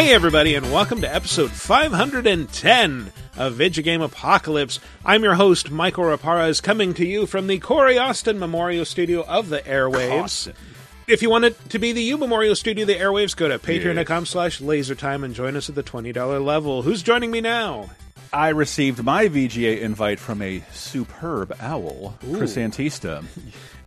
Hey, everybody, and welcome to episode 510 of Video Game Apocalypse. I'm your host, Mikel Reparaz, coming to you from the Corey Austin Memorial Studio of the Airwaves. If you want it to be the U Memorial Studio of the Airwaves, go to patreon.com slash lasertime and join us at the $20 level. Who's joining me now? I received my VGA invite from a superb owl, Chris Antista.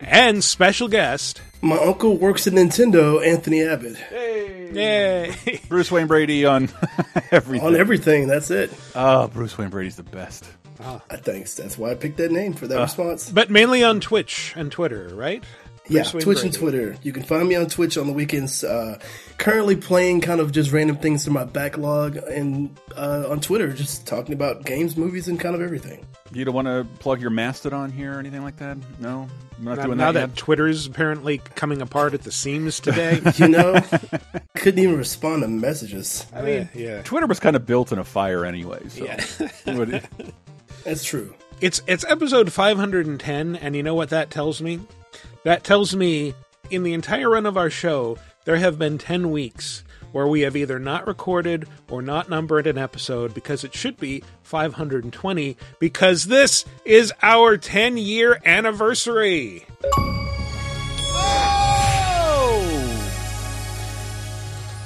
And special guest. My uncle works at Nintendo, Anthony Abbott. Hey. Yay! Bruce Wayne Brady on everything. On everything, that's it. Oh, Bruce Wayne Brady's the best. Ah, I think that's why I picked that name for that uh, response. but mainly on Twitch and Twitter, right? Yeah, Bruce Wayne Twitch and Twitter. You can find me on Twitch on the weekends. Uh, currently playing kind of just random things through my backlog, and uh, on Twitter, just talking about games, movies, and kind of everything. You don't want to plug your Mastodon here or anything like that? No? I'm not Now, doing now that, that yet? Twitter's apparently coming apart at the seams today. You know, couldn't even respond to messages. I mean, yeah. Twitter was kind of built in a fire anyway, so. it would- That's true. It's it's episode 510 and you know what that tells me? That tells me in the entire run of our show there have been 10 weeks where we have either not recorded or not numbered an episode because it should be 520 because this is our 10 year anniversary. Oh!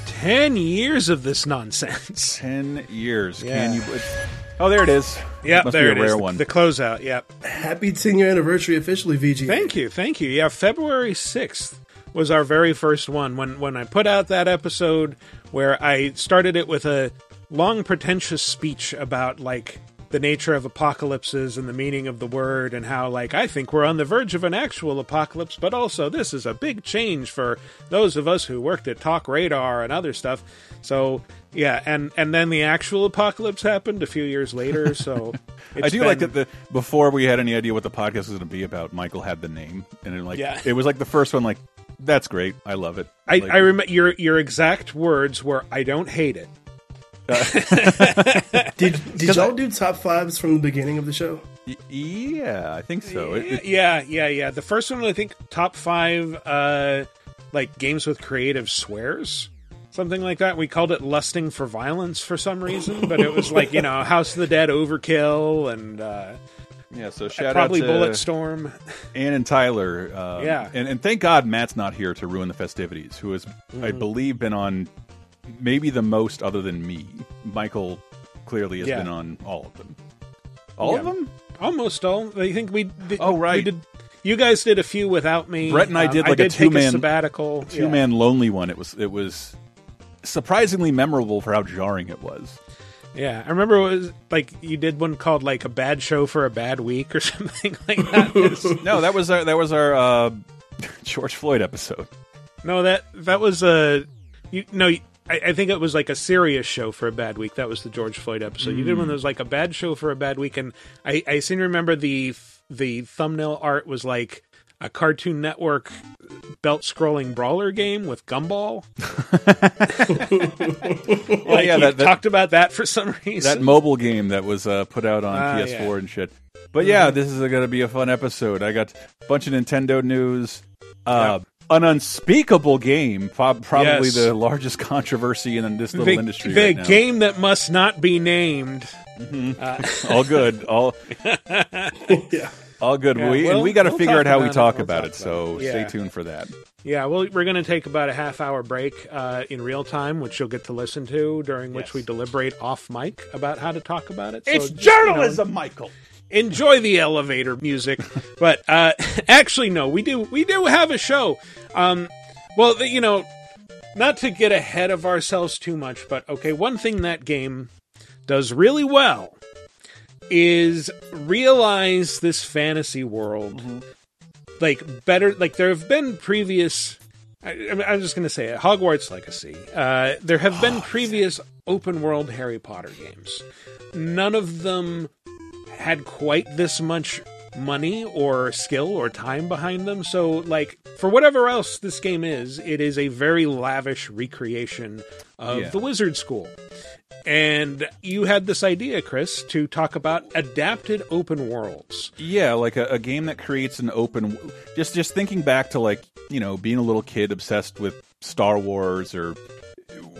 10 years of this nonsense. 10 years. Yeah. Can you. It's- Oh, there it is. Yep, Must there be it a is. rare The- one. The closeout, yep. Happy 10 year anniversary officially, VG. Thank you, thank you. Yeah, February sixth was our very first one. When when I put out that episode where I started it with a long pretentious speech about like the nature of apocalypses and the meaning of the word and how like I think we're on the verge of an actual apocalypse, but also this is a big change for those of us who worked at TalkRadar and other stuff. So yeah, and and then the actual apocalypse happened a few years later. So I it's do like that the before we had any idea what the podcast was going to be about, Michael had the name, and it, like Yeah. it was like the first one. Like that's great, I love it. I, Like, I remember your your exact words were I don't hate it. Did, did y'all do top fives from the beginning of the show? y- yeah, I think so. It- it- yeah, yeah, yeah. The first one I think top five uh like games with creative swears. Something like that. We called it lusting for violence for some reason, but it was like, you know, House of the Dead overkill and uh yeah, so shout probably out to Bulletstorm. Ann and Tyler. Uh, Yeah. and, and thank God Matt's not here to ruin the festivities. Who has, I Mm-hmm. believe, been on maybe the most other than me. Michael clearly has Yeah. been on all of them. All of them. Almost all. I think we did, Oh, right. We did you guys did a few without me. Brett and I Um, did, like, a did take two-man- sabbatical. Two Yeah. man lonely one. It was it was surprisingly memorable for how jarring it was. Yeah, I remember it was like you did one called like a bad show for a bad week or something like that. No, that was our that was our uh, George Floyd episode. no, that that was a you no. I, I think it was like a serious show for a bad week. That was the George Floyd episode. You did one that was like a bad show for a bad week, and I, I seem to remember the the thumbnail art was like a Cartoon Network belt scrolling brawler game with Gumball. like yeah, that- that- talked about that for some reason. that mobile game that was uh, put out on Ah, PS4 yeah. and shit. But yeah, this is going to be a fun episode. I got a bunch of Nintendo news. Uh, An unspeakable game, probably Yes. the largest controversy in this little the, industry the right now. game that must not be named. all good, all Yeah. All good. Yeah, we well, and we got to we'll figure out how we about it. talk We'll about talk it. So about it. stay tuned for that. Yeah, well, we're going to take about a half hour break uh, in real time, which you'll get to listen to, during which Yes. we deliberate off mic about how to talk about it. So It's just, you know, journalism, Michael. enjoy the elevator music, but uh, actually, no, we do we do have a show. Um, well, the- you know, not to get ahead of ourselves too much, but okay, one thing that game does really well is realize this fantasy world like better like there have been previous I, I'm just going to say it. Hogwarts Legacy. Uh, there have been previous open world Harry Potter games. None of them had quite this much money or skill or time behind them. So, like, for whatever else this game is, it is a very lavish recreation of Yeah. the Wizard School. And you had this idea, Chris, to talk about adapted open worlds. Yeah, like a, a game that creates an open. Just just thinking back to like you know being a little kid obsessed with Star Wars or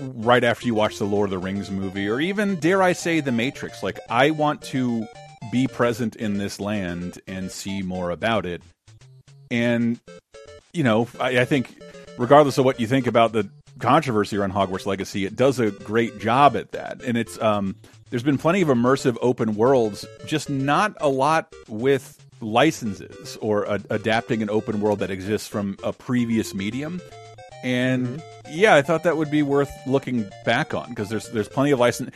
right after you watch the Lord of the Rings movie, or even dare I say, The Matrix. Like I want to be present in this land and see more about it. And you know, I, I think regardless of what you think about the controversy around Hogwarts Legacy, it does a great job at that. And it's um, there's been plenty of immersive open worlds, just not a lot with licenses or a, adapting an open world that exists from a previous medium. And mm -hmm. yeah, I thought that would be worth looking back on because there's there's plenty of license.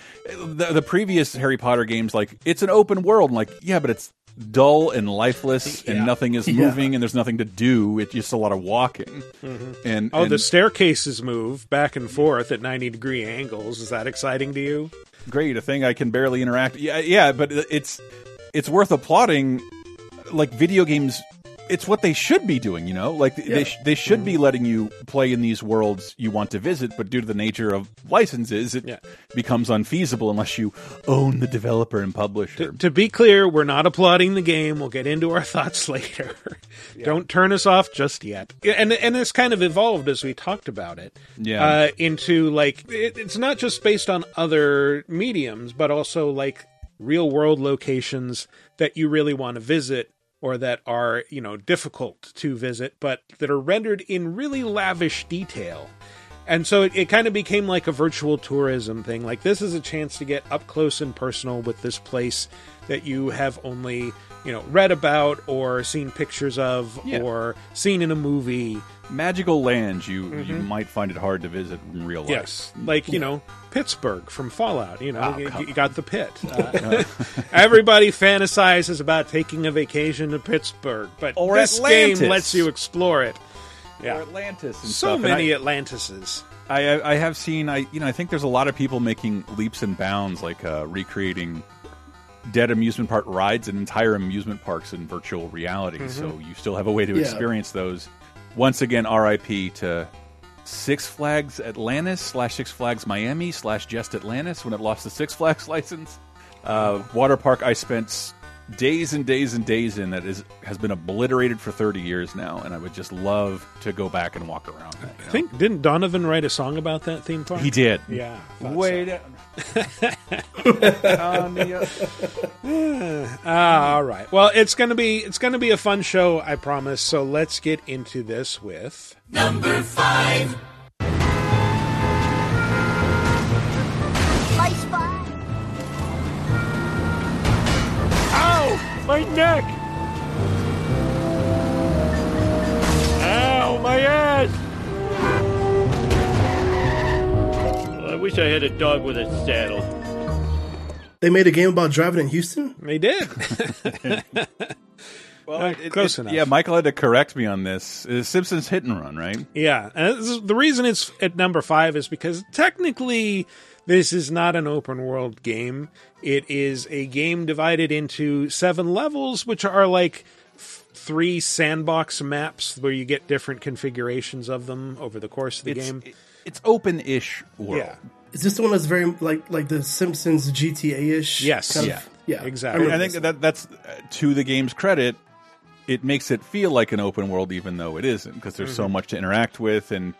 The, the previous Harry Potter games, like it's an open world, and like yeah, but it's dull and lifeless and nothing is moving yeah. and there's nothing to do it's just a lot of walking mm -hmm. and oh and, the staircases move back and forth at 90 degree angles is that exciting to you great a thing i can barely interact yeah yeah but it's it's worth applauding like video games it's what they should be doing, you know? Like yeah. they sh they should be mm-hmm. letting you play in these worlds you want to visit, but due to the nature of licenses, it yeah. becomes unfeasible unless you own the developer and publisher. To, to, be clear, we're not applauding the game. We'll get into our thoughts later. yeah. Don't turn us off just yet. And and it's kind of evolved as we talked about it. Yeah. Uh, into like it, it's not just based on other mediums, but also like real world locations that you really want to visit or that are, you know, difficult to visit, but that are rendered in really lavish detail. And so it, it kind of became like a virtual tourism thing. Like, this is a chance to get up close and personal with this place that you have only, you know, read about or seen pictures of yeah. or seen in a movie magical lands you mm -hmm. you might find it hard to visit in real life. Yes, like you know Pittsburgh from Fallout. You know, oh, you, you, got the pit. Uh, everybody fantasizes about taking a vacation to Pittsburgh, but or this Atlantis. game lets you explore it. Yeah, or Atlantis. so stuff. many I, Atlantises. I I have seen I you know I think there's a lot of people making leaps and bounds like uh, recreating dead amusement park rides and entire amusement parks in virtual reality. Mm -hmm. So you still have a way to yeah. experience those once again, RIP to Six Flags Atlantis slash Six Flags Miami slash just Atlantis when it lost the Six Flags license. Uh, water park I spent days and days and days in that is has been obliterated for 30 years now and i would just love to go back and walk around that, i think didn't donovan write a song about that theme park he did yeah wait so. ah, all right. Well it's gonna be it's gonna be a fun show i promise. So let's get into this with number five. My neck! Ow, my ass! Wish I had a dog with a saddle. They made a game about driving in Houston? They did. well, uh, it, close it, enough. Yeah, Michael had to correct me on this. It's Simpsons Hit and Run, right? Yeah. And the reason it's at number five is because technically this is not an open world game. It is a game divided into seven levels, which are like three sandbox maps where you get different configurations of them over the course of the it's, game. It's open-ish world. Yeah. Is this the one that's very like like the Simpsons GTA ish? Yes. Kind yeah. Of, yeah. Exactly. I, I think that that's uh, to the game's credit. It makes it feel like an open world, even though it isn't, because there's mm -hmm. so mm-hmm. much to interact with and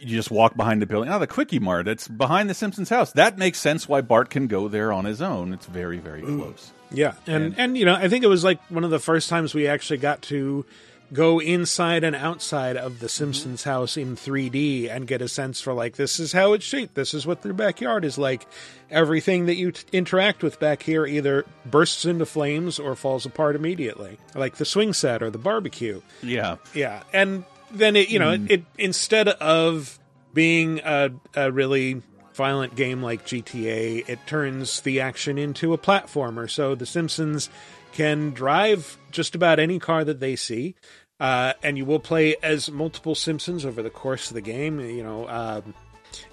you just walk behind the building. Oh, the Kwik-E-Mart. It's behind the Simpsons house. That makes sense why Bart can go there on his own. It's very, very close. Yeah, and, and and you know, I think it was like one of the first times we actually got to go inside and outside of the Simpsons mm-hmm. house in 3D and get a sense for like this is how it's shaped. This is what their backyard is like. Everything that you t- interact with back here either bursts into flames or falls apart immediately, like the swing set or the barbecue. Yeah, yeah, and then it you know mm. it, it, instead of being a, a really violent game like GTA, it turns the action into a platformer. So the Simpsons can drive just about any car that they see. Uh, and you will play as multiple Simpsons over the course of the game. You know, um,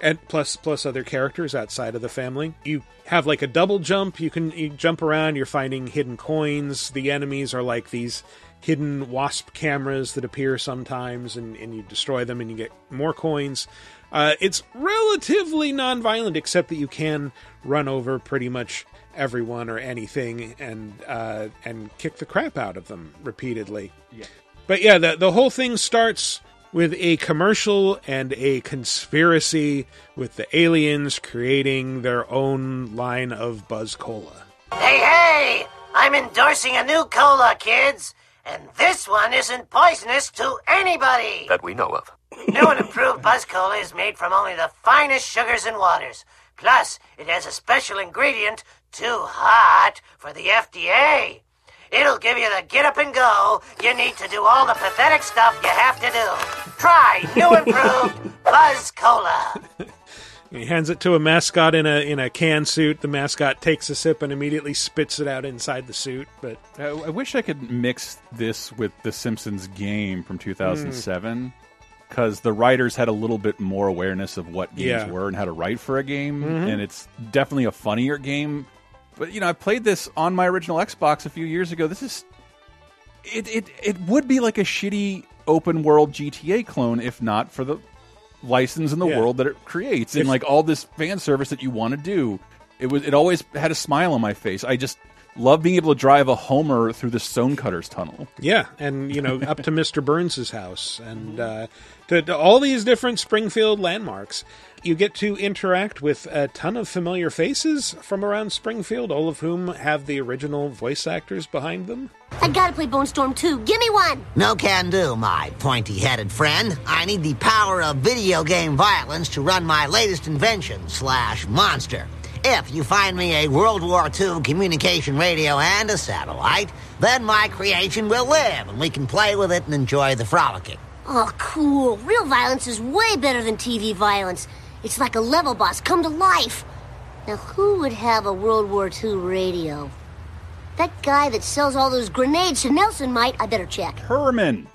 and plus plus other characters outside of the family. You have like a double jump. You can you jump around. You're finding hidden coins. The enemies are like these hidden wasp cameras that appear sometimes, and, and you destroy them and you get more coins. Uh, it's relatively non-violent, except that you can run over pretty much everyone or anything and uh, and kick the crap out of them repeatedly. Yeah. But yeah, the the whole thing starts with a commercial and a conspiracy with the aliens creating their own line of Buzz Cola. Hey, hey! I'm endorsing a new cola, kids! And this one isn't poisonous to anybody! That we know of. New and improved Buzz Cola is made from only the finest sugars and waters. Plus, it has a special ingredient, too hot for the FDA. It'll give you the get up and go you need to do all the pathetic stuff you have to do. Try new improved Buzz Cola. He hands it to a mascot in a in a can suit. The mascot takes a sip and immediately spits it out inside the suit. But I, I wish I could mix this with the Simpsons game from 2007 because hmm. the writers had a little bit more awareness of what games Yeah. were and how to write for a game, mm-hmm. and it's definitely a funnier game. But you know, I played this on my original Xbox a few years ago. This is it. It it would be like a shitty open world GTA clone if not for the license in the Yeah. world that it creates If- and like all this fan service that you want to do. It was it always had a smile on my face. I just love being able to drive a Homer through the Stonecutters tunnel. yeah, and you know, up to Mister Burns's house, and uh, to, to all these different Springfield landmarks. You get to interact with a ton of familiar faces from around Springfield, all of whom have the original voice actors behind them. I gotta play Bone Storm 2. Give me one! No can do, my pointy headed friend. I need the power of video game violence to run my latest invention slash monster. If you find me a World War II communication radio and a satellite, then my creation will live and we can play with it and enjoy the frolicking. Oh, cool. Real violence is way better than TV violence. It's like a level boss come to life. Now, who would have a World War II radio? That guy that sells all those grenades to Nelson might. I better check. Herman.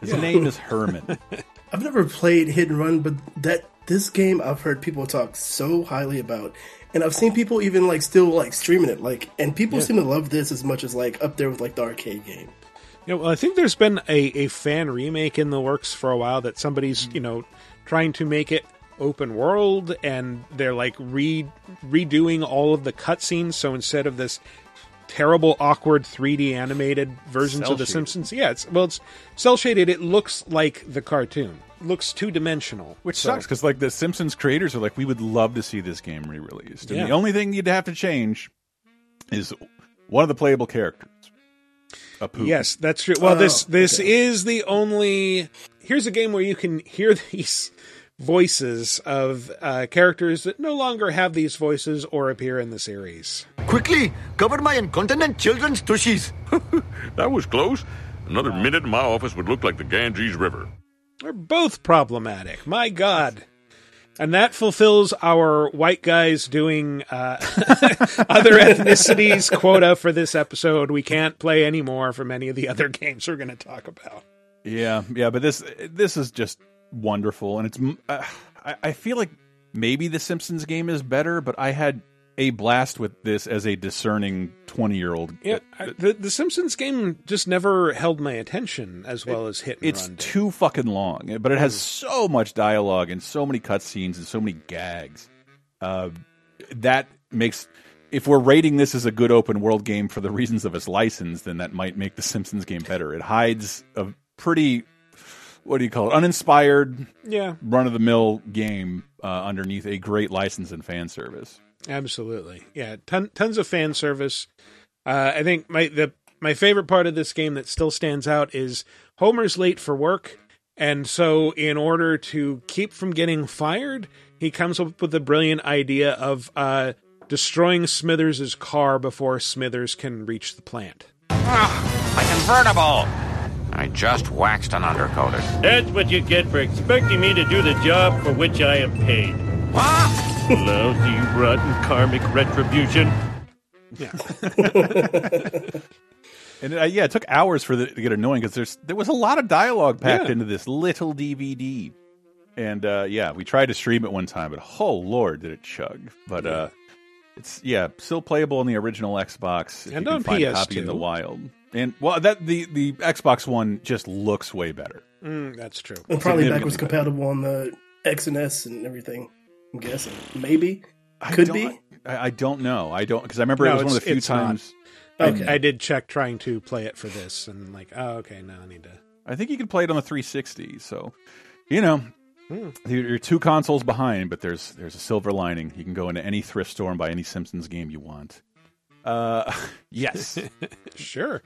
His name is Herman. I've never played Hit and Run, but that this game I've heard people talk so highly about, and I've seen people even like still like streaming it, like, and people seem to love this as much as like up there with like the arcade game. You know, well, I think there's been a, a fan remake in the works for a while that somebody's, mm. you know, trying to make it open world and they're like re redoing all of the cutscenes. So instead of this terrible, awkward 3D animated versions of The Cell-shaded. Simpsons, yeah, it's well, it's cell shaded. It looks like the cartoon. looks two dimensional, Which sucks because like the Simpsons creators are like, we would love to see this game re-released, and Yeah. the only thing you'd have to change is one of the playable characters. A poop. Yes, that's true. Well, Oh, this this okay. is the only. Here's a game where you can hear these voices of uh, characters that no longer have these voices or appear in the series. Quickly, cover my incontinent children's tushies. That was close. Another minute and my office would look like the Ganges River. They're both problematic. My God. And that fulfills our white guys doing uh, other ethnicities quota for this episode. We can't play any more from any of the other games we're going to talk about. Yeah, yeah, but this this is just wonderful, and it's. Uh, I, I feel like maybe the Simpsons game is better, but I had a blast with this as a discerning twenty year old. Yeah, I- the the Simpsons game just never held my attention as well as Hit It's too fucking long, but it has so much dialogue and so many cutscenes and so many gags. Uh, that makes. If we're rating this as a good open world game for the reasons of its license, then that might make the Simpsons game better. It hides a pretty, what do you call it, uninspired, yeah, run of the mill game uh, underneath a great license and fan service. absolutely. Yeah, ton, tons of fan service. Uh, I think my the my favorite part of this game that still stands out is Homer's late for work, and so in order to keep from getting fired, he comes up with the brilliant idea of uh, destroying Smithers' car before Smithers can reach the plant. My convertible! I just waxed an undercoater. That's what you get for expecting me to do the job for which I am paid. What? Lousy, rotten karmic retribution. Yeah. and uh, yeah, it took hours for it to get annoying because there's there was a lot of dialogue packed Yeah. into this little DVD. And uh, yeah, we tried to stream it one time, but oh lord, did it chug! But uh, it's yeah, still playable on the original Xbox if And you can on find a copy in the wild. And well, that the the Xbox One just looks way better. Mm, that's true. And probably backwards Significantly compatible on the X and S and everything. I'm guessing. Maybe. I Could don't- be. I, I don't know. I don't because I remember No, it was one of it's- the few times. Okay. I did check trying to play it for this, and like, oh, okay, now I need to I think you can play it on the 360. So, you know, you're you're two consoles behind, but there's there's a silver lining. You can go into any thrift store and buy any Simpsons game you want. Uh, yes. Sure.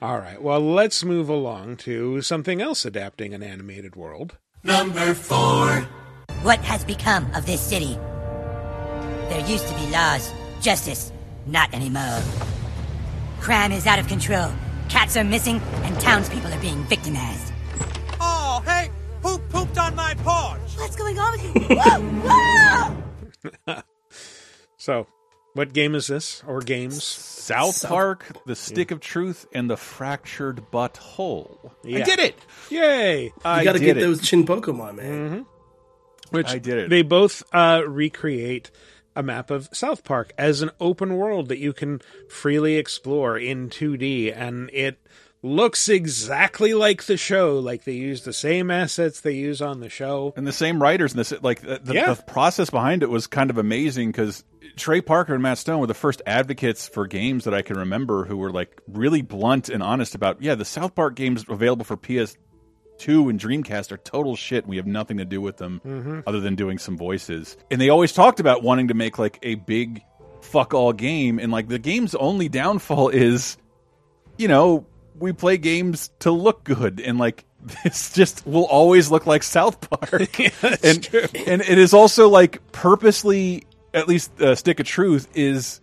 All right. Well, let's move along to something else adapting an animated world. Number four. What has become of this city? There used to be laws, justice, not anymore. Crime is out of control. Cats are missing, and townspeople are being victimized. Oh, hey, who pooped on my porch? What's going on with you? Whoa, whoa! So, what game is this, or games? South, Park, The Stick of Truth, and The Fractured Butthole. Yeah. I did it! Yay! You I gotta did get it. those Chinpokomon, man. Which I did it. They both uh, recreate a map of South Park as an open world that you can freely explore in 2D, and it looks exactly like the show. Like they use the same assets they use on the show. and the same writers and this like the, the, Yeah. the process behind it was kind of amazing because Trey Parker and Matt Stone were the first advocates for games that I can remember who were like really blunt and honest about yeah the South Park games available for PS2 and Dreamcast are total shit. We have nothing to do with them Mm-hmm. other than doing some voices. And they always talked about wanting to make like a big fuck all game and like the game's only downfall is you know, we play games to look good and like this just will always look like South Park. and and it is also like purposely at least uh, Stick of Truth is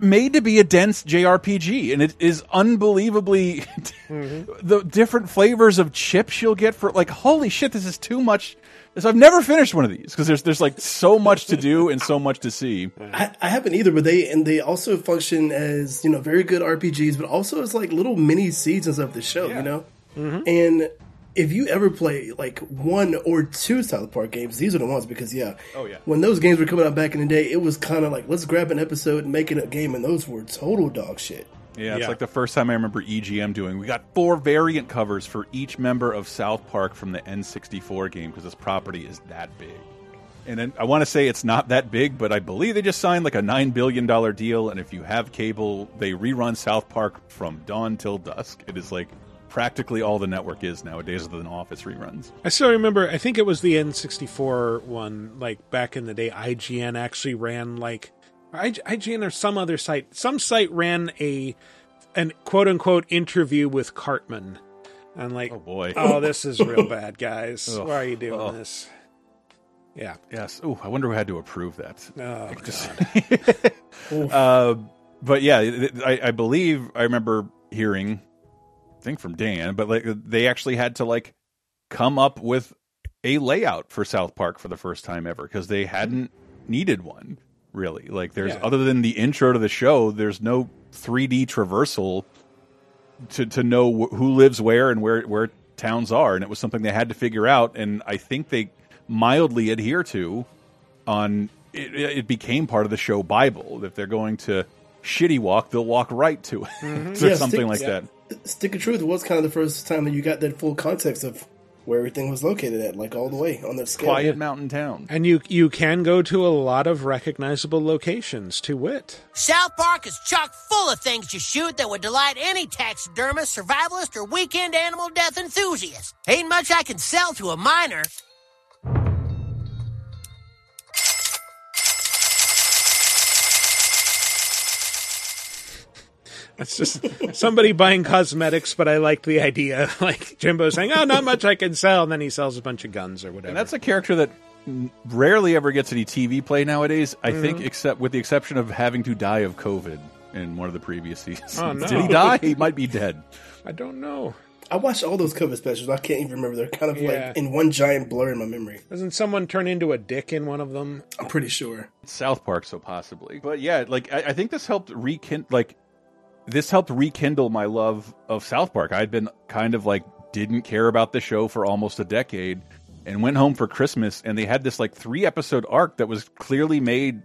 made to be a dense JRPG and it is unbelievably the different flavors of chips you'll get for like holy shit this is too much so I've never finished one of these because there's there's like so much to do and so much to see. I, I haven't either, but they and they also function as you know very good RPGs, but also as like little mini seasons of the show. You know, mm-hmm. and if you ever play like one or two South Park games, these are the ones because yeah, Oh, yeah. when those games were coming out back in the day, it was kind of like let's grab an episode and make it a game, and those were total dog shit. Yeah, it's Yeah. like the first time I remember EGM doing. We got four variant covers for each member of South Park from the N64 game because this property is that big. And then I want to say it's not that big, but I believe they just signed like a nine billion dollar deal. And if you have cable, they rerun South Park from dawn till dusk. It is like practically all the network is nowadays, other than Office reruns. I still remember. I think it was the N64 one. Like back in the day, IGN actually ran like I- IGN or some other site. Some site ran a an quote unquote interview with Cartman. And like, Oh boy. oh, this is real bad, guys. Ugh. Why are you doing Ugh. this? Yeah. Yes. Oh, I wonder who had to approve that. Oh, Just- uh, but yeah, I, I believe I remember hearing, think from Dan, but like they actually had to like come up with a layout for South Park for the first time ever because they hadn't needed one really. Like there's Yeah. other than the intro to the show, there's no 3D traversal to to know wh- who lives where and where where towns are, and it was something they had to figure out. And I think they mildly adhere to on it, it became part of the show Bible. If they're going to shitty walk, they'll walk right to it, Mm-hmm. or Yeah, something like yeah. that. Stick of Truth was kind of the first time that you got that full context of where everything was located at, like all the way on that scale. Quiet mountain town. And you you can go to a lot of recognizable locations. To wit, South Park is chock full of things to shoot that would delight any taxidermist, survivalist, or weekend animal death enthusiast. Ain't much I can sell to a miner. It's just somebody buying cosmetics. But I like the idea, like Jimbo saying, "Oh, not much I can sell," and then he sells a bunch of guns or whatever. And that's a character that rarely ever gets any TV play nowadays. I Mm-hmm. think, except with the exception of having to die of COVID in one of the previous seasons. Oh, no. Did he die? He might be dead. I don't know. I watched all those cover specials. I can't even remember. They're kind of Yeah. like in one giant blur in my memory. Doesn't someone turn into a dick in one of them? I'm pretty sure. South Park, so possibly. But yeah, like I, I think this helped rekindle, like this helped rekindle my love of South Park. I'd been kind of like didn't care about the show for almost a decade, and went home for Christmas, and they had this like three episode arc that was clearly made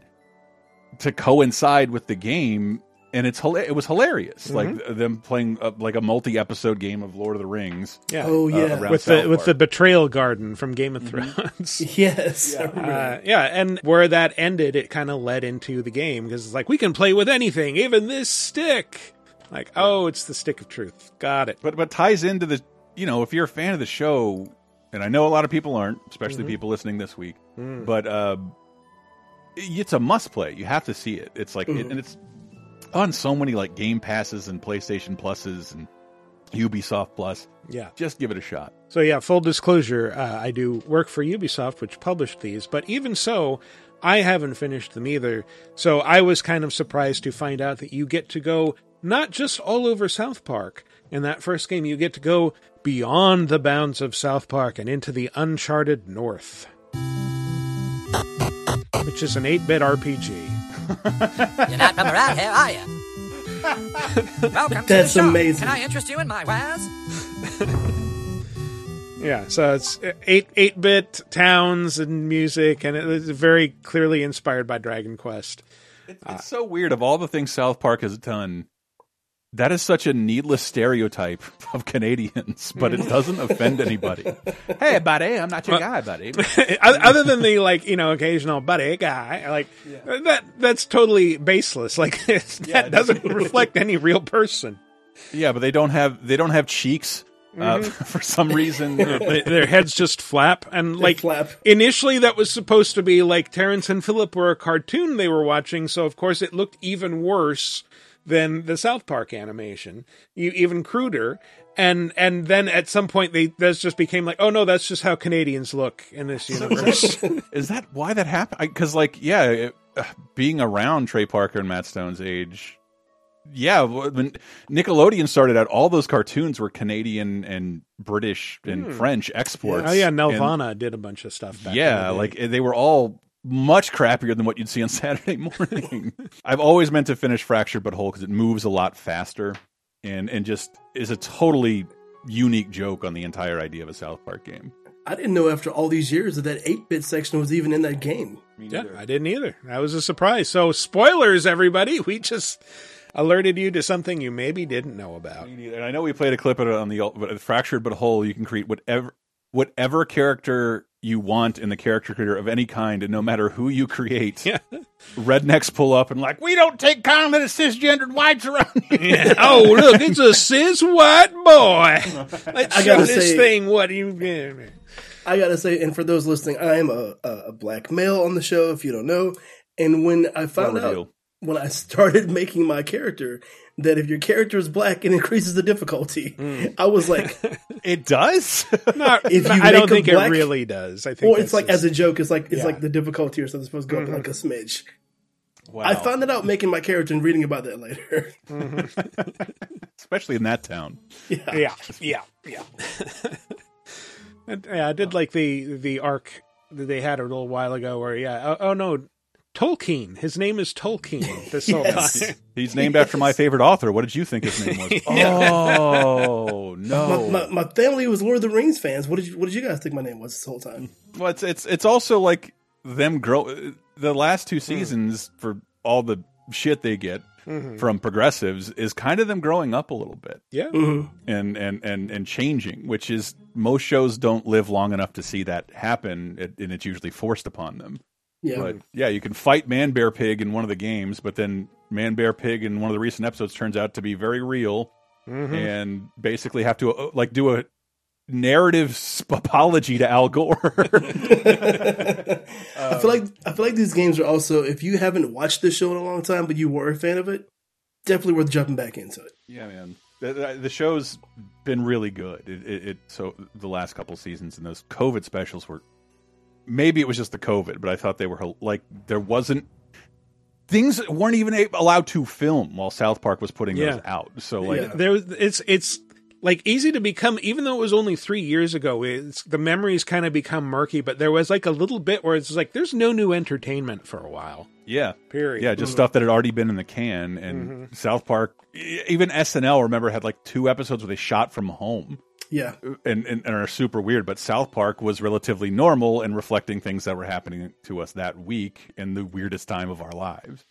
to coincide with the game. And it's it was hilarious, like them playing uh, like a multi episode game of Lord of the Rings. Yeah. Oh uh, yeah, around with South the with Park. the betrayal garden from Game of Thrones. yes. I remember Uh, yeah, and where that ended, it kind of led into the game because it's like we can play with anything, even this stick. Like, oh, it's the stick of truth. Got it. but but ties into the you know, if you're a fan of the show, and I know a lot of people aren't, especially Mhm. people listening this week, Mm. but uh, it's a must play. You have to see it. It's like, Mhm. and it's on so many like Game Passes and PlayStation Pluses and Ubisoft Plus. Yeah. Just give it a shot. So yeah, full disclosure, uh, I do work for Ubisoft, which published these, but even so, I haven't finished them either. So I was kind of surprised to find out that you get to go not just all over South Park. In that first game, you get to go beyond the bounds of South Park and into the uncharted north, which is an 8-bit RPG. You're not from around here, are you? Welcome to That's the show. amazing. Can I interest you in my wares? Yeah, so it's eight eight bit towns and music, and it is very clearly inspired by Dragon Quest. It's so weird. Of all the things South Park has done, that is such a needless stereotype of Canadians, but it doesn't offend anybody. Hey, buddy, I'm not your guy, buddy. Other than the like, you know, occasional buddy guy, like that that's totally baseless. Like it's, that doesn't reflect any real person. Yeah, but they don't have they don't have cheeks uh, Mhm. for some reason. They- their heads just flap and like flap. initially that was supposed to be like Terrance and Phillip were a cartoon they were watching so of course it looked even worse than the South Park animation you even cruder and and then at some point they this just became like oh no that's just how Canadians look in this universe is that why that happened? Because like, yeah, it, uh, being around Trey Parker and Matt Stone's age, yeah, when Nickelodeon started out, all those cartoons were Canadian and British and Hmm. French exports. oh yeah And- Nelvana did a bunch of stuff yeah, the like they were all much crappier than what you'd see on Saturday morning. I've always meant to finish Fractured But Whole because it moves a lot faster and and just is a totally unique joke on the entire idea of a South Park game. I didn't know after all these years that that 8 bit section was even in that game. Yeah, I didn't either. That was a surprise. So, spoilers, everybody. We just alerted you to something you maybe didn't know about. And I know we played a clip of it on the but Fractured But Whole. You can create whatever whatever character you want in the character creator of any kind, and no matter who you create, rednecks pull up and like, we don't take kindly to cisgendered whites around here. Yeah. Oh, look, it's a cis white boy. Let's I show gotta this say- thing what you. I gotta say, and for those listening, I am a, a, a black male on the show, if you don't know. And when I found Well out, revealed. when I started making my character, that if your character is black, it increases the difficulty. I was like, it does. Not, if you I don't think black- it really does. I think Well, it's like just- as a joke. It's like it's Yeah. like the difficulty or something supposed to go Mhm. up like a smidge. Wow. I found it out making my character and reading about that later. especially in that town. yeah, yeah, yeah. And, yeah, I did like the the arc that they had a little while ago, where yeah, oh, oh no, Tolkien. His name is Tolkien. This whole Yes. time. He's named after my favorite author. What did you think his name was? Oh no! My, my, my family was Lord of the Rings fans. What did you What did you guys think my name was this whole time? Well, it's it's it's also like them grow. Uh, the last two hmm. seasons for all the shit they get Mhm. from progressives is kind of them growing up a little bit. Yeah. Mm-hmm. and and and and changing, which is most shows don't live long enough to see that happen, it- and it's usually forced upon them. Yeah. But yeah, you can fight Man Bear Pig in one of the games, but then Man Bear Pig in one of the recent episodes turns out to be very real, Mhm. and basically have to uh, like do a narrative sp- apology to Al Gore. I feel like I feel like these games are also if you haven't watched this show in a long time, but you were a fan of it, definitely worth jumping back into it. Yeah, man. The, the- the show's been really good. It, it, it so the last couple seasons and those COVID specials were maybe it was just the COVID, but I thought they were like there wasn't things weren't even allowed to film while South Park was putting Yeah. those out. So like there it's it's like easy to become even though it was only three years ago it's the memories kind of become murky but there was like a little bit where it's like there's no new entertainment for a while yeah, period yeah, just Mhm. stuff that had already been in the can. And Mhm. South Park, even SNL, remember had like two episodes where they shot from home. Yeah. and, and, and are super weird. But South Park was relatively normal and reflecting things that were happening to us that week in the weirdest time of our lives.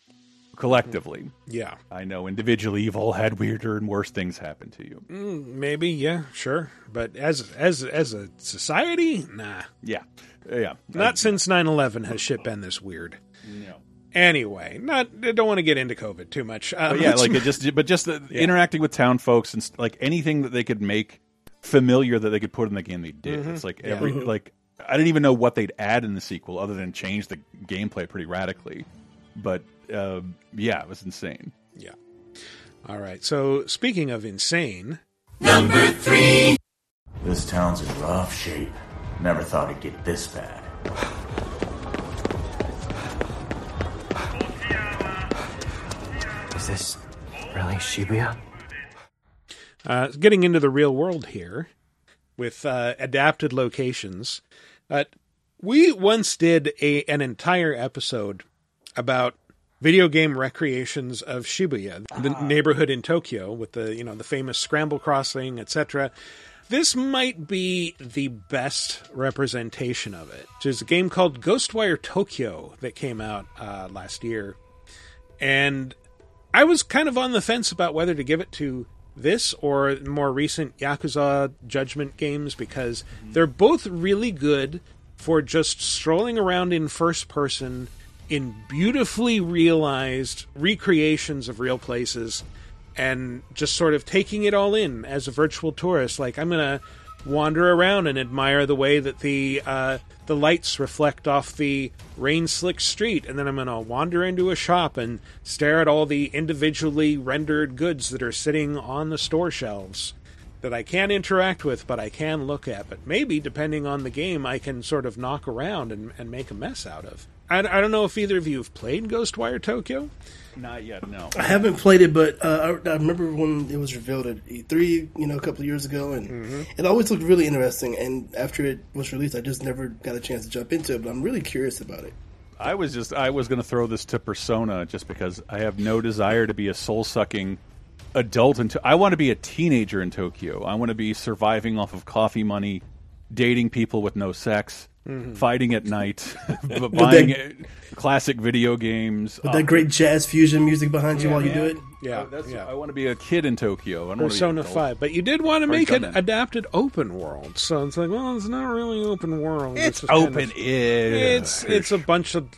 Collectively, yeah I know individually you've all had weirder and worse things happen to you. Mm, maybe yeah sure but as as as a society nah Yeah, yeah. not since 9-11 has shit been this weird No. anyway not i don't want to get into covid too much uh, But yeah, like it just, but just the, Yeah. interacting with town folks and st- like anything that they could make familiar that they could put in the game they did. Mhm. It's like every Mhm. like I didn't even know what they'd add in the sequel other than change the gameplay pretty radically. But uh, yeah, it was insane. Yeah. All right. So speaking of insane, Number three. This town's in rough shape. Never thought it'd get this bad. Is this really Shibuya? Uh, getting into the real world here with uh, adapted locations. Uh, we once did a an entire episode about video game recreations of Shibuya, the neighborhood in Tokyo, with the you know the famous scramble crossing, etc. This might be the best representation of it, There's a game called Ghostwire Tokyo that came out uh, last year, and I was kind of on the fence about whether to give it to this or more recent Yakuza Judgment games because they're both really good for just strolling around in first person in beautifully realized recreations of real places and just sort of taking it all in as a virtual tourist. Like I'm gonna wander around and admire the way that the uh, the lights reflect off the rain slick street, and then I'm gonna wander into a shop and stare at all the individually rendered goods that are sitting on the store shelves that I can't interact with, but I can look at. But maybe, depending on the game, I can sort of knock around and, and make a mess out of. I, I don't know if either of you have played Ghostwire Tokyo. Not yet, no. I haven't played it, but uh, I, I remember when it was revealed at E3, you know, a couple of years ago, and Mm-hmm. it always looked really interesting. And after it was released, I just never got a chance to jump into it. But I'm really curious about it. I was just I was going to throw this to Persona just because I have no desire to be a soul sucking adult. Into I want to be a teenager in Tokyo. I want to be surviving off of coffee money, dating people with no sex, Mhm. fighting at night, b- buying that- uh, classic video games. With Uh, that great jazz fusion music behind you yeah, while you do it. Yeah, Uh, that's- yeah. I want to be a kid in Tokyo. I don't wanna be an Persona. Five, but you did want to make an adapted open world. So it's like, well, it's not really open world. It's just kind open-ish. It's it's a bunch of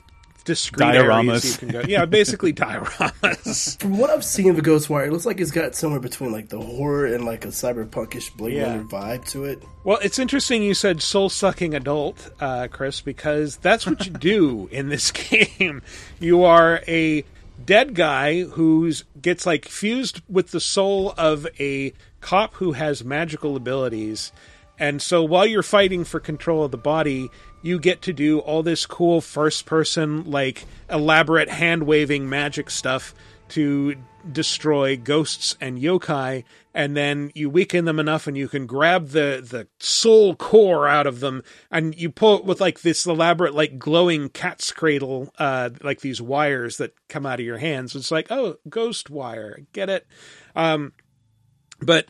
discrete Dioramas. areas you can go. Yeah, basically dioramas. From what I've seen of Ghostwire, it looks like it's got somewhere between like the horror and like a cyberpunkish Blade Yeah. Runner vibe to it. Well, it's interesting you said soul sucking adult, uh, Chris, because that's what you do in this game. You are a dead guy who's gets like fused with the soul of a cop who has magical abilities. And so while you're fighting for control of the body, you get to do all this cool first person, like elaborate hand waving magic stuff to destroy ghosts and yokai and then you weaken them enough and you can grab the the soul core out of them and you pull it with like this elaborate like glowing cat's cradle uh like these wires that come out of your hands. It's like oh ghost wire. Get it? Um but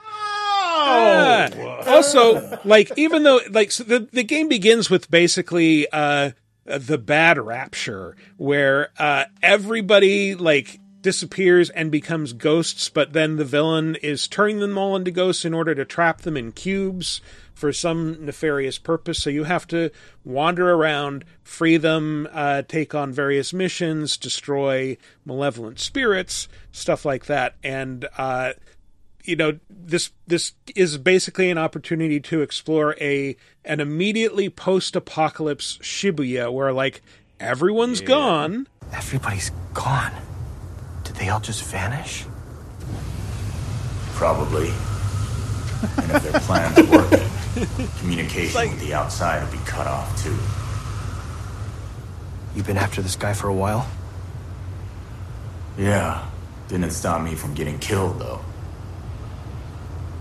Ah. also like even though like so the the game begins with basically uh the bad rapture where uh everybody like disappears and becomes ghosts but then the villain is turning them all into ghosts in order to trap them in cubes for some nefarious purpose. So you have to wander around free them uh, take on various missions destroy malevolent spirits stuff like that. And uh, you know this this is basically an opportunity to explore a an immediately post-apocalypse Shibuya where like everyone's gone Everybody's gone. Did they all just vanish? Probably. and if their plan's working, communication with the outside will be cut off too. You've been after this guy for a while? Yeah. Didn't stop me from getting killed, though.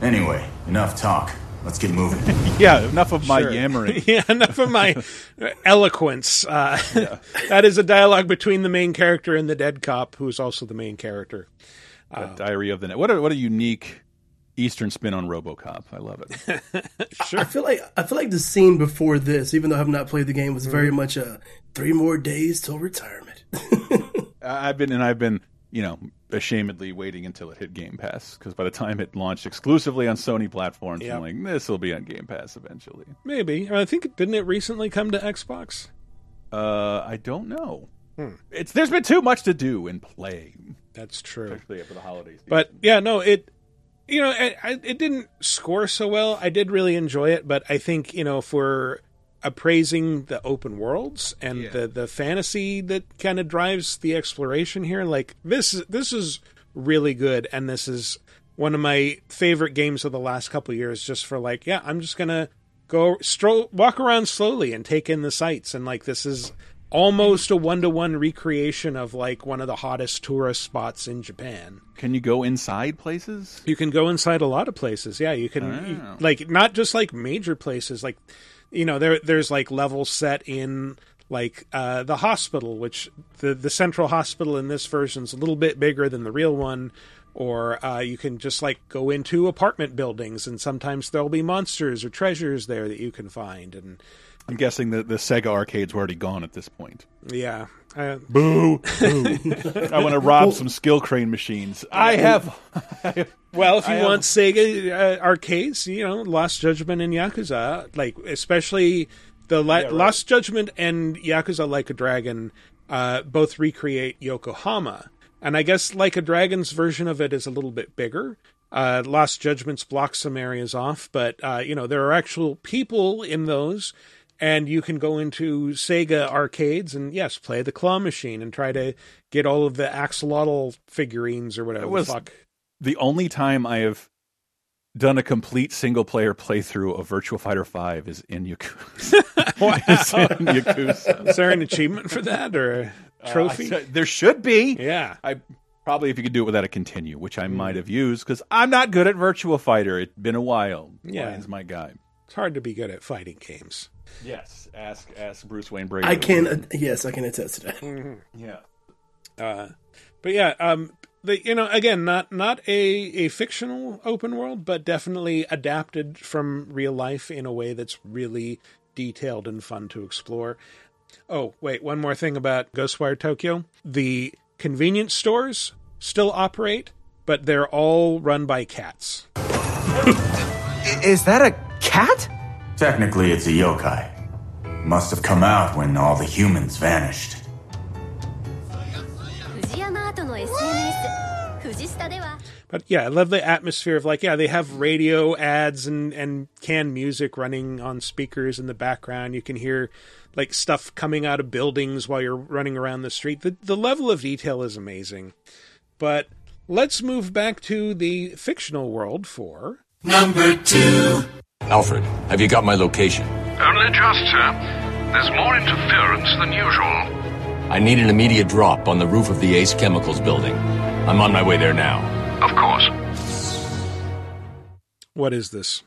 Anyway, enough talk. Let's get moving. Yeah, enough of my Sure. yammering. yeah, enough of my eloquence. Uh, that is a dialogue between the main character and the dead cop, who's also the main character. The Diary of the Net. What a what a unique Eastern spin on RoboCop. I love it. Sure. I feel like I feel like the scene before this, even though I have not played the game, was very much a three more days till retirement. I've been and I've been you know ashamedly waiting until it hit Game Pass because by the time it launched exclusively on Sony platforms, Yep. I'm like this will be on Game Pass eventually. Maybe I think didn't it recently come to Xbox? Uh, I don't know. Hmm. It's there's been too much to do and play. That's true. Especially for the holidays. But yeah, no, it you know, I, I, it didn't score so well. I did really enjoy it, but I think you know, we're appraising the open worlds and Yeah. the the fantasy that kind of drives the exploration here, like this is this is really good, and this is one of my favorite games of the last couple of years. Just for like, yeah, I'm just gonna go stroll, walk around slowly and take in the sights, and like this is almost a one to one recreation of like one of the hottest tourist spots in Japan. Can you go inside places? You can go inside a lot of places. Yeah, you can you- Oh. like not just like major places. Like you know, there there's like levels set in like uh, the hospital, which the the central hospital in this version is a little bit bigger than the real one. Or uh, you can just like go into apartment buildings, and sometimes there'll be monsters or treasures there that you can find. And I'm guessing that the Sega arcades were already gone at this point. yeah, uh, Boo! Boo! I want to rob some skill crane machines. I have. Well, if I you have- want Sega uh, arcades, you know, Lost Judgment and Yakuza, like especially the La- Yeah, right. Lost Judgment and Yakuza Like a Dragon, uh, both recreate Yokohama, and I guess Like a Dragon's version of it is a little bit bigger. Uh, Lost Judgments blocks some areas off, but uh, you know there are actual people in those, and you can go into Sega arcades and yes, play the claw machine and try to get all of the axolotl figurines or whatever It was the fuck. the only time I have done a complete single player playthrough of Virtua Fighter Five is in Yakuza. Wow. Is in Yakuza. Is there an achievement for that or a trophy? Uh, there should be. Yeah. I probably if you could do it without a continue, which I might have used because I'm not good at Virtua Fighter. It's been a while. Yeah. Ryan's my guy. It's hard to be good at fighting games. Yes. Ask ask Bruce Wayne Brady. I can. Uh, yes, I can attest to that. Mm-hmm. Yeah. Uh, but yeah, um, the, you know, again, not not a a fictional open world, but definitely adapted from real life in a way that's really detailed and fun to explore. Oh, wait, one more thing about Ghostwire Tokyo: the convenience stores still operate, but they're all run by cats. Is that a cat? Technically, it's a yokai. Must have come out when all the humans vanished. But yeah, I love the atmosphere of like, yeah, they have radio ads and, and canned music running on speakers in the background. You can hear like stuff coming out of buildings while you're running around the street. The, the level of detail is amazing. But let's move back to the fictional world for number two. Alfred, have you got my location? Only just, sir. There's more interference than usual. I need an immediate drop on the roof of the Ace Chemicals building. I'm on my way there now. Of course. what is this?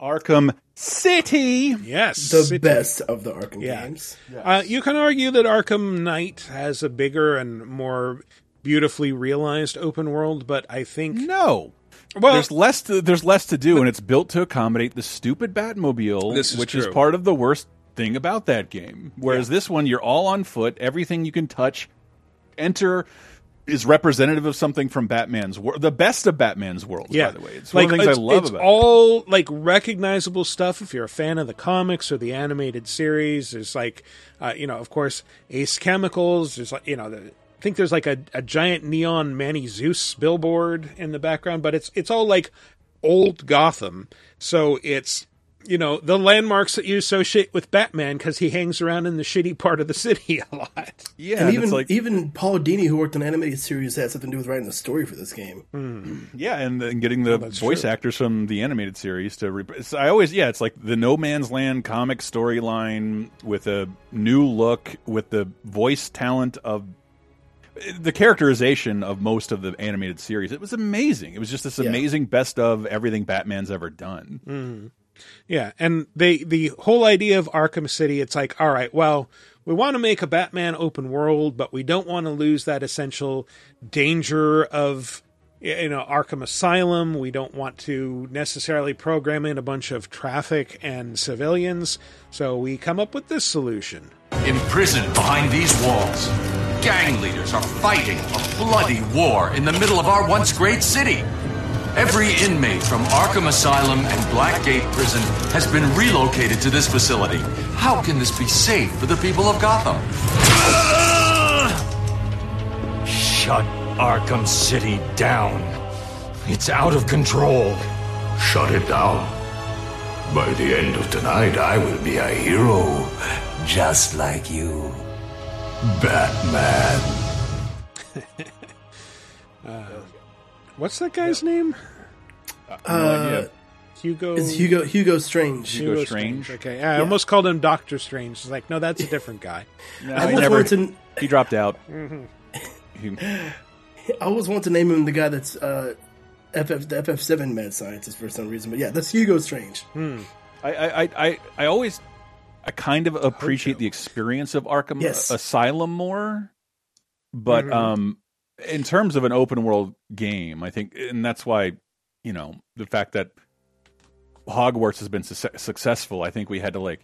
Arkham City. Yes. The City. best of the Arkham Yeah. games. Uh, you can argue that Arkham Knight has a bigger and more beautifully realized open world, but I think No. Well- there's less to there's less to do, and it's built to accommodate the stupid Batmobile, is which is part of the worst thing about that game. Whereas this one, you're all on foot. Everything you can touch, enter, is representative of something from Batman's world, the best of Batman's world. Yeah, by the way, it's one of the things I love it's about. it. all like recognizable stuff. If you're a fan of the comics or the animated series, there's like, uh, you know, of course, Ace Chemicals. There's like, you know, the, think there's like a, a giant neon Manny Zeus billboard in the background, but it's it's all like old Gotham. So it's you know the landmarks that you associate with Batman because he hangs around in the shitty part of the city a lot. Yeah, and and even like even Paul Dini, who worked on animated series, had something to do with writing the story for this game. Hmm. Yeah, and, and getting the oh, that's voice true. actors from the animated series to. Rep- it's, I always, yeah, it's like the No Man's Land comic storyline with a new look, with the voice talent of the characterization of most of the animated series. It was amazing. It was just this Yeah. amazing best of everything Batman's ever done. Mm-hmm. Yeah, and they the whole idea of Arkham City, it's like, all right, well, we want to make a Batman open world, but we don't want to lose that essential danger of you know Arkham Asylum. We don't want to necessarily program in a bunch of traffic and civilians, so we come up with this solution. Imprisoned behind these walls, gang leaders are fighting a bloody war in the middle of our once great city. Every inmate from Arkham Asylum and Blackgate Prison has been relocated to this facility. How can this be safe for the people of Gotham? Shut Arkham City down. It's out of control. Shut it down. By the end of tonight, I will be a hero, just like you. Batman. Uh, what's that guy's name? Uh, Hugo. It's Hugo Hugo Strange. Hugo Strange. Okay, I almost called him Doctor Strange. It's like, no, that's a different guy. No, I he never. wanted to- He dropped out. Mhm. I always want to name him the guy that's uh, FF the FF seven mad scientist for some reason, but yeah, that's Hugo Strange. Hmm. I, I, I, I, I always, I kind of appreciate the experience of Arkham Yes. Asylum more, but Mhm. um, in terms of an open world game, I think, and that's why, you know, the fact that Hogwarts has been su- successful, I think we had to like.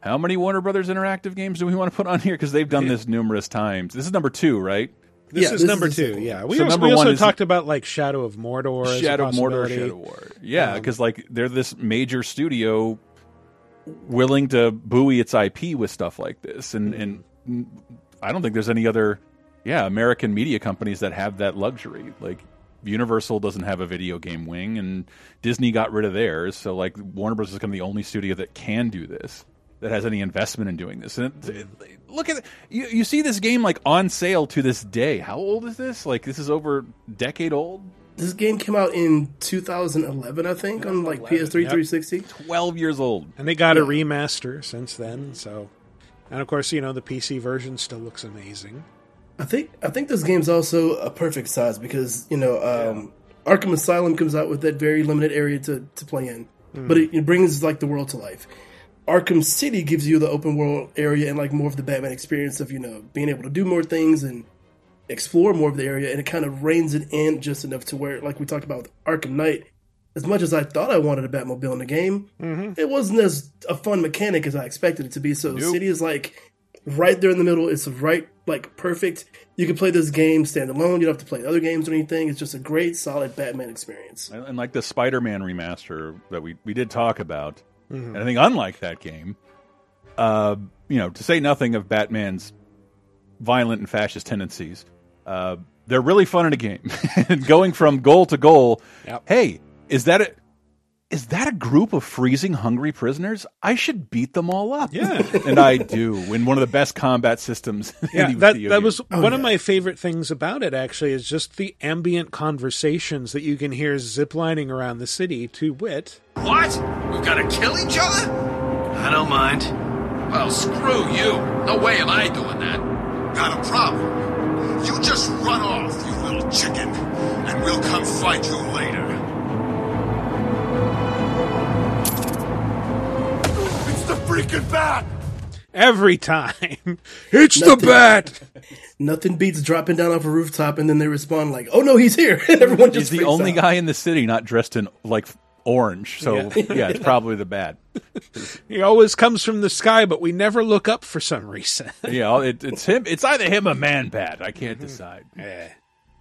How many Warner Brothers interactive games do we want to put on here? Because they've done this numerous times. This is number two, right? This Yeah, is this number is two. Yeah, we So also, number we also one is- talked about like Shadow of Mordor. as a Shadow of Mordor, possibility. Shadow War. Yeah, Um, because like they're this major studio willing to buoy its IP with stuff like this, and and I don't think there's any other, yeah, American media companies that have that luxury. Like Universal doesn't have a video game wing, and Disney got rid of theirs. So like Warner Bros. is kind of the only studio that can do this, that has any investment in doing this. And it, it- look at you. You see this game like on sale to this day. How old is this? Like this is over decade old. This game came out in 2011, I think, on like PS3 Yep. 360. Twelve years old. and they got a remaster since then. So, and of course, you know the PC version still looks amazing. I think I think this game's also a perfect size because you know um, Arkham Asylum comes out with that very limited area to, to play in, Hmm. but it, it brings like the world to life. Arkham City gives you the open world area and like more of the Batman experience of you know being able to do more things and explore more of the area, and it kind of reins it in just enough to where, like we talked about with Arkham Knight, as much as I thought I wanted a Batmobile in the game, it wasn't as a fun mechanic as I expected it to be. So Nope. City is like right there in the middle. It's right, like perfect. You can play this game standalone. You don't have to play other games or anything. It's just a great, solid Batman experience. and, and like the Spider-Man remaster that we we did talk about, Mhm. and I think unlike that game, uh, you know, to say nothing of Batman's violent and fascist tendencies, uh, they're really fun in a game. and going from goal to goal, hey, is that a is that a group of freezing hungry prisoners? I should beat them all up. Yeah. and I do. In one of the best combat systems. in Yeah, the that video that game. was one of my favorite things about it. Actually, is just the ambient conversations that you can hear ziplining around the city. To wit, What? We've got to kill each other? I don't mind. Well, screw you. No way am I doing that. Got a problem. You just run off, you little chicken, and we'll come fight you later. It's the freaking bat! every time it's the bat. Nothing beats dropping down off a rooftop and then they respond like, "Oh no, he's here!" Everyone just He's the only out. guy in the city not dressed in like orange. So Yeah. yeah, it's probably the bad. He always comes from the sky, but we never look up for some reason. Yeah, it, it's him. It's either him or Man Bat. I can't mm-hmm. decide. Yeah.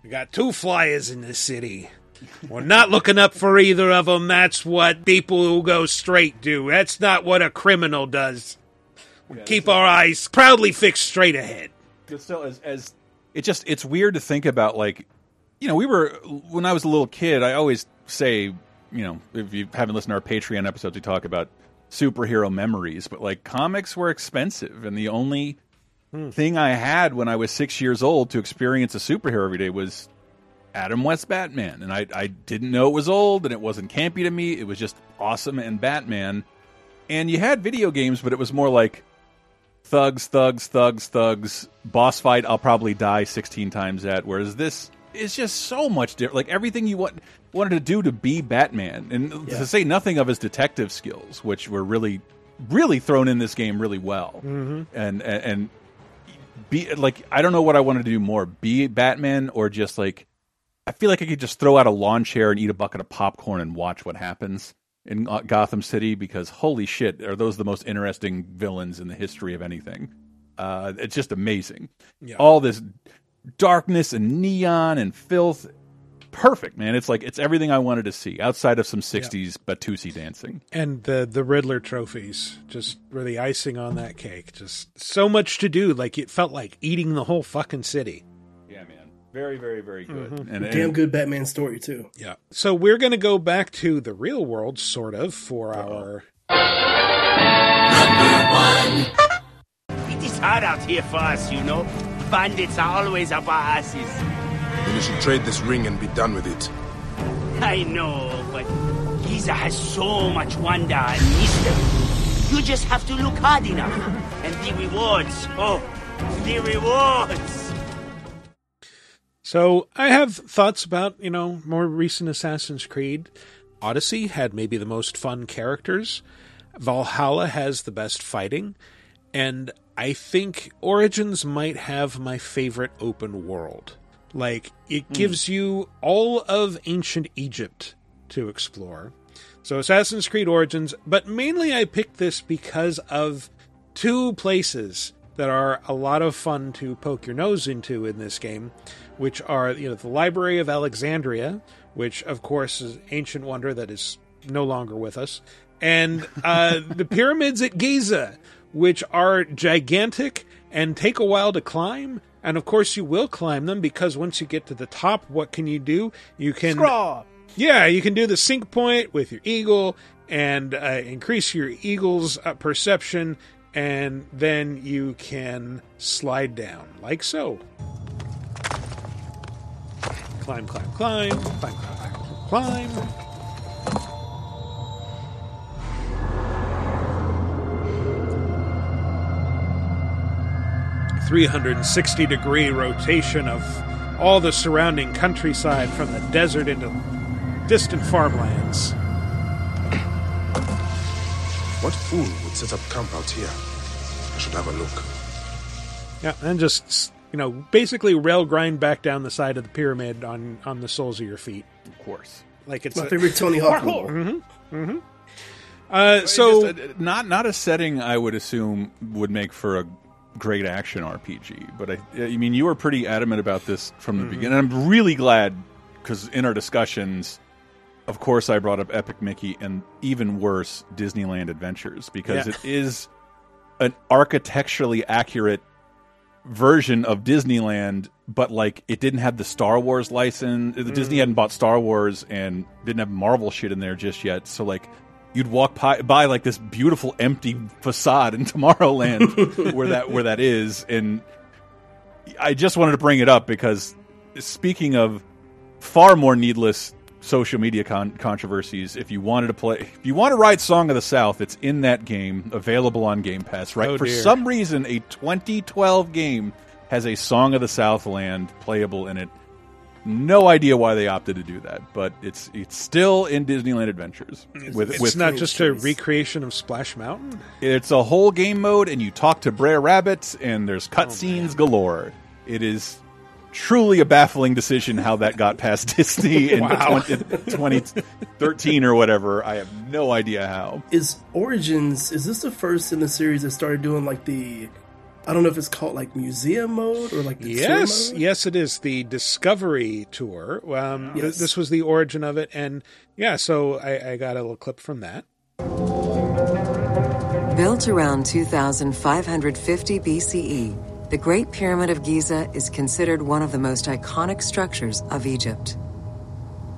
We got two flyers in this city. We're not looking up for either of them. That's what people who go straight do. That's not what a criminal does. We keep our eyes proudly fixed straight ahead. But still, as as it just it's weird to think about. Like, you know, we were when I was a little kid. I always say, you know, if you haven't listened to our Patreon episodes, we talk about superhero memories. But like, comics were expensive, and the only hmm. thing I had when I was six years old to experience a superhero every day was Adam West Batman, and I I didn't know it was old, and it wasn't campy to me. It was just awesome and Batman. And you had video games, but it was more like thugs, thugs, thugs, thugs, boss fight. I'll probably die sixteen times at. Whereas this is just so much different. Like everything you want wanted to do to be Batman, and Yeah. to say nothing of his detective skills, which were really, really thrown in this game really well. Mhm. And and, and be like I don't know what I wanted to do more: be Batman or just like I feel like I could just throw out a lawn chair and eat a bucket of popcorn and watch what happens in Gotham City because holy shit, are those the most interesting villains in the history of anything? Uh, it's just amazing. Yeah. All this darkness and neon and filth. Perfect, man. It's like it's everything I wanted to see outside of some 60s Batusi dancing. And the the Riddler trophies just were the icing on that cake. Just so much to do. Like it felt like eating the whole fucking city. Yeah, man. Very, very, very good. Mhm. And, Damn good Batman story too. Yeah. So we're going to go back to the real world, sort of, for our. It is hard out here for us, you know. Bandits are always up our asses. Then you should trade this ring and be done with it. I know, but Giza has so much wonder and mystery. You just have to look hard enough. And the rewards, oh, the rewards. So I have thoughts about, you know, more recent Assassin's Creed. Odyssey had maybe the most fun characters. Valhalla has the best fighting. And I think Origins might have my favorite open world. Like, it gives you all of ancient Egypt to explore. So Assassin's Creed Origins, but mainly I picked this because of two places that are a lot of fun to poke your nose into in this game, which are you know the Library of Alexandria, which of course is ancient wonder that is no longer with us, and uh, the pyramids at Giza, which are gigantic and take a while to climb. And of course, you will climb them because once you get to the top, what can you do? You can Scraw! yeah, you can do the sync point with your eagle and uh, increase your eagle's uh, perception, and then you can slide down like so. Climb, climb, climb, climb, climb, climb, climb. Three hundred and sixty degree rotation of all the surrounding countryside from the desert into distant farmlands. What fool would set up camp out here? I should have a look. Yeah, and just you know, basically rail grind back down the side of the pyramid on on the soles of your feet. Of course, like it's My a- favorite Tony Hawk move. Mm-hmm. Mm-hmm. Uh, so Just, uh, not not a setting I would assume would make for a great action RPG. But I, I mean, you were pretty adamant about this from the Mm-hmm. beginning. I'm really glad because in our discussions, of course, I brought up Epic Mickey and even worse, Disneyland Adventures because Yeah. it is an architecturally accurate version of Disneyland, but like it didn't have the Star Wars license. Mm. Disney hadn't bought Star Wars and didn't have Marvel shit in there just yet. So like you'd walk by, by like this beautiful empty facade in Tomorrowland where that where that is, and I just wanted to bring it up because speaking of far more needless social media con controversies, if you wanted to play, if you want to ride Song of the South, it's in that game, available on Game Pass. Right, Oh, for some reason, a 2012 game has a Song of the Southland playable in it. No idea why they opted to do that, but it's it's still in Disneyland Adventures. With it's with not just a recreation of Splash Mountain. it's a whole game mode, and you talk to Brer Rabbit, and Oh, there's cutscenes galore. It is truly a baffling decision how that got past Disney in Wow. 20, 2013 or whatever. I have no idea how. Is Origins is this the first in the series that started doing like the I don't know if it's called like museum mode or like the tour Yes, mode? yes, it is the Discovery Tour. Um, th- this was the origin of it, and yeah, so I, I got a little clip from that. Built around 2550 BCE, the Great Pyramid of Giza is considered one of the most iconic structures of Egypt.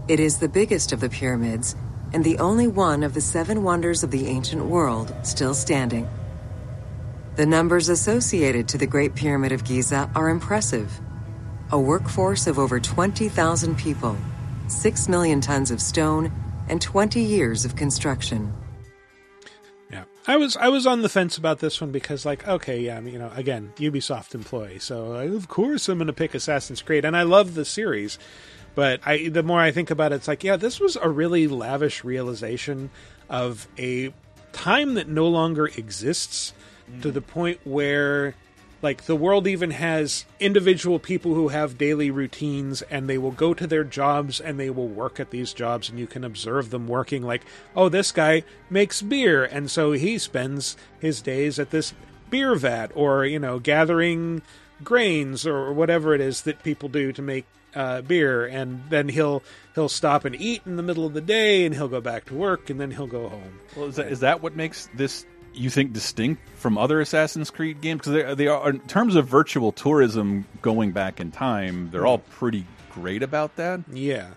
It is the biggest of the pyramids and the only one of the seven wonders of the ancient world still standing. The numbers associated to the Great Pyramid of Giza are impressive. A workforce of over 20,000 people, 6 million tons of stone, and 20 years of construction. Yeah, I was I was on the fence about this one because, like, okay, yeah, I mean, you know, again, Ubisoft employee, so of course I'm going to pick Assassin's Creed, and I love the series. But I, the more I think about it, it's like, yeah, this was a really lavish realization of a time that no longer exists to the point where like the world even has individual people who have daily routines and they will go to their jobs and they will work at these jobs and you can observe them working like oh this guy makes beer and so he spends his days at this beer vat or you know gathering grains or whatever it is that people do to make uh, beer. And then he'll he'll stop and eat in the middle of the day and he'll go back to work and then he'll go home. Well, is that, is that what makes this you think distinct from other Assassin's Creed games because they, they are in terms of virtual tourism going back in time, they're all pretty great about that. Yeah,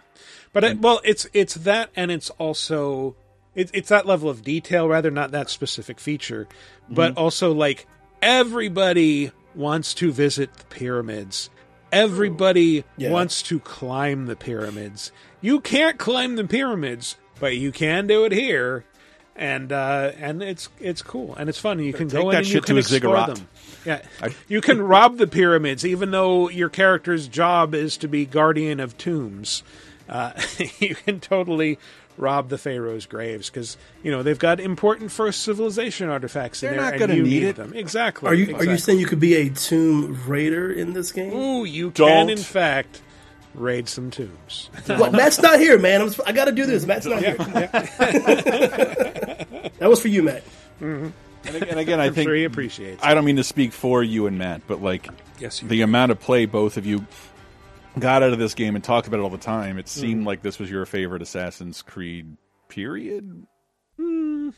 but it, well, it's it's that, and it's also it, it's that level of detail rather not that specific feature, but Mhm. also like everybody wants to visit the pyramids. Everybody Yeah. wants to climb the pyramids. You can't climb the pyramids, but you can do it here. And uh, and it's it's cool and it's fun. You can Take go in that and you can to a explore ziggurat. them. Yeah, I- you can rob the pyramids, even though your character's job is to be guardian of tombs. Uh, you can totally rob the pharaoh's graves because you know they've got important first civilization artifacts in They're there. not gonna you need it. them exactly. Are you are you saying you could be a tomb raider in this game? Ooh, you Don't. can in fact raid some tombs. What, Matt's not here, man. I'm, I got to do this. Matt's not Yeah, here. that was for you, Matt. Mhm. And, ag- and again, I think sure he appreciates. I don't mean to speak for you and Matt, but like Yes, the do. amount of play both of you got out of this game and talked about it all the time. It seemed Mhm. like this was your favorite Assassin's Creed period. Hmm.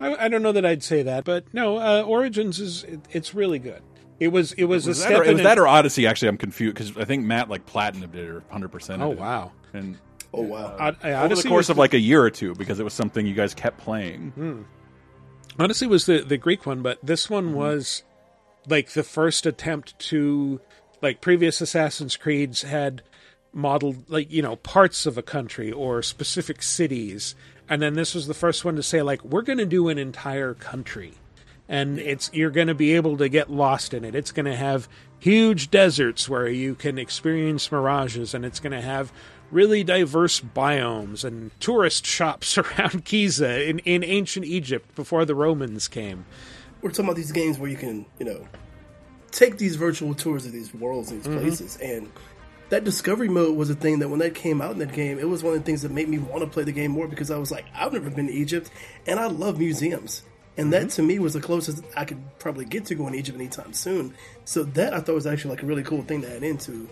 I, I don't know that I'd say that, but no, uh, Origins is it, it's really good. It was it was, Was a that step or, it in was that or Odyssey? Actually, I'm confused because I think Matt like platinumed it or 100 percent. Oh, wow. And oh wow! Od- uh, over the course was of the- like a year or two, because it was something you guys kept playing. Hmm. Honestly, was the the Greek one, but this one Mm-hmm. was like the first attempt to like previous Assassin's Creeds had modeled like you know parts of a country or specific cities, and then this was the first one to say like we're going to do an entire country, and it's you're going to be able to get lost in it. It's going to have huge deserts where you can experience mirages, and it's going to have really diverse biomes and tourist shops around Giza in, in ancient Egypt before the Romans came. We're talking about these games where you can, you know, take these virtual tours of these worlds and these Mhm. places. And that discovery mode was a thing that when that came out in that game, it was one of the things that made me want to play the game more because I was like, I've never been to Egypt and I love museums. And that mm-hmm. to me was the closest I could probably get to going to Egypt anytime soon. So that I thought was actually like a really cool thing to add into.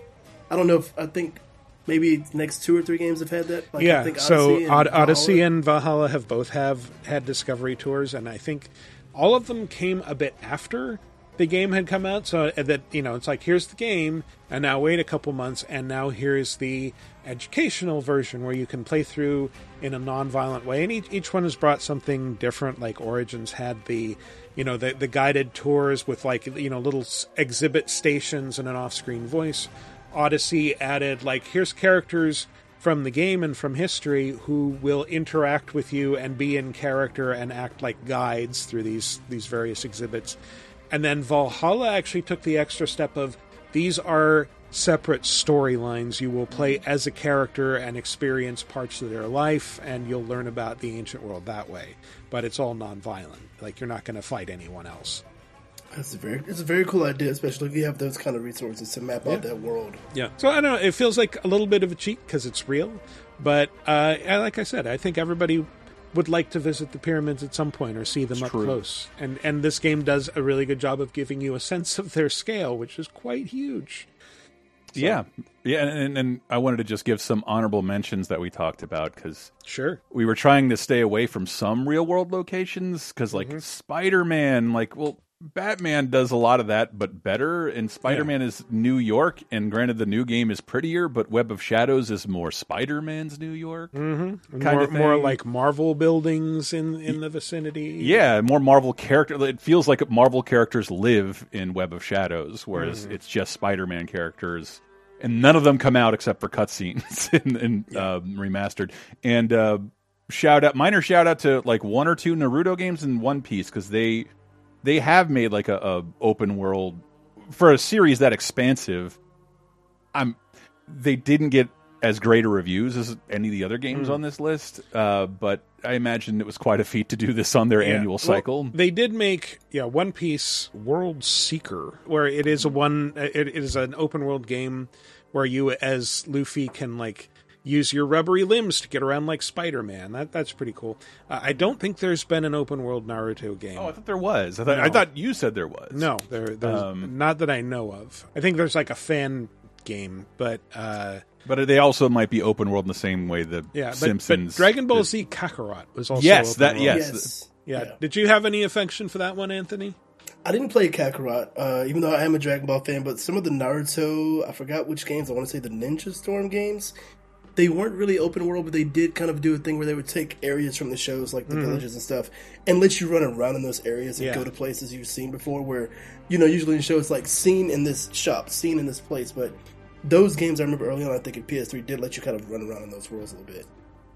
I don't know if I think maybe next two or three games have had that. Like, I yeah, so and Od- Odyssey and Valhalla have both have had discovery tours, and I think all of them came a bit after the game had come out. So uh, that you know, it's like here's the game, and now wait a couple months, and now here's the educational version where you can play through in a non-violent way, and each, each one has brought something different. Like Origins had the you know the the guided tours with like you know little exhibit stations and an off-screen voice. Odyssey added like here's characters from the game and from history who will interact with you and be in character and act like guides through these these various exhibits. And then Valhalla actually took the extra step of these are separate storylines. You will play as a character and experience parts of their life and you'll learn about the ancient world that way. But it's all non-violent. Like you're not going to fight anyone else. That's a very it's a very cool idea, especially if you have those kind of resources to map Yeah. out that world. Yeah. So I don't know. It feels like a little bit of a cheat because it's real, but uh, like I said, I think everybody would like to visit the pyramids at some point or see them It's up true. close. And and this game does a really good job of giving you a sense of their scale, which is quite huge. So- Yeah, yeah, and, and I wanted to just give some honorable mentions that we talked about because Sure. we were trying to stay away from some real world locations because like Mm-hmm. Spider Man, like well. Batman does a lot of that, but better. And Spider Man is New York, and granted, the new game is prettier, but Web of Shadows is more Spider Man's New York. Mm-hmm. Kind more, of more like Marvel buildings in in the vicinity. Yeah, more Marvel character. It feels like Marvel characters live in Web of Shadows, whereas Mhm. it's just Spider-Man characters, and none of them come out except for cutscenes in, in um, remastered. And uh, shout out, minor shout out to like one or two Naruto games and One Piece because they they have made like a, a open world for a series that expansive. I'm they didn't get as great a reviews as any of the other games Mm. on this list, uh, but I imagine it was quite a feat to do this on their Yeah. annual Well, cycle. they did make yeah One Piece World Seeker, where it is a one it, it is an open world game where you as Luffy can like use your rubbery limbs to get around like Spider Man. That that's pretty cool. Uh, I don't think there's been an open world Naruto game. Oh, I thought there was. I thought, I thought you said there was. No, there there's Um, not that I know of. I think there's like a fan game, but uh, but they also might be open world in the same way the yeah, but, Simpsons. but Dragon Ball Z Kakarot was also yes, open that world. yes, Yeah. Did you have any affection for that one, Anthony? I didn't play Kakarot, uh, even though I am a Dragon Ball fan. But some of the Naruto, I forgot which games. I want to say the Ninja Storm games. They weren't really open world, but they did kind of do a thing where they would take areas from the shows, like the Mhm. villages and stuff, and let you run around in those areas and Yeah. go to places you've seen before. Where you know, usually in shows like seen in this shop, seen in this place, but those games I remember early on, I think in PS3 did let you kind of run around in those worlds a little bit.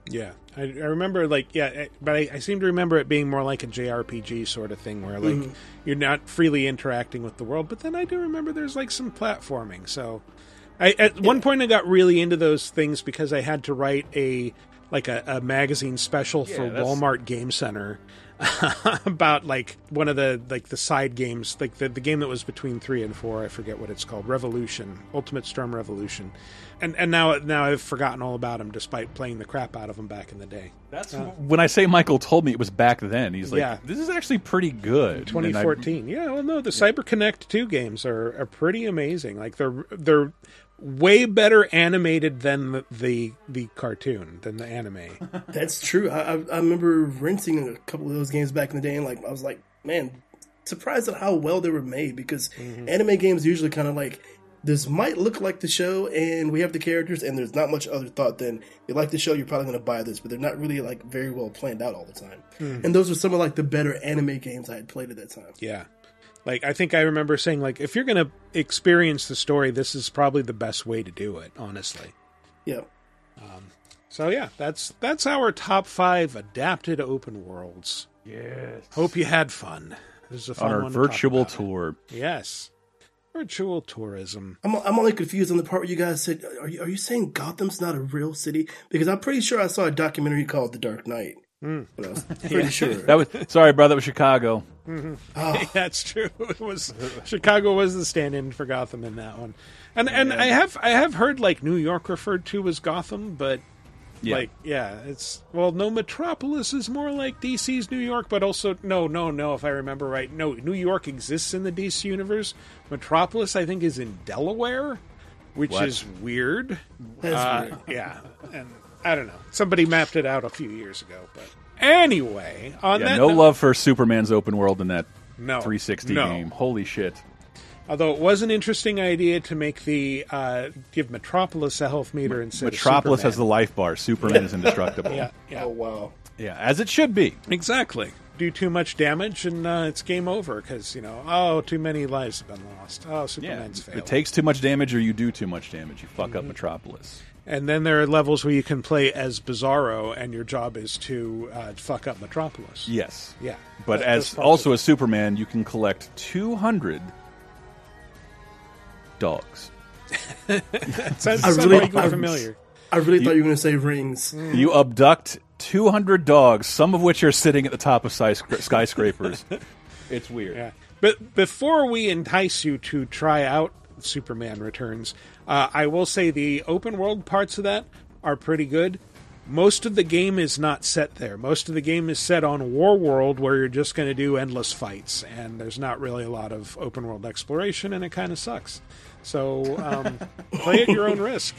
Yeah, I, I remember like yeah, I- but I, I seem to remember it being more like a JRPG sort of thing where like Mhm. you're not freely interacting with the world. But then I do remember there's like some platforming. So I at one point I got really into those things because I had to write a like a, a magazine special for that's- Walmart Game Center about like one of the like the side games like the, the game that was between three and four. I forget what it's called. Revolution. Ultimate storm revolution. And and now now i've forgotten all about him despite playing the crap out of him back in the day. That's Uh, when I say Mikel told me it was back then. He's like, Yeah. "This is actually pretty good." And I- 2014 yeah well no the CyberConnect2 games are, are pretty amazing. Like they're they're way better animated than the the, the cartoon than the anime That's true. I, I, I remember renting a couple of those games back in the day, and like I was like, man, surprised at how well they were made because Mm-hmm. anime games usually kind of like this might look like the show, and we have the characters, and there's not much other thought than you like the show, you're probably going to buy this, but they're not really like very well planned out all the time. Hmm. And those were some of like the better anime games I had played at that time. Yeah. Like I think I remember saying like if you're going to experience the story this is probably the best way to do it honestly. Yeah. Um so yeah, that's that's our top 5 adapted open worlds. Yes. Hope you had fun. This is a fun on our one to virtual about. tour. Yes. Virtual tourism. I'm, I'm only confused on the part where you guys said, are you, are you saying Gotham's not a real city? Because I'm pretty sure I saw a documentary called The Dark Knight. But I was pretty Yeah. sure. That was sorry, brother. That was Chicago. Mhm. Oh. That's true. It was Chicago was the stand-in for Gotham in that one, and and I have I have heard like New York referred to as Gotham, but Yeah. like yeah, it's well no Metropolis is more like DC's New York, but also no no no if I remember right, no New York exists in the DC universe. Metropolis I think is in Delaware, which What? is weird. That's Uh, weird. Yeah, and I don't know. Somebody mapped it out a few years ago, but anyway, on Yeah, that no note- love for Superman's open world in that No. 360 No. game. Holy shit! Although it was an interesting idea to make the uh, give Metropolis a health meter instead Metropolis of has the life bar. Superman is indestructible. yeah, yeah. Oh wow. Yeah, as it should be. Exactly. Do too much damage and uh, it's game over because you know oh too many lives have been lost. Oh Yeah, Superman's failed. it takes too much damage or you do too much damage. You fuck up Mhm. Metropolis. And then there are levels where you can play as Bizarro and your job is to uh, fuck up Metropolis. Yes. Yeah. But That- as also of as Superman, you can collect 200 dogs. it. Sounds I really, you go I, familiar. I really You- thought you were going to say rings. You abduct 200 dogs, some of which are sitting at the top of skyscrapers. it's weird. Yeah. But before we entice you to try out Superman Returns, uh, I will say the open world parts of that are pretty good. Most of the game is not set there. Most of the game is set on War World, where you're just going to do endless fights, and there's not really a lot of open world exploration, and it kind of sucks. So um, play at your own risk.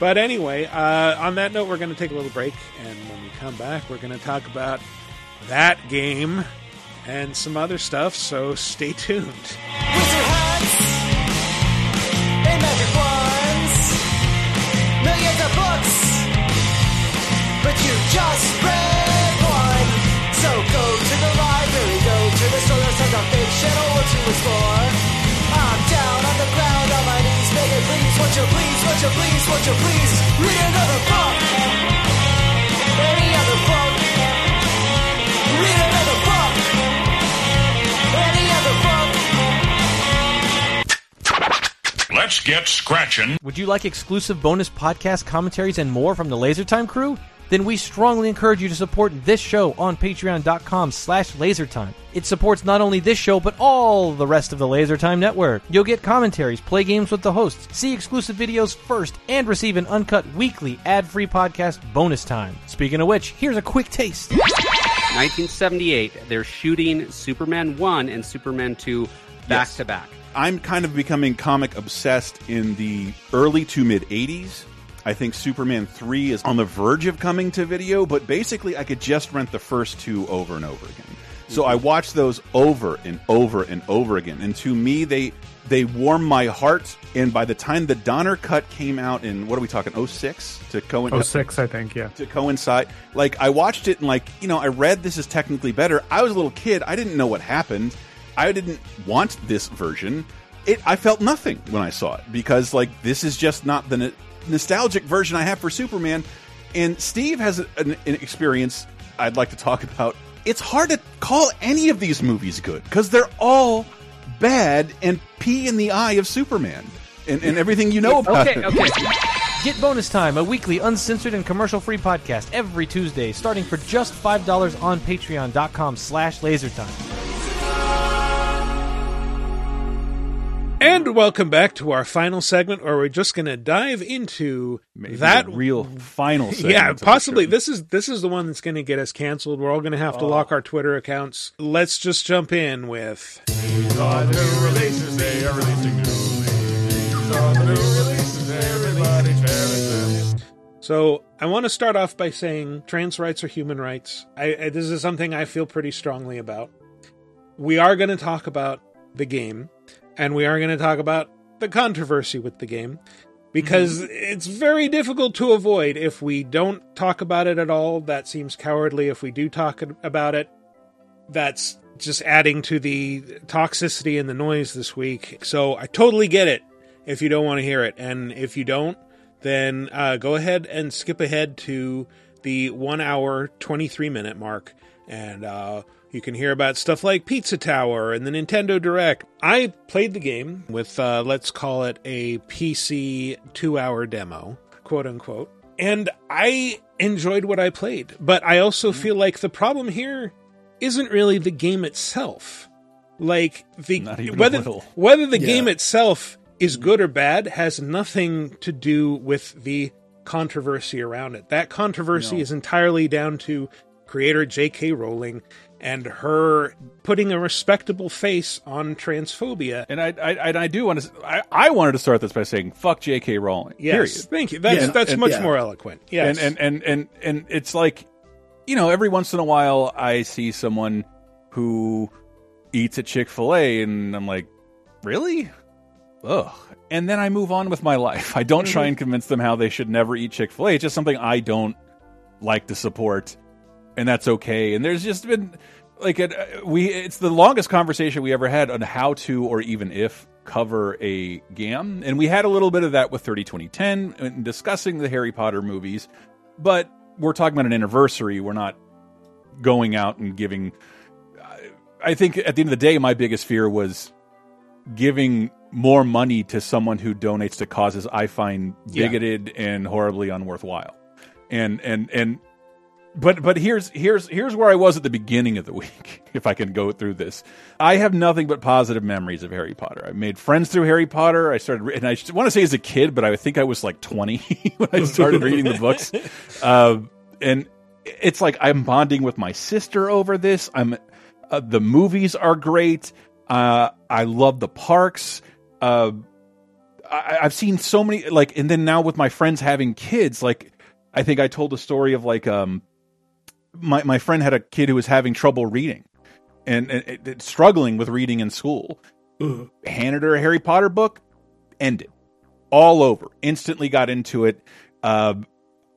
But anyway, uh, on that note, we're going to take a little break, and when we come back, we're going to talk about that game and some other stuff. So stay tuned. But you just read one. So go to the library, go to the store, there's tons of fiction or to explore. I'm down on the ground on my knees, begging please, won't you please, won't you please, won't you please read another book? Any other book? Read another book. Any other book? Let's get scratching. Would you like exclusive bonus podcast commentaries and more from the LaserTime crew? Then we strongly encourage you to support this show on patreon.com slash lasertime. It supports not only this show, but all the rest of the LaserTime network. You'll get commentaries, play games with the hosts, see exclusive videos first, and receive an uncut weekly ad-free podcast bonus time. Speaking of which, here's a quick taste. 1978, they're shooting Superman 1 and Superman 2 back Yes. to back. I'm kind of becoming comic obsessed in the early to mid 80s. I think Superman 3 is on the verge of coming to video, but basically I could just rent the first two over and over again. So I mm-hmm. watched those over and over and over again. And to me they they warm my heart and by the time the Donner cut came out in what are we talking 06 to coincide 06, I think, yeah. to coincide like I watched it and like, you know, I read this is technically better. I was a little kid. I didn't know what happened. I didn't want this version. It I felt nothing when I saw it because like this is just not the nostalgic version I have for Superman. And Steve has an, an experience I'd like to talk about. It's hard to call any of these movies good because they're all bad and pee in the eye of Superman and, and everything you know about Okay, it. okay. Get Bonus Time, a weekly uncensored and commercial-free podcast every Tuesday, starting for just $5 on patreon.com slash lasertime. And welcome back to our final segment, where we're just going to dive into that real final segment Yeah, possibly. This is this is the one that's going to get us canceled. We're all going to have to Oh. lock our Twitter accounts. Let's just jump in with. These the new releases, they are releasing new These the new releases, everybody cherish them. So I want to start off by saying trans rights are human rights. I, I this is something I feel pretty strongly about. We are going to talk about the game, and we are going to talk about the controversy with the game, because it's very difficult to avoid. If we don't talk about it at all, that seems cowardly. If we do talk about it, that's just adding to the toxicity and the noise this week. So I totally get it if you don't want to hear it. And if you don't, then uh, go ahead and skip ahead to the one hour, 23 minute mark. And uh, you can hear about stuff like Pizza Tower and the Nintendo Direct. I played the game with, uh, let's call it a PC two hour demo, quote unquote. And I enjoyed what I played. But I also feel like the problem here isn't really the game itself. Like the Not even whether little. whether the Yeah. game itself is good or bad has nothing to do with the controversy around it. That controversy No. is entirely down to creator J.K. Rowling and her putting a respectable face on transphobia. And I, I, I do want to. I, I wanted to start this by saying "fuck J.K. Rowling." Yes, period. thank you. That's that's much more eloquent. Yes, and, and and and and it's like, you know, every once in a while I see someone who eats at Chick Fil A, and I'm like, really? Ugh. And then I move on with my life. I don't try Mhm. and convince them how they should never eat Chick Fil A. It's just something I don't like to support, and that's okay. And there's just been like uh, we. It's the longest conversation we ever had on how to or even if cover a GAM, and we had a little bit of that with 30 2010 and discussing the Harry Potter movies. But we're talking about an anniversary. We're not going out and giving. I think at the end of the day, my biggest fear was giving more money to someone who donates to causes I find Yeah. bigoted and horribly unworthwhile. And and and but but here's here's here's where I was at the beginning of the week. If I can go through this, I have nothing but positive memories of Harry Potter. I made friends through Harry Potter. I started, and I want to say as a kid, but I think I was like 20 when I started reading the books. Uh, and it's like I'm bonding with my sister over this. I'm uh, the movies are great. Uh, I love the parks. Uh, I, I've seen so many like, and then now with my friends having kids, like I think I told a story of like um my my friend had a kid who was having trouble reading and, and, and- struggling with reading in school. Handed her a Harry Potter book, ended all over. Instantly got into it. Uh,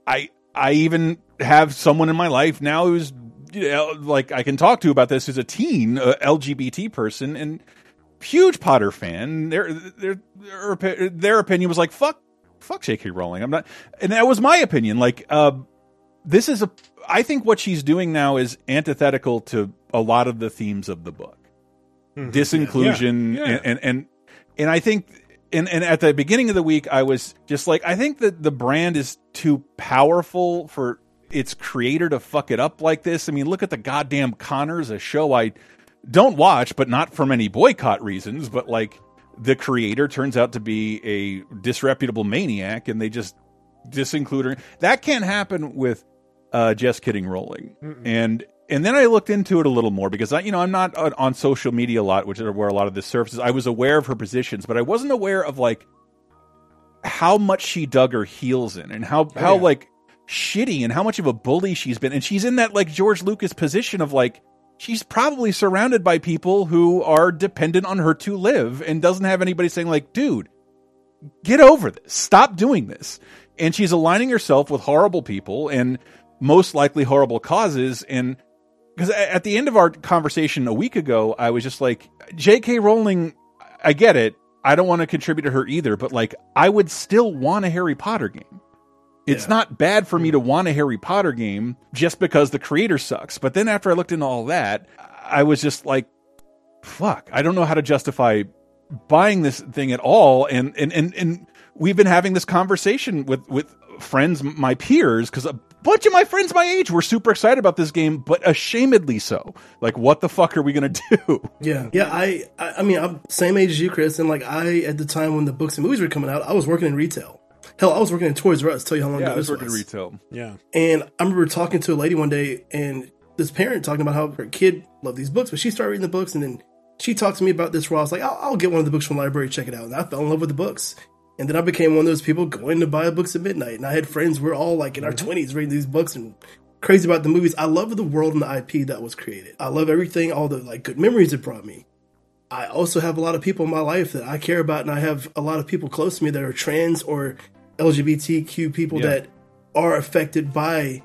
I I even have someone in my life now who's you know, like I can talk to about this who's a teen uh, LGBT person and huge Potter fan. Their their their, their opinion was like fuck fuck J.K. Rowling. I'm not, and that was my opinion. Like uh, this is a. I think what she's doing now is antithetical to a lot of the themes of the book. Mhm. Disinclusion Yeah. Yeah. and and and, and I think. And, and at the beginning of the week, I was just like, I think that the brand is too powerful for its creator to fuck it up like this. I mean, look at the goddamn Conners, a show I don't watch, but not for many boycott reasons. But like, the creator turns out to be a disreputable maniac, and they just disinclude her. That can't happen with uh, just kidding Rowling. And and then I looked into it a little more because I, you know, I'm not on, on social media a lot, which is where a lot of this surfaces. I was aware of her positions, but I wasn't aware of like how much she dug her heels in and how how Oh, yeah. like shitty and how much of a bully she's been and she's in that like George Lucas position of like she's probably surrounded by people who are dependent on her to live and doesn't have anybody saying like dude get over this stop doing this and she's aligning herself with horrible people and most likely horrible causes and because at the end of our conversation a week ago i was just like jk rowling i get it. I don't want to contribute to her either but like i would still want a harry potter game. It's not bad for me to want a harry potter game just because the creator sucks but then after i looked into all that i was just like fuck i don't know how to justify buying this thing at all and and and, and we've been having this conversation with with friends my peers because a uh, bunch of my friends my age were super excited about this game but ashamedly so like what the fuck are we gonna do Yeah, yeah. I, I, I mean, I'm same age as you, Chris, and like I, at the time when the books and movies were coming out, I was working in retail. Hell, I was working in Toys R Us. Tell you how long yeah ago i was this working retail Yeah. And I remember talking to a lady one day, and this parent talking about how her kid loved these books, but she started reading the books, and then she talked to me about this. Where I was like, I'll, I'll get one of the books from the library, check it out, and I fell in love with the books. And then I became one of those people going to buy books at midnight, and I had friends. We're all like in our mm-hmm. twenties reading these books and crazy about the movies. I love the world and the IP that was created. I love everything, all the like good memories it brought me. I also have a lot of people in my life that I care about, and I have a lot of people close to me that are trans or LGBTQ people Yeah. that are affected by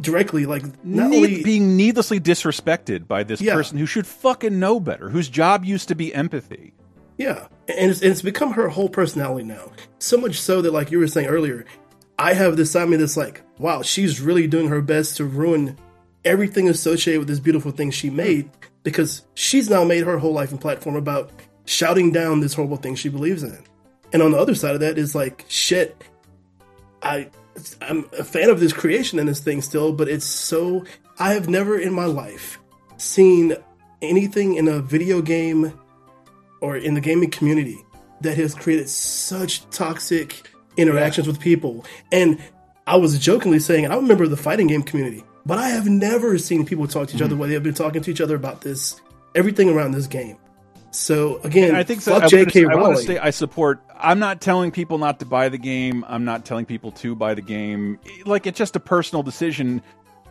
directly, like not Need- only being needlessly disrespected by this Yeah. person who should fucking know better whose job used to be empathy Yeah, and it's, it's become her whole personality now. So much so that, like you were saying earlier, I have this side of me that's like, wow, she's really doing her best to ruin everything associated with this beautiful thing she made because she's now made her whole life and platform about shouting down this horrible thing she believes in. And on the other side of that is like, shit, I I'm a fan of this creation and this thing still, but it's so I have never in my life seen anything in a video game or in the gaming community that has created such toxic interactions with people. And I was jokingly saying, I remember the fighting game community, but I have never seen people talk to each other mm-hmm. the way they've been talking to each other about this, everything around this game. So again, I think so. fuck I J.K. I want to say I support. I'm not telling people not to buy the game. I'm not telling people to buy the game. Like it's just a personal decision,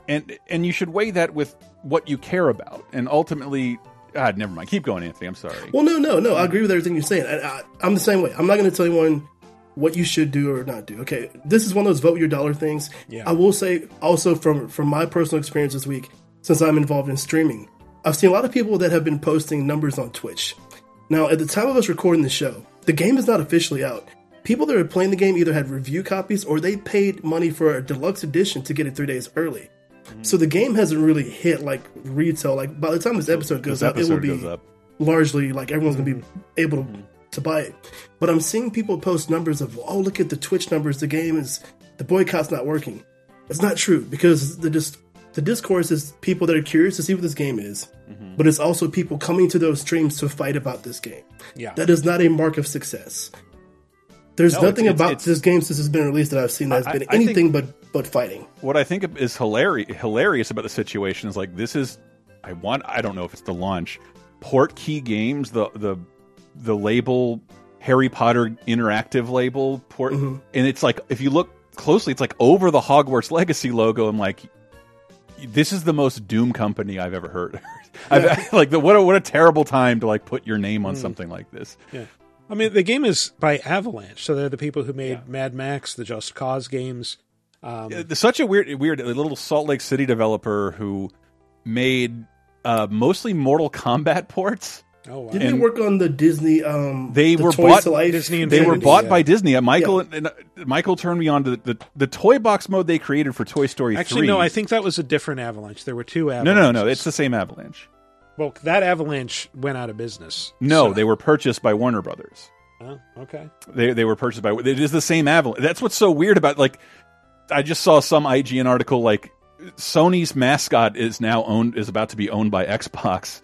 and and you should weigh that with what you care about. And ultimately, God, never mind. Keep going, Anthony. I'm sorry. Well, no, no, no. I agree with everything you're saying. I, I, I'm the same way. I'm not going to tell anyone what you should do or not do. Okay, this is one of those vote your dollar things. Yeah. I will say also from from my personal experience this week, since I'm involved in streaming, I've seen a lot of people that have been posting numbers on Twitch. Now, at the time of us recording the show, the game is not officially out. People that are playing the game either had review copies or they paid money for a deluxe edition to get it three days early. So the game hasn't really hit like retail. Like by the time this episode goes This up, it will be up. largely like everyone's gonna be mm-hmm. able to, to buy it. But I'm seeing people post numbers of oh look at the Twitch numbers. The game is the boycott's not working. It's not true because the dis- the discourse is people that are curious to see what this game is, mm-hmm. but it's also people coming to those streams to fight about this game. Yeah. That is not a mark of success. There's No, nothing it's- it's- about it's- this game since it's been released that I've seen that has been I think- anything but but fighting. What I think is hilarious hilarious about the situation is like this is I want I don't know if it's the launch Portkey Games the the the label Harry Potter interactive label port Mm-hmm. and it's like if you look closely it's like over the Hogwarts Legacy logo I'm like this is the most doom company I've ever heard. I've, like the what a, what a terrible time to like put your name on Mm. something like this. Yeah. I mean, the game is by Avalanche, so they're the people who made Mad Max, the Just Cause games. Um, There's such a weird, weird little Salt Lake City developer who made uh, mostly Mortal Kombat ports. Oh, wow. Didn't they work on the Disney? Um, They the were Toys bought. to Life Disney they were bought yeah. by Disney. Uh, Mikel and, uh, Mikel turned me on to the, the the toy box mode they created for Toy Story. Actually, 3. no, I think that was a different Avalanche. There were two no, Avalanches. no, no. No, it's the same Avalanche. well, that Avalanche went out of business. No, So- they were purchased by Warner Brothers. Oh, okay. They they were purchased by. It is the same Avalanche. That's what's so weird about like. I just saw some IGN article like Sony's mascot is now owned is about to be owned by Xbox.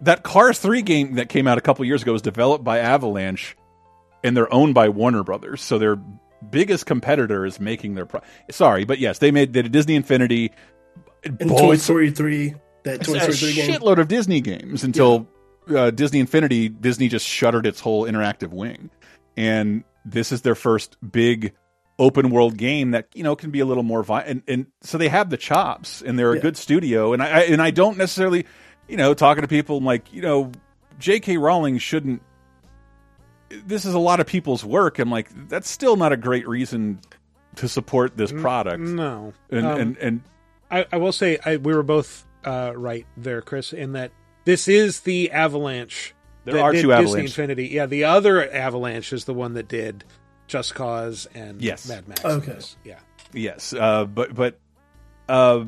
That Cars three game that came out a couple years ago was developed by Avalanche, and they're owned by Warner Brothers. So their biggest competitor is making their. Pro- Sorry, but yes, they made they did Disney Infinity. and Bullets- Toy Story three. That Toy Story three game. shitload of Disney games until uh, Disney Infinity. Disney just shuttered its whole interactive wing, and this is their first big open world game that you know can be a little more vi- and, and so they have the chops and they're a Yeah. good studio and I, and I don't necessarily you know talking to people I'm like you know J.K. Rowling shouldn't this is a lot of people's work I'm like that's still not a great reason to support this product No, and Um, and and I, I will say I, we were both uh, right there, Chris, in that this is the Avalanche. There are two Disney Avalanche. Infinity. Yeah, the other Avalanche is the one that did Just Cause and Yes. Mad Max. Okay. Yeah. Yes, uh, but but uh,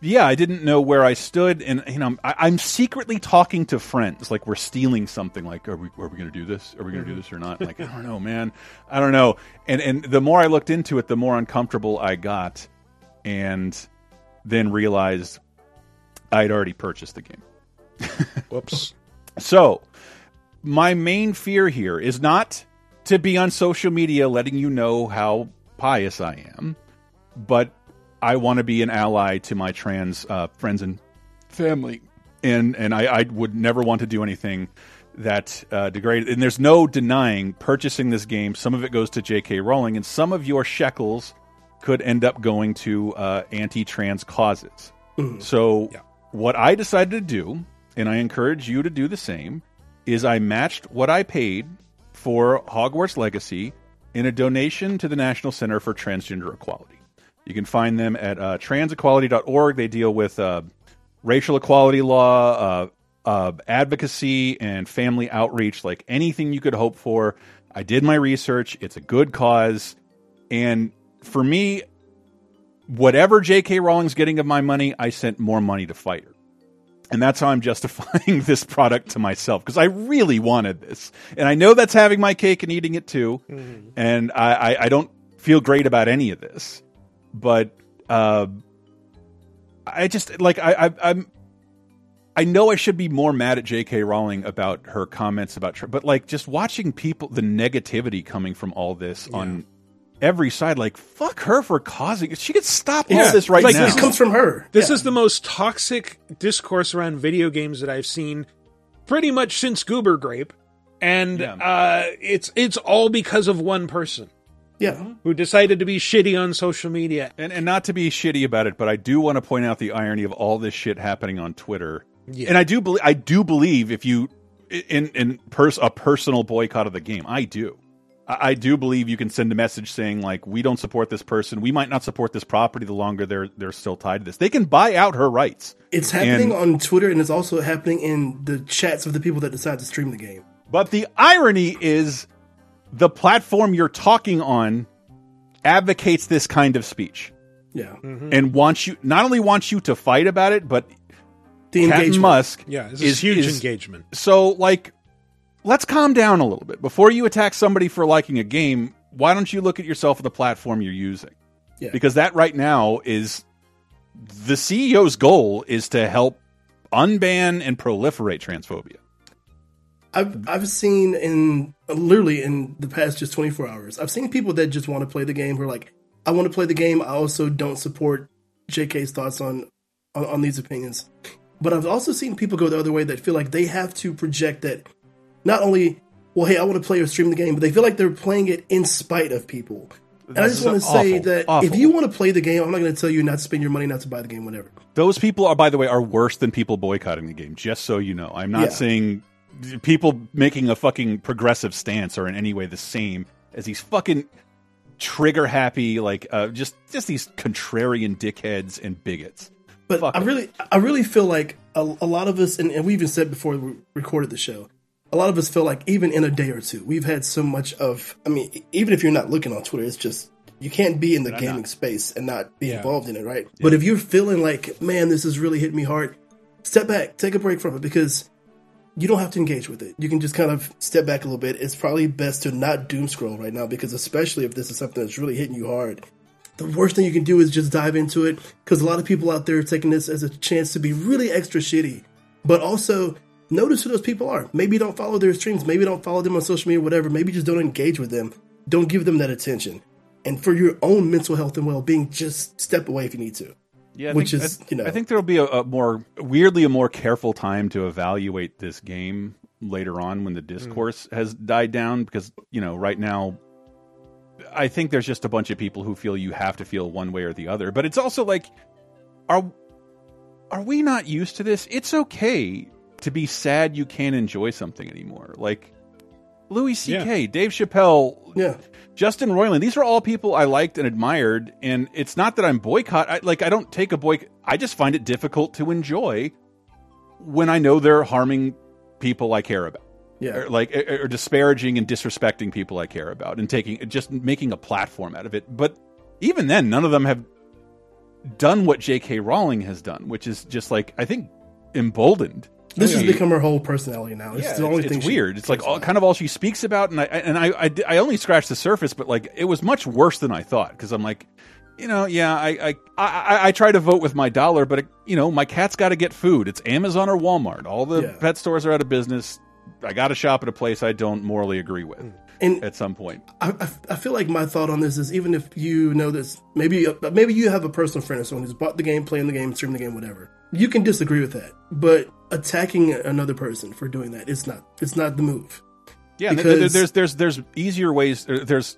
yeah, I didn't know where I stood, and you know, I, I'm secretly talking to friends, like we're stealing something. Like, are we are we going to do this? Are we going to do this or not? Like, I don't know, man. I don't know. And and the more I looked into it, the more uncomfortable I got, and then realized I'd already purchased the game. Whoops. So, my main fear here is not to be on social media letting you know how pious I am, but I want to be an ally to my trans uh, friends and family, and and I, I would never want to do anything that uh, degraded. And there's no denying purchasing this game. Some of it goes to J.K. Rowling, and some of your shekels could end up going to uh, anti-trans causes. So what I decided to do, and I encourage you to do the same, is I matched what I paid for Hogwarts Legacy in a donation to the National Center for Transgender Equality. You can find them at uh, transequality.org. They deal with uh, racial equality law, uh, uh, advocacy, and family outreach, like anything you could hope for. I did my research. It's a good cause. And for me, whatever J.K. Rowling's getting of my money, I sent more money to fight. And that's how I'm justifying this product to myself because I really wanted this. And I know that's having my cake and eating it too. And I, I, I don't feel great about any of this. But uh, I just like I, I I'm I know I should be more mad at J.K. Rowling about her comments about, but like just watching people, the negativity coming from all this on every side, like fuck her for causing. She could stop all Yeah. this right Like, now. this comes from her. This is the most toxic discourse around video games that I've seen pretty much since Gamergate. And uh, it's it's all because of one person. Yeah. Who decided to be shitty on social media. and and not to be shitty about it, but I do want to point out the irony of all this shit happening on Twitter. Yeah. And I do believe I do believe if you in in pers- a personal boycott of the game, I do. I I do believe you can send a message saying like we don't support this person. We might not support this property the longer they're they're still tied to this. They can buy out her rights. It's happening And- on Twitter and it's also happening in the chats of the people that decide to stream the game. But the irony is the platform you're talking on advocates this kind of speech. Yeah. Mm-hmm. And wants you not only wants you to fight about it, but The Captain engagement. Musk Yeah, this is huge engagement. So like let's calm down a little bit. Before you attack somebody for liking a game, why don't you look at yourself at the platform you're using? Yeah. Because that right now is the CEO's goal is to help unban and proliferate transphobia. I've I've seen in literally in the past just 24 hours, I've seen people that just want to play the game who are like, I want to play the game. I also don't support JK's thoughts on, on on these opinions. But I've also seen people go the other way that feel like they have to project that not only, well, hey, I want to play or stream the game, but they feel like they're playing it in spite of people. And I just want to say that awful. if you want to play the game, I'm not going to tell you not to spend your money, not to buy the game, whatever. Those people are, by the way, are worse than people boycotting the game. Just so you know, I'm not Yeah. saying people making a fucking progressive stance are in any way the same as these fucking trigger happy, like uh, just just these contrarian dickheads and bigots. But Fuck I it. really, I really feel like a, a lot of us, and, and we even said before we recorded the show, a lot of us feel like even in a day or two, we've had so much of. I mean, even if you're not looking on Twitter, it's just you can't be in the gaming not. space and not be Yeah. involved in it, right? But if you're feeling like, man, this is really hitting me hard, step back, take a break from it because you don't have to engage with it. You can just kind of step back a little bit. It's probably best to not doom scroll right now because especially if this is something that's really hitting you hard, the worst thing you can do is just dive into it because a lot of people out there are taking this as a chance to be really extra shitty. But also notice who those people are. Maybe don't follow their streams. Maybe don't follow them on social media, whatever. Maybe just don't engage with them. Don't give them that attention. And for your own mental health and well being, just step away if you need to. Yeah, I which think, is I, you know I think there'll be a, a more weirdly a more careful time to evaluate this game later on Hmm. when the discourse has died down because you know right now I think there's just a bunch of people who feel you have to feel one way or the other. But it's also like, are are we not used to this? It's okay to be sad you can't enjoy something anymore. Like Louis C.K., Dave Chappelle, yeah. Justin Roiland. These are all people I liked and admired. And it's not that I'm boycott. I, like I don't take a boycott. I just find it difficult to enjoy when I know they're harming people I care about Yeah. or like or disparaging and disrespecting people I care about and taking just making a platform out of it. But even then, none of them have done what J.K. Rowling has done, which is just like I think emboldened. This has become her whole personality now. It's yeah, the only it's, thing. it's she- weird. It's like all, kind of all she speaks about, and I and I, I I only scratched the surface, but like it was much worse than I thought because I'm like, you know, yeah, I I, I I try to vote with my dollar, but you know, my cat's got to get food. It's Amazon or Walmart. All the Yeah. pet stores are out of business. I got to shop at a place I don't morally agree with mm. And- at some point. I, I, I feel like my thought on this is even if you know this, maybe maybe you have a personal friend or someone who's bought the game, playing the game, streaming the game, whatever. You can disagree with that, but attacking another person for doing that is not it's not the move. Yeah, Because- there's there's there's easier ways. Er, there's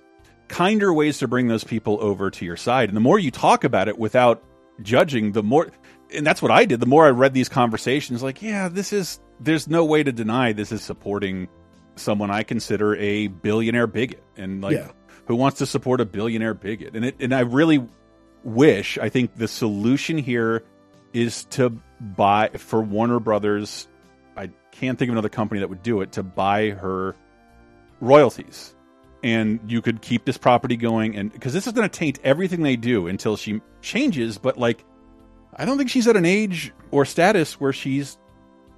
kinder ways to bring those people over to your side, and the more you talk about it without judging, the more. And that's what I did. The more I read these conversations, like, yeah, this is. There's no way to deny this is supporting someone I consider a billionaire bigot, and like, Yeah. who wants to support a billionaire bigot? And it. And I really wish. I think the solution here is to buy for Warner Brothers. I can't think of another company that would do it to buy her royalties and you could keep this property going and because this is going to taint everything they do until she changes but like i don't think she's at an age or status where she's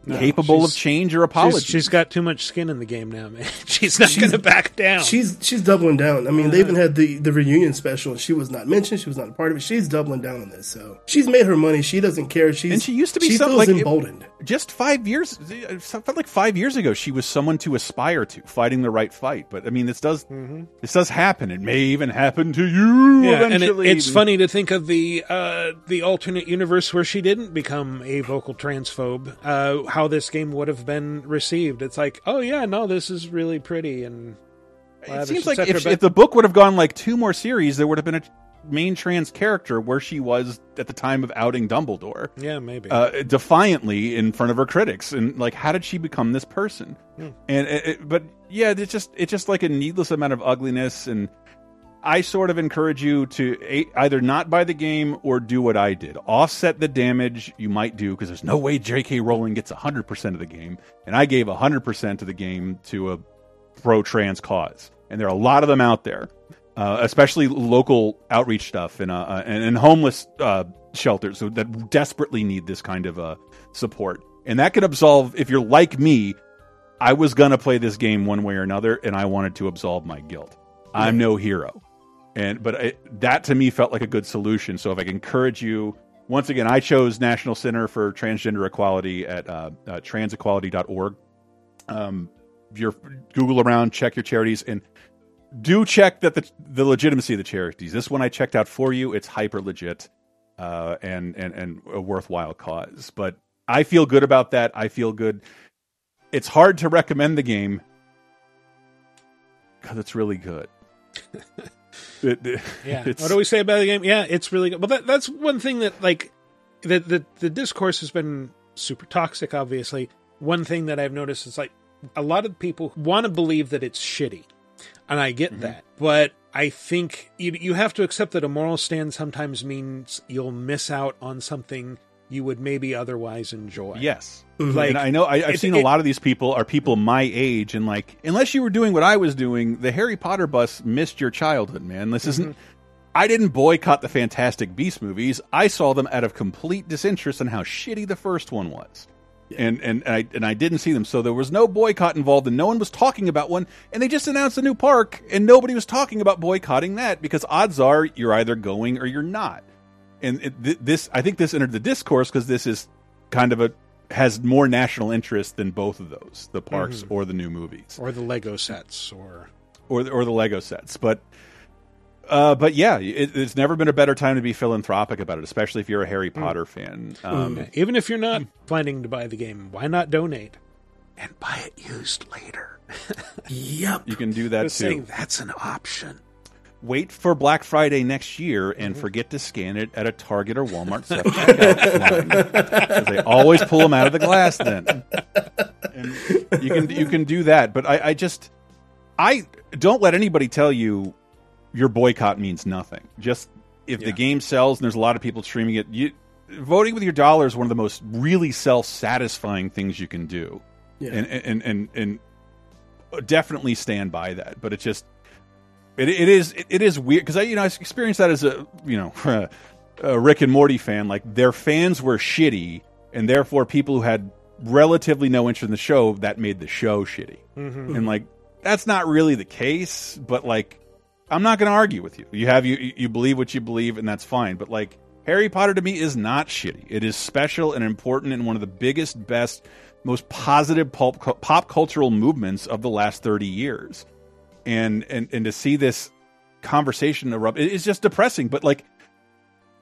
No, capable of change or apology She's, she's got too much skin in the game now, man. She's not going to back down. She's she's doubling down. I mean, they even had the the reunion special. and She was not mentioned. She was not a part of it. She's doubling down on this. So she's made her money. She doesn't care. She's and she used to be she some, feels like it- emboldened. just five years it felt like five years ago she was someone to aspire to fighting the right fight but i mean this does this does happen it may even happen to you yeah, and it, it's funny to think of the uh, the alternate universe where she didn't become a vocal transphobe. Uh, how this game would have been received. It's like, oh yeah, no, this is really pretty and. It seems like if, if the book would have gone like two more series, there would have been a main trans character where she was at the time of outing Dumbledore. Yeah, maybe. Uh, defiantly in front of her critics, and like, how did she become this person? Hmm. And it, it- but yeah, it's just it's just like a needless amount of ugliness. And I sort of encourage you to either not buy the game or do what I did, offset the damage you might do because there's no way J.K. Rowling gets hundred percent of the game, and I gave hundred percent of the game to a pro trans cause, and there are a lot of them out there, uh, especially local outreach stuff and uh, uh, and, and homeless uh, shelters that desperately need this kind of uh, support. And that can absolve if you're like me. I was gonna play this game one way or another, and I wanted to absolve my guilt. I'm no hero, and but it, that to me felt like a good solution. So if I can encourage you. Once again, I chose National Center for Transgender Equality at uh, uh, transequality.org. Um, your Google around, check your charities, and do check that the the legitimacy of the charities. This one I checked out for you. It's hyper legit, uh, and and and a worthwhile cause. But I feel good about that. I feel good. It's hard to recommend the game because it's really good. Yeah. What do we say about the game? Yeah, it's really good. Well, that, that's one thing that like the, the the discourse has been super toxic. Obviously, one thing that I've noticed is like a lot of people want to believe that it's shitty, and I get that, but I think you you have to accept that a moral stand sometimes means you'll miss out on something you would maybe otherwise enjoy. Yes. Mm-hmm. Like and I know I, I've it- seen it- a lot of these people are people my age, and like, unless you were doing what I was doing, the Harry Potter bus missed your childhood, man. This isn't. Mm-hmm. I didn't boycott the Fantastic Beast movies. I saw them out of complete disinterest in how shitty the first one was. And and I and I didn't see them, so there was no boycott involved, and no one was talking about one. And they just announced a new park, and nobody was talking about boycotting that because odds are you're either going or you're not. And it, th this, I think, this entered the discourse because this is kind of a has more national interest than both of those, the parks Mhm. or the new movies or the Lego sets, or or the, or the Lego sets. But uh, but yeah, it, it's never been a better time to be philanthropic about it, especially if you're a Harry Potter fan. Um, even if you're not planning to buy the game, why not donate? and buy it used later. yep. You can do that too. saying that's an option. Wait for Black Friday next year and mm-hmm. forget to scan it at a Target or Walmart self checkout they always pull them out of the glass then. And you can you can do that, but I, I just I don't let anybody tell you your boycott means nothing. Just if the game sells and there's a lot of people streaming it, you voting with your dollar is one of the most really self satisfying things you can do. Yeah. And, and and and definitely stand by that. But it's just it, it is it, it is weird because I you know I experienced that as a you know a Rick and Morty fan. Like their fans were shitty, and therefore people who had relatively no interest in the show that made the show shitty. Mhm. And like that's not really the case, but like I'm not going to argue with you. You have you you believe what you believe, and that's fine. But like Harry Potter to me is not shitty. It is special and important and one of the biggest, best, most positive pulp, pop cultural movements of the last 30 years. And and and to see this conversation erupt, it- it's just depressing. But like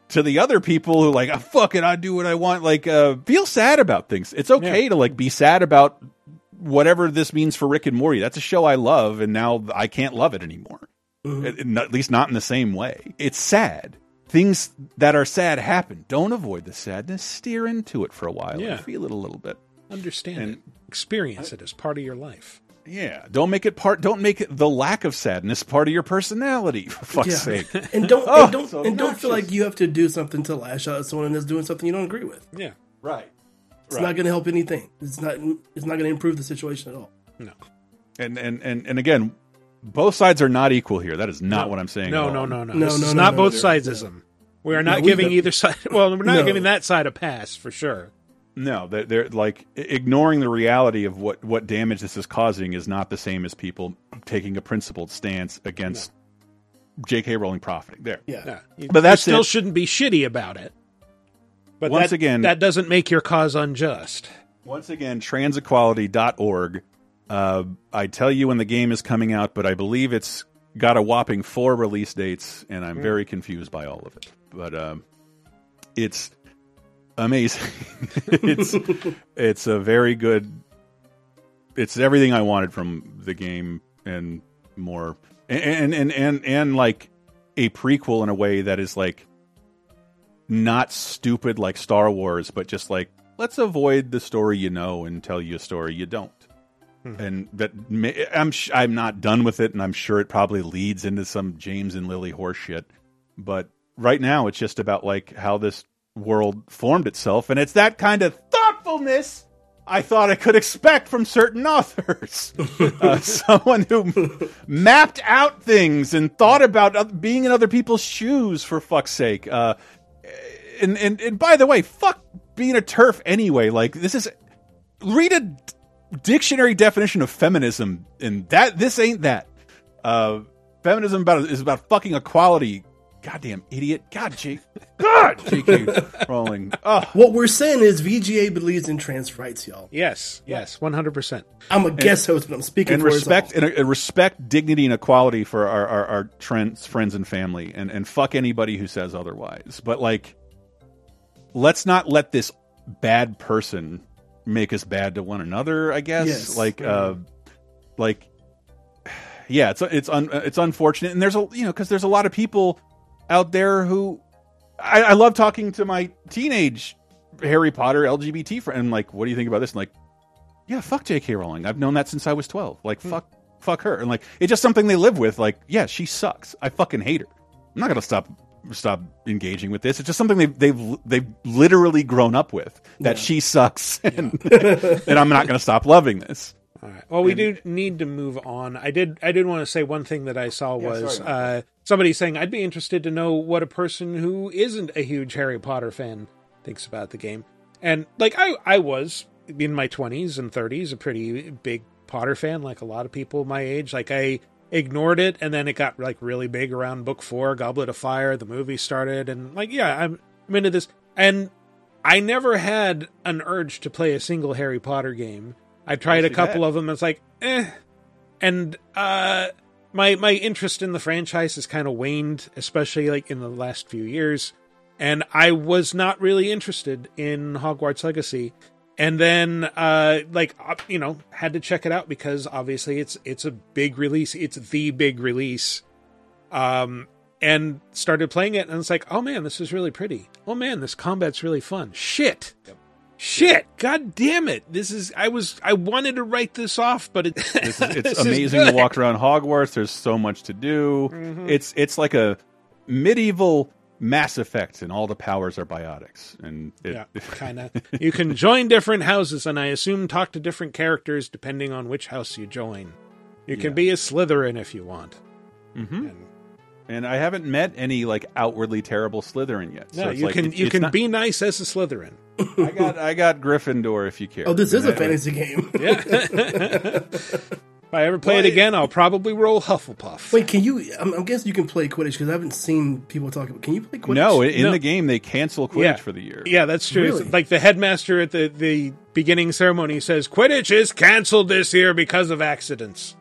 to the other people who like, oh, fuck it, I do what I want. Like, uh, feel sad about things. It's okay to like be sad about whatever this means for Rick and Morty. That's a show I love, and now I can't love it anymore. At, at least not in the same way. It's sad. Things that are sad happen. Don't avoid the sadness. Steer into it for a while. Yeah. And feel it a little bit. Understand it. Experience it as part of your life. Yeah. Don't make it part. Don't make it the lack of sadness part of your personality. For fuck's Yeah. sake. And don't Oh, and don't so and don't feel like you have to do something to lash out at someone that's doing something you don't agree with. Yeah. Right. It's Right. not going to help anything. It's not. It's not going to improve the situation at all. No. And and and and again, both sides are not equal here. That is not No. what I'm saying. No, at no, no, no. this is not both sidesism. We are not we- giving either side. Well, we're not No. giving that side a pass for sure. No, they're, they're like ignoring the reality of what what damage this is causing is not the same as people taking a principled stance against J.K. Rowling profiting. There, Yeah. You- but that still it. shouldn't be shitty about it. But Once that- again- that doesn't make your cause unjust. Once again, transequality.org. Uh, I tell you when the game is coming out, but I believe it's got a whopping four release dates, and I'm Hmm. very confused by all of it. But um, it's amazing. it's it's a very good. It's everything I wanted from the game and more, and and and and, like a prequel in a way that is like not stupid like Star Wars, but just like let's avoid the story you know and tell you a story you don't. Hmm. And that may, I'm sh I'm not done with it, and I'm sure it probably leads into some James and Lily horseshit. But right now, it's just about like how this world formed itself, and it's that kind of thoughtfulness I thought I could expect from certain authors. uh, someone who mapped out things and thought about being in other people's shoes, for fuck's sake. Uh, and, and and by the way, fuck being a TERF anyway. Like this is read a d- dictionary definition of feminism, and that this ain't that. Uh, feminism about is about fucking equality. Goddamn idiot! God, Jake. God, J.K. Rowling. Oh. What we're saying is VGA believes in trans rights, y'all. Yes, yes, one hundred percent. I'm a guest host, but I'm speaking and for us respect and, and respect dignity and equality for our, our, our trans, friends and family and, and fuck anybody who says otherwise but like let's not let this bad person make us bad to one another i guess Yes. like uh like yeah it's it's un, it's unfortunate and there's a you know because there's a lot of people out there who I, I love talking to my teenage harry potter lgbt friend like what do you think about this and like yeah, fuck J.K. Rowling. I've known that since I was twelve. Like, hmm. fuck, fuck her. And like, it's just something they live with. Like, yeah, she sucks. I fucking hate her. I'm not gonna stop stop engaging with this. It's just something they've they've they've literally grown up with. That she sucks, and and I'm not gonna stop loving this. All right. Well, we do need to move on. I did. I did want to say one thing that I saw Yeah, was sorry uh, somebody saying I'd be interested to know what a person who isn't a huge Harry Potter fan thinks about the game. And like I, I was in my twenties and thirties a pretty big Potter fan, like a lot of people my age. Like I ignored it, and then it got like really big around book four, Goblet of Fire. The movie started, and like yeah, I'm, I'm into this. And I never had an urge to play a single Harry Potter game. I tried a couple that. of them. It's like, eh. And uh, my my interest in the franchise has kind of waned, especially like in the last few years. And I was not really interested in Hogwarts Legacy. and then uh like uh, you know had to check it out because obviously it's it's a big release it's the big release um and started playing it and it's like oh man this is really pretty oh man this combat's really fun shit shit god damn it this is i was i wanted to write this off but it, This is, it's amazing to walk around Hogwarts. There's so much to do. Mhm. It's it's like a medieval Mass Effect, and all the powers are biotics. And it, yeah kind of you can join different houses and i assume talk to different characters depending on which house you join you can Yeah. be a slytherin if you want Mhm. and I haven't met any like outwardly terrible Slytherin yet. no so it's you like, can it- you it's can not- be nice as a slytherin I got I got Gryffindor if you care. Oh, this is a And I- fantasy game. Yeah. if I ever play it again, I'll probably roll Hufflepuff. Wait, can you? I'm, I'm guessing you can play Quidditch because I haven't seen people talk about. Can you play Quidditch? No, in No. the game they cancel Quidditch Yeah. for the year. Yeah, that's true. Really? Like the headmaster at the, the beginning ceremony says, Quidditch is canceled this year because of accidents.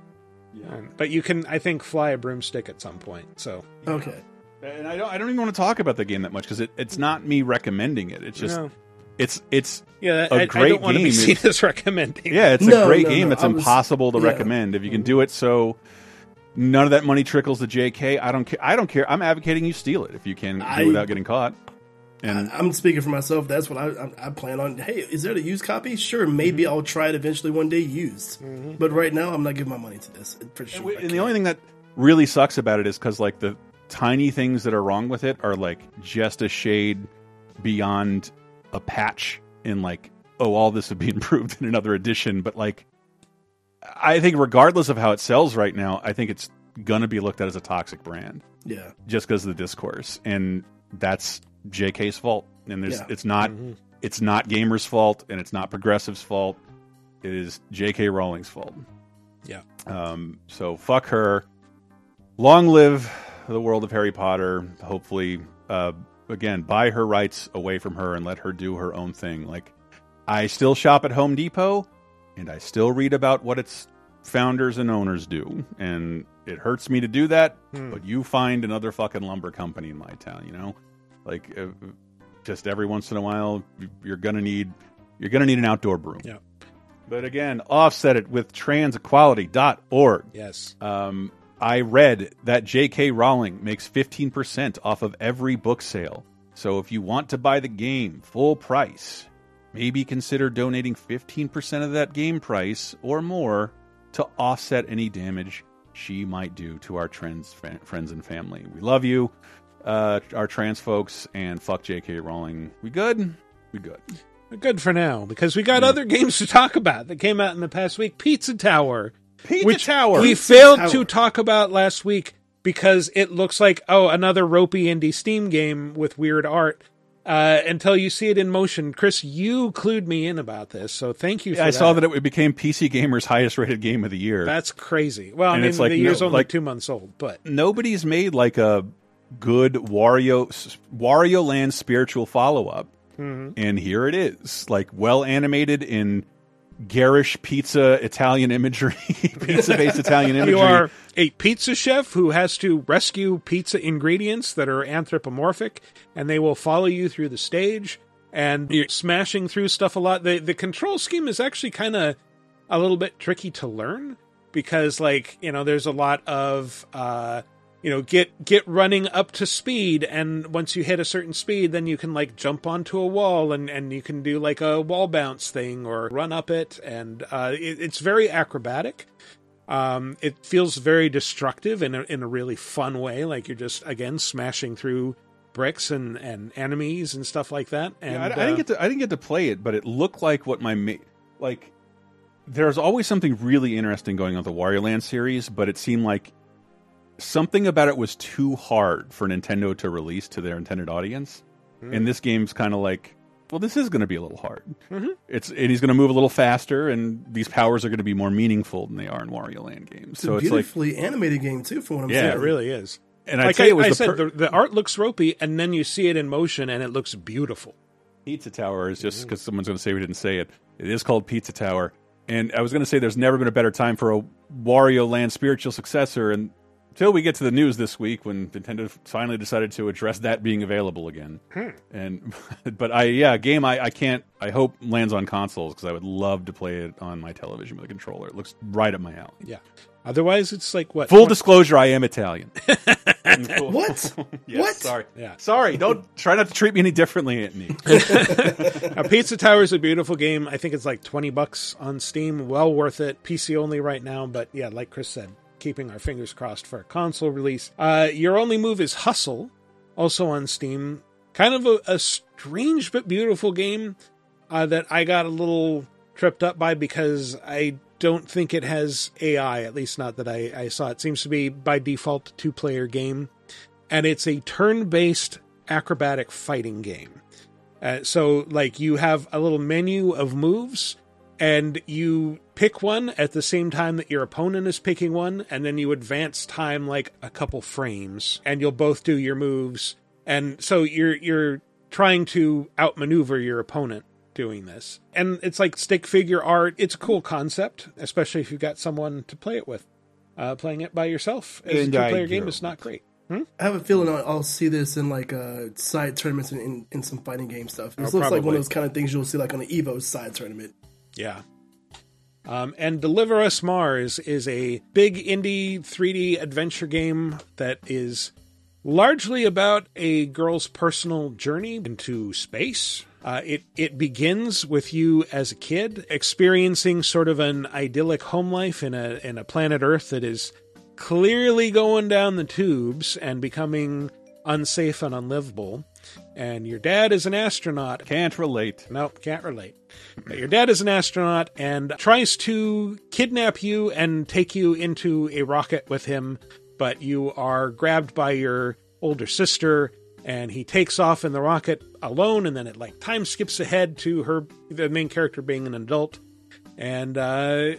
Um, but you can, I think, fly a broomstick at some point. So Okay. And I don't I don't even want to talk about the game that much because it, it's not me recommending it. It's just No. it's it's yeah, a I, I great I don't want to be seen as recommending. Yeah, it's No, a great no, game. no, It's I was- impossible to yeah. recommend. If you can do it so none of that money trickles to JK, I don't care. I don't care. I'm advocating you steal it if you can do I- it without getting caught. And I, I'm speaking for myself. That's what I, I, I plan on. Hey, is there a used copy? Sure, maybe Mm-hmm. I'll try it eventually one day used. But right now, I'm not giving my money to this. For sure. and the only thing that really sucks about it is because like the tiny things that are wrong with it are like just a shade beyond a patch in like oh all this would be improved in another edition but like i think regardless of how it sells right now i think it's gonna be looked at as a toxic brand Yeah. just because of the discourse and that's jk's fault and there's Yeah. it's not Mm-hmm. it's not gamers fault and it's not progressive's fault it is jk rowling's fault Yeah. um, so fuck her. Long live the world of Harry Potter. Hopefully, uh, again, buy her rights away from her and let her do her own thing. Like, I still shop at Home Depot, and I still read about what its founders and owners do, and it hurts me to do that. Hmm. But you find another fucking lumber company in my town, you know, like uh, just every once in a while, you're gonna need you're gonna need an outdoor broom. Yeah. But again, offset it with transequality.org. Yes. Um, I read that J.K. Rowling makes 15% off of every book sale. So if you want to buy the game full price, maybe consider donating 15% of that game price or more to offset any damage she might do to our trans friends and family. We love you, uh, our trans folks, and fuck J.K. Rowling. We good? We good. Good for now, because we got other games to talk about that came out in the past week. Pizza Tower. Pizza which Tower. We Pizza failed Tower. to talk about last week because it looks like, oh, another ropey indie Steam game with weird art. Uh, until you see it in motion. Chris, you clued me in about this, so thank you for I that. saw that it became PC Gamer's highest rated game of the year. That's crazy. Well, I mean, it's like, the year's no, only like- two months old, but nobody's made like a good Wario Wario Land spiritual follow up, Mhm. and here it is, like well animated in garish pizza Italian imagery, pizza based Italian imagery. You are a pizza chef who has to rescue pizza ingredients that are anthropomorphic, and they will follow you through the stage. And you're smashing through stuff a lot. The the control scheme is actually kind of a little bit tricky to learn because, like, you know, there's a lot of uh, you know, get get running up to speed, and once you hit a certain speed, then you can like jump onto a wall, and and you can do like a wall bounce thing or run up it, and uh, it, it's very acrobatic. Um, it feels very destructive in a, in a really fun way. Like you're just again smashing through bricks and, and enemies and stuff like that. And Yeah, I, I uh, didn't get to I didn't get to play it, but it looked like what my ma- like. There's always something really interesting going on with the Wario Land series, but it seemed like something about it was too hard for Nintendo to release to their intended audience. Hmm. And this game's kind of like, well, this is going to be a little hard. Mhm. It's and he's going to move a little faster, and these powers are going to be more meaningful than they are in Wario Land games. It's so a it's like beautifully animated game too, for what I'm Yeah, saying. it really is. And I'd like say I, it was I the said, per- the, the art looks ropey, and then you see it in motion, and it looks beautiful. Pizza Tower is just because someone's going to say we didn't say it. It is called Pizza Tower, and I was going to say there's never been a better time for a Wario Land spiritual successor, and till we get to the news this week when Nintendo finally decided to address that being available again. Hmm. And but I yeah, game I I can't I hope lands on consoles because I would love to play it on my television with a controller. It looks right up my alley. Yeah. Otherwise, it's like what? Full what- disclosure, I am Italian. What? Yes, What? Sorry. Yeah. Sorry. Don't try not to treat me any differently, Anthony. Now, Pizza Tower is a beautiful game. I think it's like 20 bucks on Steam. Well worth it. PC only right now, but yeah, like Chris said, keeping our fingers crossed for a console release. Uh, Your Only Move is Hustle, also on Steam. Kind of a, a strange but beautiful game uh, that I got a little tripped up by because I don't think it has AI, at least not that I, I saw. It seems to be by default two player game, and it's a turn based acrobatic fighting game. Uh, so, like, you have a little menu of moves, and you pick one at the same time that your opponent is picking one, and then you advance time like a couple frames, and you'll both do your moves. And so you're you're trying to outmaneuver your opponent doing this. And it's like stick figure art. It's a cool concept, especially if you've got someone to play it with. Uh, playing it by yourself as And a I two-player game is not great. I have a feeling I'll, I'll see this in like uh, side tournaments and in, in some fighting game stuff. This Oh, looks like one of those kind of things you'll see like on an Evo side tournament. Yeah. Um, and Deliver Us Mars is a big indie 3D adventure game that is largely about a girl's personal journey into space. Uh, it it begins with you as a kid experiencing sort of an idyllic home life in a in a planet Earth that is clearly going down the tubes and becoming unsafe and unlivable. And your dad is an astronaut. Can't relate. Nope, can't relate. Your dad is an astronaut and tries to kidnap you and take you into a rocket with him, but you are grabbed by your older sister and he takes off in the rocket alone and then it like time skips ahead to her the main character being an adult. And uh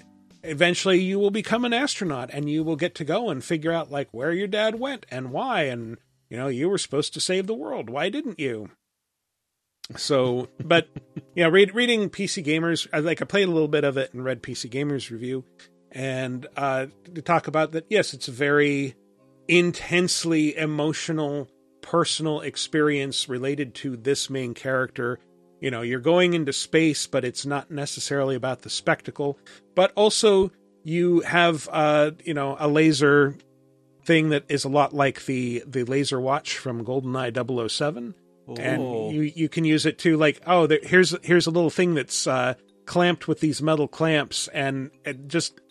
eventually you will become an astronaut and you will get to go and figure out like where your dad went and why. And you know you were supposed to save the world. Why didn't you so but yeah read, reading pc gamers I like i played a little bit of it and read pc gamers review. And uh to talk about that yes it's a very intensely emotional personal experience related to this main character. You know you're going into space but it's not necessarily about the spectacle. But also you have uh you know a laser thing that is a lot like the the laser watch from goldeneye 007 Oh. and you you can use it to like oh there, here's here's a little thing that's uh clamped with these metal clamps and, and just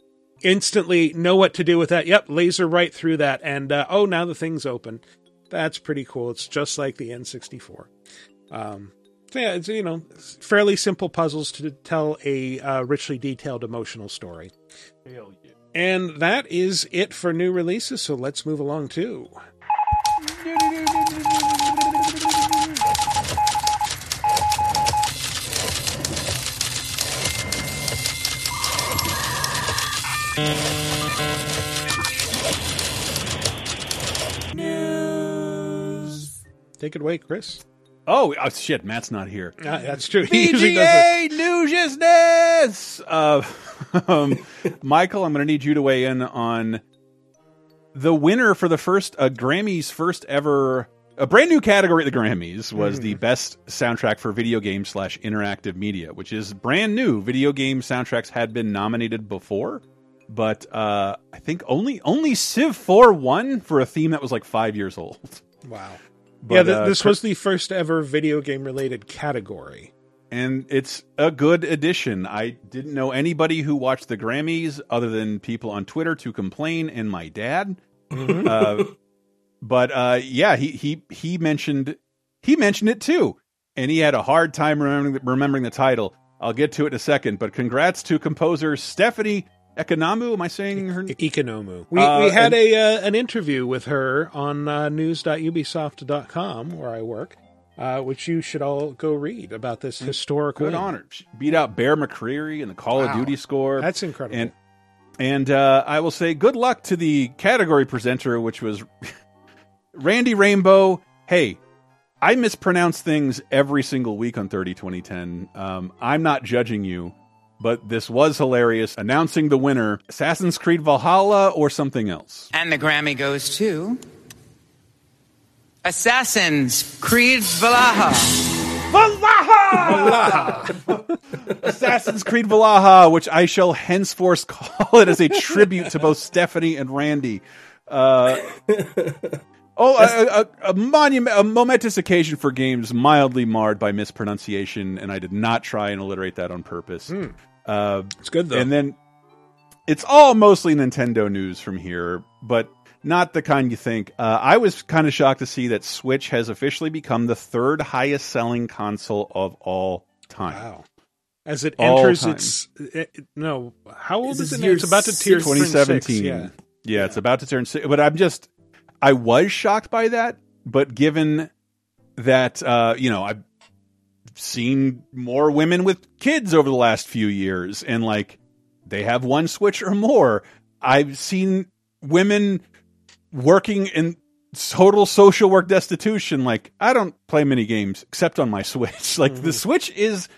instantly know what to do with that. Yep laser right through that. And uh, oh now the thing's open. That's pretty cool. It's just like the n64 um so yeah it's you know fairly simple puzzles to tell a uh, richly detailed emotional story. Yeah. and that is it for new releases. So let's move along to take it away chris Oh, oh shit, Matt's not here. Ah, that's true does Newsness! Uh, um, Mikel, I'm going to need you to weigh in on the winner for the first uh, Grammys first ever a brand new category at the Grammys was the best soundtrack for video game slash interactive media, which is brand new. Video game soundtracks had been nominated before, but uh, I think only only Civ 4 won for a theme that was like five years old. Wow. But, yeah, th- uh, this was the first ever video game related category. and it's a good addition. I didn't know anybody who watched the Grammys other than people on Twitter to complain and my dad. Mm-hmm. uh, but uh, yeah, he he he mentioned he mentioned it too, and he had a hard time remembering the, remembering the title. I'll get to it in a second, but congrats to composer Stephanie Economou. Am I saying her? Economou. We, Uh, we had and- a uh, an interview with her on uh, news.ubisoft.com where I work, uh, which you should all go read about this historic Good win. honor. She beat out Bear McCreary in the Call of Duty score. That's incredible. And and uh, I will say good luck to the category presenter, which was Randy Rainbow. Hey, I mispronounce things every single week on 30 2010. Um, I'm not judging you, but this was hilarious. Announcing the winner Assassin's Creed Valhalla or something else. And the Grammy goes to Assassin's Creed Valhalla. Valhalla! Valhalla! Assassin's Creed Valhalla, which I shall henceforth call it as a tribute to both Stephanie and Randy. Uh, oh, a, a, a monument, a momentous occasion for games mildly marred by mispronunciation, and I did not try and alliterate that on purpose. Hmm. Uh, it's good though. And then it's all mostly Nintendo news from here, but not the kind you think. Uh, I was kind of shocked to see that Switch has officially become the third highest selling console of all time. Wow. As it All enters time. its it, no, how old is is it? now? It's about to turn six, 2017. Yeah. yeah, it's about to turn six. But I'm just, I was shocked by that. But given that, uh, you know, I've seen more women with kids over the last few years, and like they have one Switch or more. I've seen women working in total social work destitution. Like I don't play many games except on my Switch. Like the mm-hmm. Switch is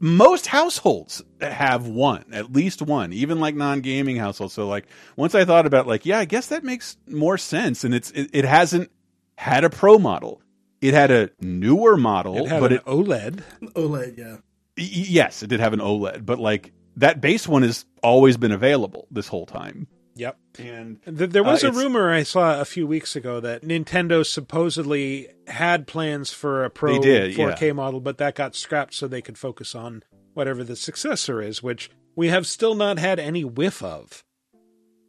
most households have one, at least one, even like non-gaming households. So like once I thought about like, yeah, I guess that makes more sense. And it's it, it hasn't had a pro model. It had a newer model, It had but an it OLED. OLED, yeah. Yes, it did have an OLED, but like that base one has always been available this whole time. Yep. And there was uh, a rumor I saw a few weeks ago that Nintendo supposedly had plans for a Pro did, 4K model, but that got scrapped so they could focus on whatever the successor is, which we have still not had any whiff of.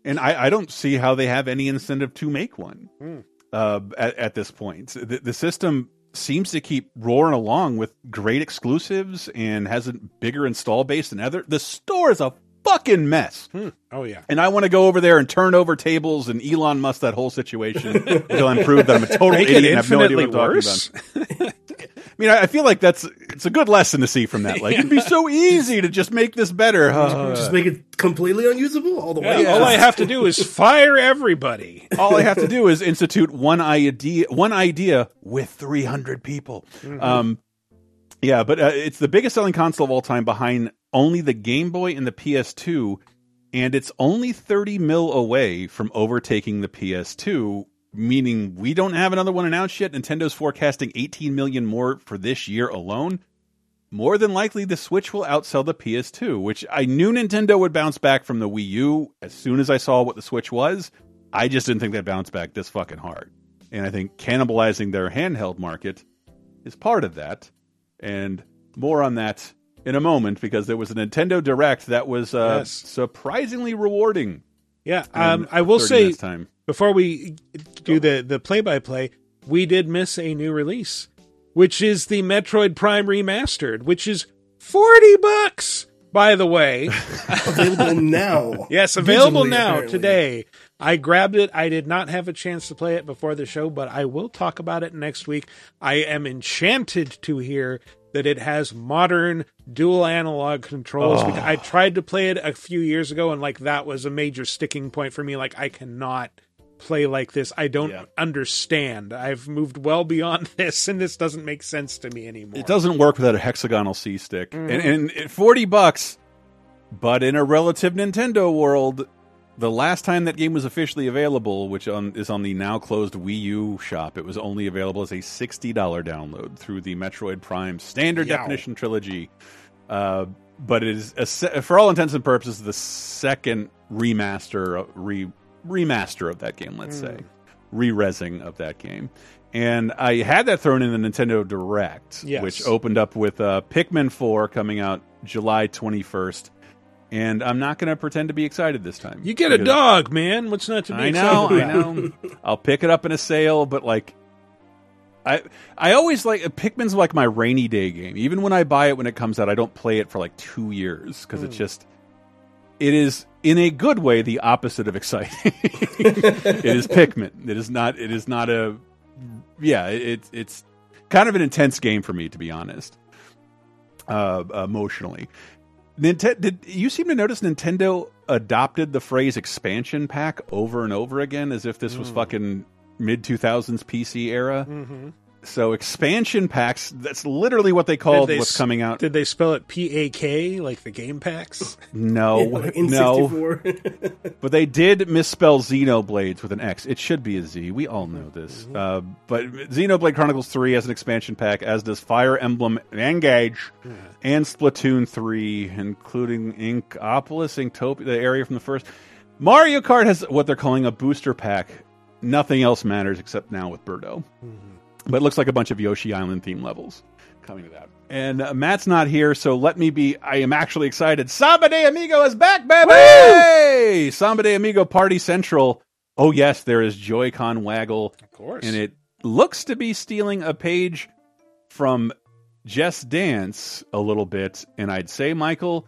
And I, I don't see how they have any incentive to make one Hmm. Uh, at, at this point. The, the system seems to keep roaring along with great exclusives and has a bigger install base than ever. The store is a fucking mess. Oh yeah. And I want to go over there and turn over tables and Elon Musk that whole situation until I'm proved that I'm a total Make idiot and have no idea what I'm infinitely talking about. I mean, I I feel like that's it's a good lesson to see from that. Like, it'd be so easy to just make this better. Uh, Just make it completely unusable all the way. Yeah, All I have to do is fire everybody. all I have to do is institute one idea, one idea with 300 people. Mhm. Um, yeah, but uh, it's the biggest selling console of all time, behind only the Game Boy and the PS2, and it's only 30 mil away from overtaking the PS2. Meaning we don't have another one announced yet. Nintendo's forecasting 18 million more for this year alone. More than likely, the Switch will outsell the PS2, which I knew Nintendo would bounce back from the Wii U as soon as I saw what the Switch was. I just didn't think they'd bounce back this fucking hard. And I think cannibalizing their handheld market is part of that. And more on that in a moment because there was a Nintendo Direct that was uh, Yes. surprisingly rewarding. Yeah, um, I will say time. before we do the the play by play, we did miss a new release, which is the Metroid Prime remastered, which is forty bucks. By the way, available now. Yes, available Digitally, now apparently. today. I grabbed it. I did not have a chance to play it before the show, but I will talk about it next week. I am enchanted to hear that it has modern dual analog controls. Oh. I tried to play it a few years ago and like that was a major sticking point for me. Like I cannot play like this. I don't understand. I've moved well beyond this and this doesn't make sense to me anymore. It doesn't work without a hexagonal C stick. Mhm. And, and 40 bucks, but in a relative Nintendo world, the last time that game was officially available, which on, is on the now closed Wii U shop, it was only available as a $60 download through the Metroid Prime Standard Yow. Definition Trilogy. Uh, but it is, a for all intents and purposes, the second remaster, re, remaster of that game, let's say. Re-resing of that game. And I had that thrown in the Nintendo Direct, Yes. which opened up with uh, Pikmin 4 coming out July 21st. And I'm not going to pretend to be excited this time. you get a dog, man. What's not to be I know, I know. I'll pick it up in a sale, but like, I I always like Pikmin's like my rainy day game. Even when I buy it when it comes out, I don't play it for like two years because it's Hmm. just it is in a good way the opposite of exciting. it is Pikmin. It is not. It is not a. Yeah, it, it's kind of an intense game for me to be honest. Uh, emotionally, Nintendo. Did you seem to notice Nintendo adopted the phrase expansion pack over and over again as if this was Mm. fucking mid two thousands PC era? Mhm. So expansion packs, that's literally what they called Did they what's s- coming out. Did they spell it P A K like the game packs? No, Like no. But they did misspell Xenoblades with an X. It should be a Z. We all know this. Uh, but Xenoblade Chronicles 3 has an expansion pack, as does Fire Emblem and Engage and Splatoon 3, including Inkopolis, Inktopia, the area from the first. Mario Kart has what they're calling a booster pack. Nothing else matters except now with Birdo. But it looks like a bunch of Yoshi Island theme levels coming to that. And uh, Matt's not here, so let me be. I am actually excited. Samba de Amigo is back, baby! Hey! Samba de Amigo Party Central. Oh, yes, there is Joy-Con Waggle. Of course. And it looks to be stealing a page from Just Dance a little bit. And I'd say, Michael,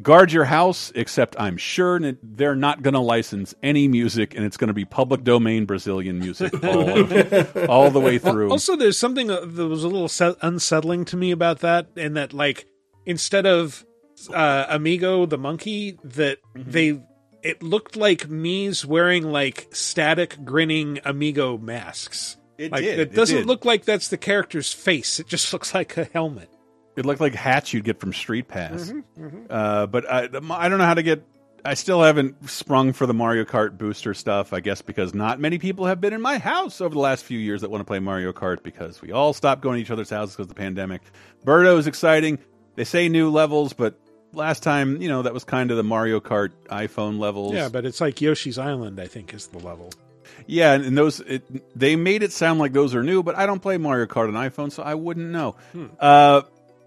guard your house, except I'm sure n- they're not going to license any music, and it's going to be public domain Brazilian music all, all the way through. Also, there's something uh, that was a little se- unsettling to me about that, and that like instead of uh, Amigo the monkey, that Mm-hmm. they it looked like Mii's wearing like static grinning Amigo masks. It like, did, It it doesn't did. look like that's the character's face. It just looks like a helmet. It looked like hats you'd get from Street Pass. Mhm, mhm. Uh, but I, I don't know how to get. I still haven't sprung for the Mario Kart booster stuff. I guess because not many people have been in my house over the last few years that want to play Mario Kart because we all stopped going to each other's houses because of the pandemic. Birdo is exciting. They say new levels, but last time, you know, that was kind of the Mario Kart iPhone levels. Yeah, but it's like Yoshi's Island. I think is the level. Yeah, and those it, they made it sound like those are new, but I don't play Mario Kart on iPhone, so I wouldn't know. Hmm. Uh,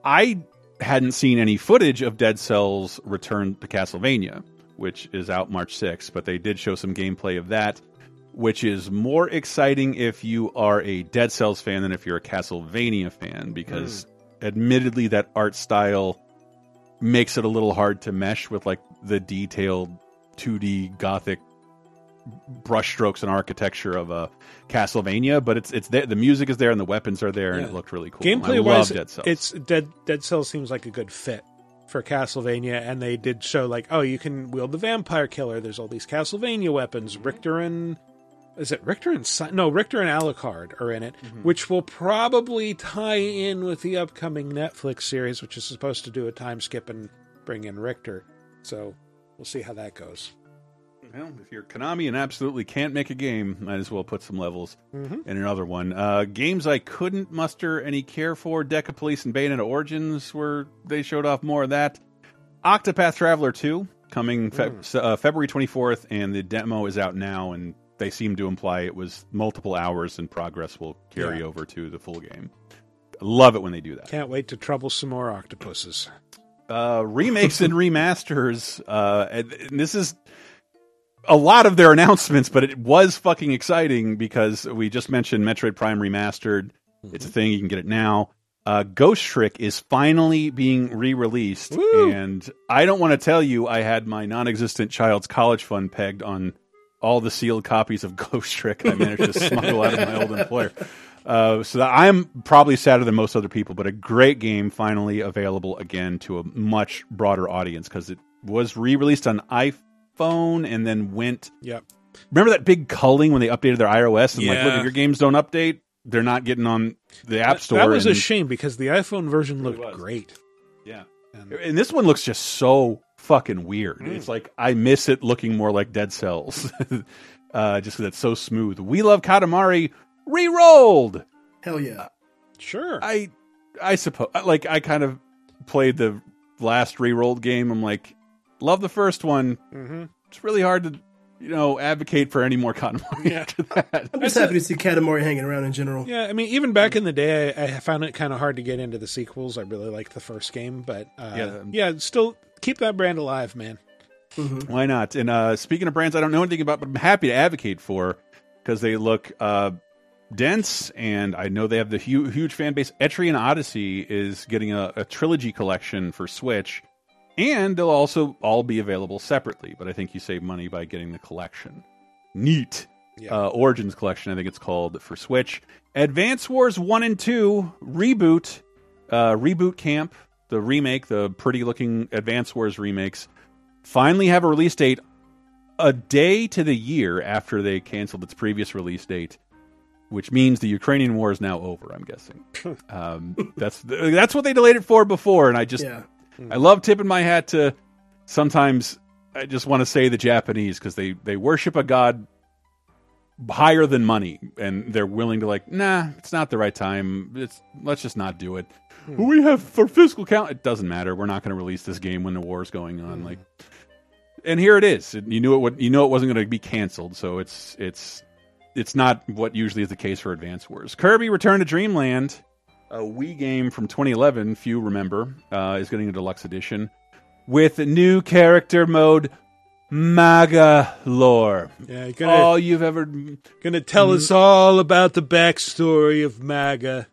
I hadn't seen any footage of Dead Cells Return to Castlevania, which is out March 6th, but they did show some gameplay of that, which is more exciting if you are a Dead Cells fan than if you're a Castlevania fan, because hmm. admittedly that art style makes it a little hard to mesh with like the detailed 2D gothic brushstrokes and architecture of a Castlevania, but it's it's there. The music is there and the weapons are there, and it looked really cool. Gameplay I wise, Dead Cells. it's Dead Dead Cells seems like a good fit for Castlevania, and they did show like, oh, you can wield the vampire killer. There's all these Castlevania weapons. Richter and is it Richter and Si- no Richter and Alucard are in it, Mm-hmm. which will probably tie in with the upcoming Netflix series, which is supposed to do a time skip and bring in Richter. So we'll see how that goes. Well, if you're Konami and absolutely can't make a game, might as well put some levels Mhm. in another one. Uh, games I couldn't muster any care for: Decapolice and Bayonetta Origins, where they showed off more of that. Octopath Traveler 2 coming Fe- Mm. uh, February 24th, and the demo is out now, and they seem to imply it was multiple hours, and progress will carry Yeah. over to the full game. Love it when they do that. Can't wait to trouble some more octopuses. uh, remakes and remasters. Uh, and this is a lot of their announcements, but it was fucking exciting because we just mentioned Metroid Prime Remastered. It's a thing, you can get it now. Uh, Ghost Trick is finally being re released. And I don't want to tell you, I had my non existent child's college fund pegged on all the sealed copies of Ghost Trick I managed to smuggle out of my old employer. Uh, so that I'm probably sadder than most other people, but a great game finally available again to a much broader audience because it was re-released on iPhone and then went. Yep. Remember that big culling when they updated their iOS and like, look, if your games don't update, they're not getting on the App Store. That was a shame because the iPhone version looked great. Yeah. And this one looks just so fucking weird. It's like I miss it looking more like Dead Cells, uh, just because it's so smooth. We love Katamari re-rolled. Hell yeah. Sure. I I suppose like I kind of played the last re-rolled game. I'm like, love the first one. Mhm. It's really hard to you know advocate for any more Katamari after that. I'm just happy to see Katamari hanging around in general. Yeah, I mean, even back in the day, I, I found it kind of hard to get into the sequels. I really liked the first game, but uh, Yeah. yeah, still keep that brand alive, man. Why not? And uh, speaking of brands, I don't know anything about, but I'm happy to advocate for because they look uh, dense, and I know they have the hu- huge fan base. Etrian Odyssey is getting a, a trilogy collection for Switch, and they'll also all be available separately. But I think you save money by getting the collection. Neat. Uh, Origins collection, I think it's called for Switch. Advance Wars One and Two reboot, uh, reboot camp, the remake, the pretty looking Advance Wars remakes finally have a release date a day to the year after they canceled its previous release date. which means the Ukrainian war is now over. I'm guessing. Um, that's that's what they delayed it for before, and I just Yeah. Mm. I love tipping my hat to. Sometimes I just want to say the Japanese because they they worship a god higher than money, and they're willing to like, nah, it's not the right time. It's let's just not do it. Hmm. We have for fiscal count. It doesn't matter. We're not going to release this game when the war's going on. Hmm. Like, and here it is. You knew it. Would, you know it wasn't going to be canceled. So it's it's it's not what usually is the case for Advance Wars. Kirby Return to Dreamland, a Wii game from 2011. Few remember uh, is getting a deluxe edition with new character mode. MAGA lore. Yeah, gonna- all you've ever Gonna tell us all about the backstory of MAGA.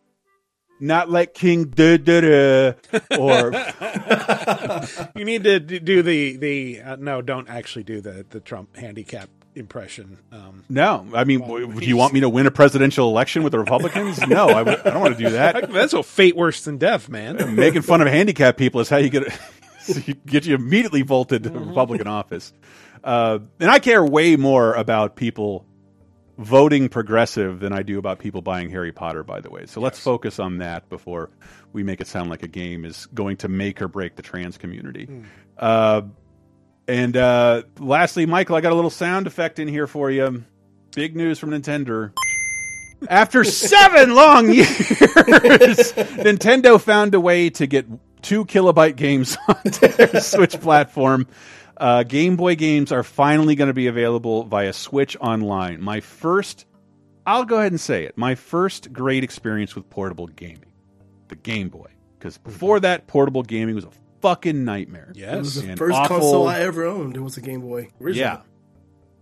not like King da da or You need to do the the uh, no, don't actually do the the Trump handicap impression. Um, no. I mean, w- do you want me to win a presidential election with the Republicans? no, I, w- I don't want to do that. that's a fate worse than death, man. Making fun of handicapped people is how you get you get you immediately vaulted to Mm-hmm. Republican office. Uh, and I care way more about people voting progressive than I do about people buying Harry Potter. By the way, so let's focus on that before we make it sound like a game is going to make or break the trans community. Hmm. Uh, and uh, lastly, Michael, I got a little sound effect in here for you. Big news from Nintendo. After seven long years, Nintendo found a way to get two kilobyte games onto their Switch platform. Uh, Game Boy games are finally going to be available via Switch Online. My first, I'll go ahead and say it, my first great experience with portable gaming, the Game Boy. Because before that, portable gaming was a fucking nightmare. Yes, it was the first awful- console I ever owned. It was a Game Boy. Original. yeah,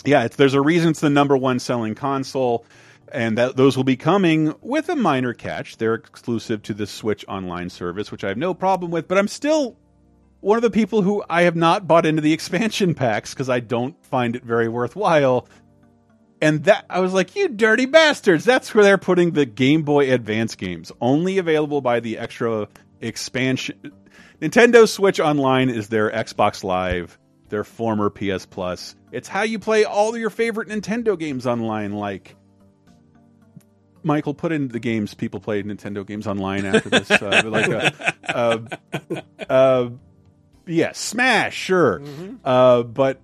yeah. It's, there's a reason it's the number one selling console, and that those will be coming with a minor catch. They're exclusive to the Switch Online service, which I have no problem with. But I'm still one of the people who I have not bought into the expansion packs because I don't find it very worthwhile. And that I was like, you dirty bastards! That's where they're putting the Game Boy Advance games, only available by the extra expansion. Nintendo Switch Online is their Xbox Live, their former PS Plus. It's how you play all your favorite Nintendo games online. Like Michael, put in the games people played Nintendo games online after this. Uh, like, uh, uh, uh, yeah, Smash, sure, uh, but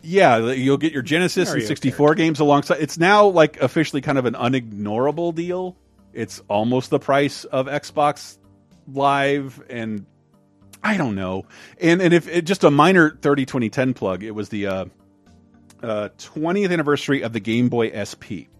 yeah, you'll get your Genesis Mario and 64 games alongside. It's now like officially kind of an unignorable deal. It's almost the price of Xbox Live, and I don't know. And and if it, just a minor 30 2010 plug, it was the uh, uh, 20th anniversary of the Game Boy SP,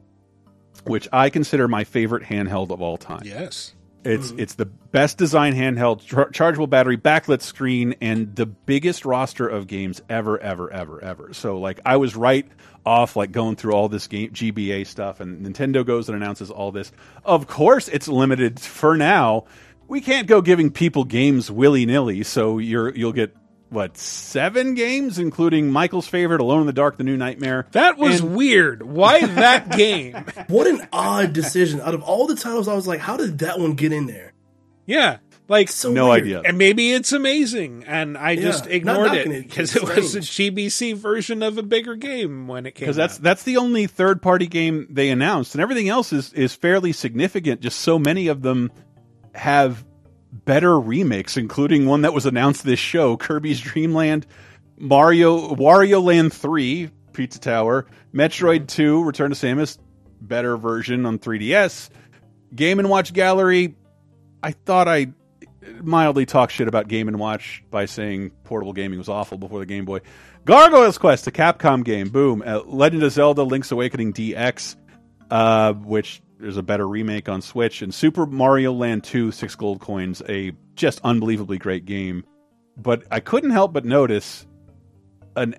which I consider my favorite handheld of all time. Yes. It's it's the best design handheld, char- chargeable battery, backlit screen, and the biggest roster of games ever, ever, ever, ever. So like I was right off like going through all this game GBA stuff, and Nintendo goes and announces all this. Of course, it's limited for now. We can't go giving people games willy nilly, so you're you'll get what seven games, including Michael's favorite, Alone in the Dark: The New Nightmare. That was And- weird. Why that game? What an odd decision. Out of all the titles, I was like, how did that one get in there? Yeah, like so No weird. idea. And maybe it's amazing, and I Yeah, just ignored it it, because it's it was a GBC version of a bigger game when it came. because that's that's the only third party game they announced, and everything else is is fairly significant. Just so many of them have better remakes, including one that was announced this show, Kirby's Dream Land, Mario Wario Land Three, Pizza Tower, Metroid Two, Return to Samus, better version on 3DS, Game and Watch Gallery. I thought I mildly talked shit about Game and Watch by saying portable gaming was awful before the Game Boy. Gargoyle's Quest, a Capcom game, boom. Uh, Legend of Zelda: Link's Awakening DX, uh, which there's a better remake on Switch, and Super Mario Land 2, six gold coins, a just unbelievably great game. But I couldn't help but notice an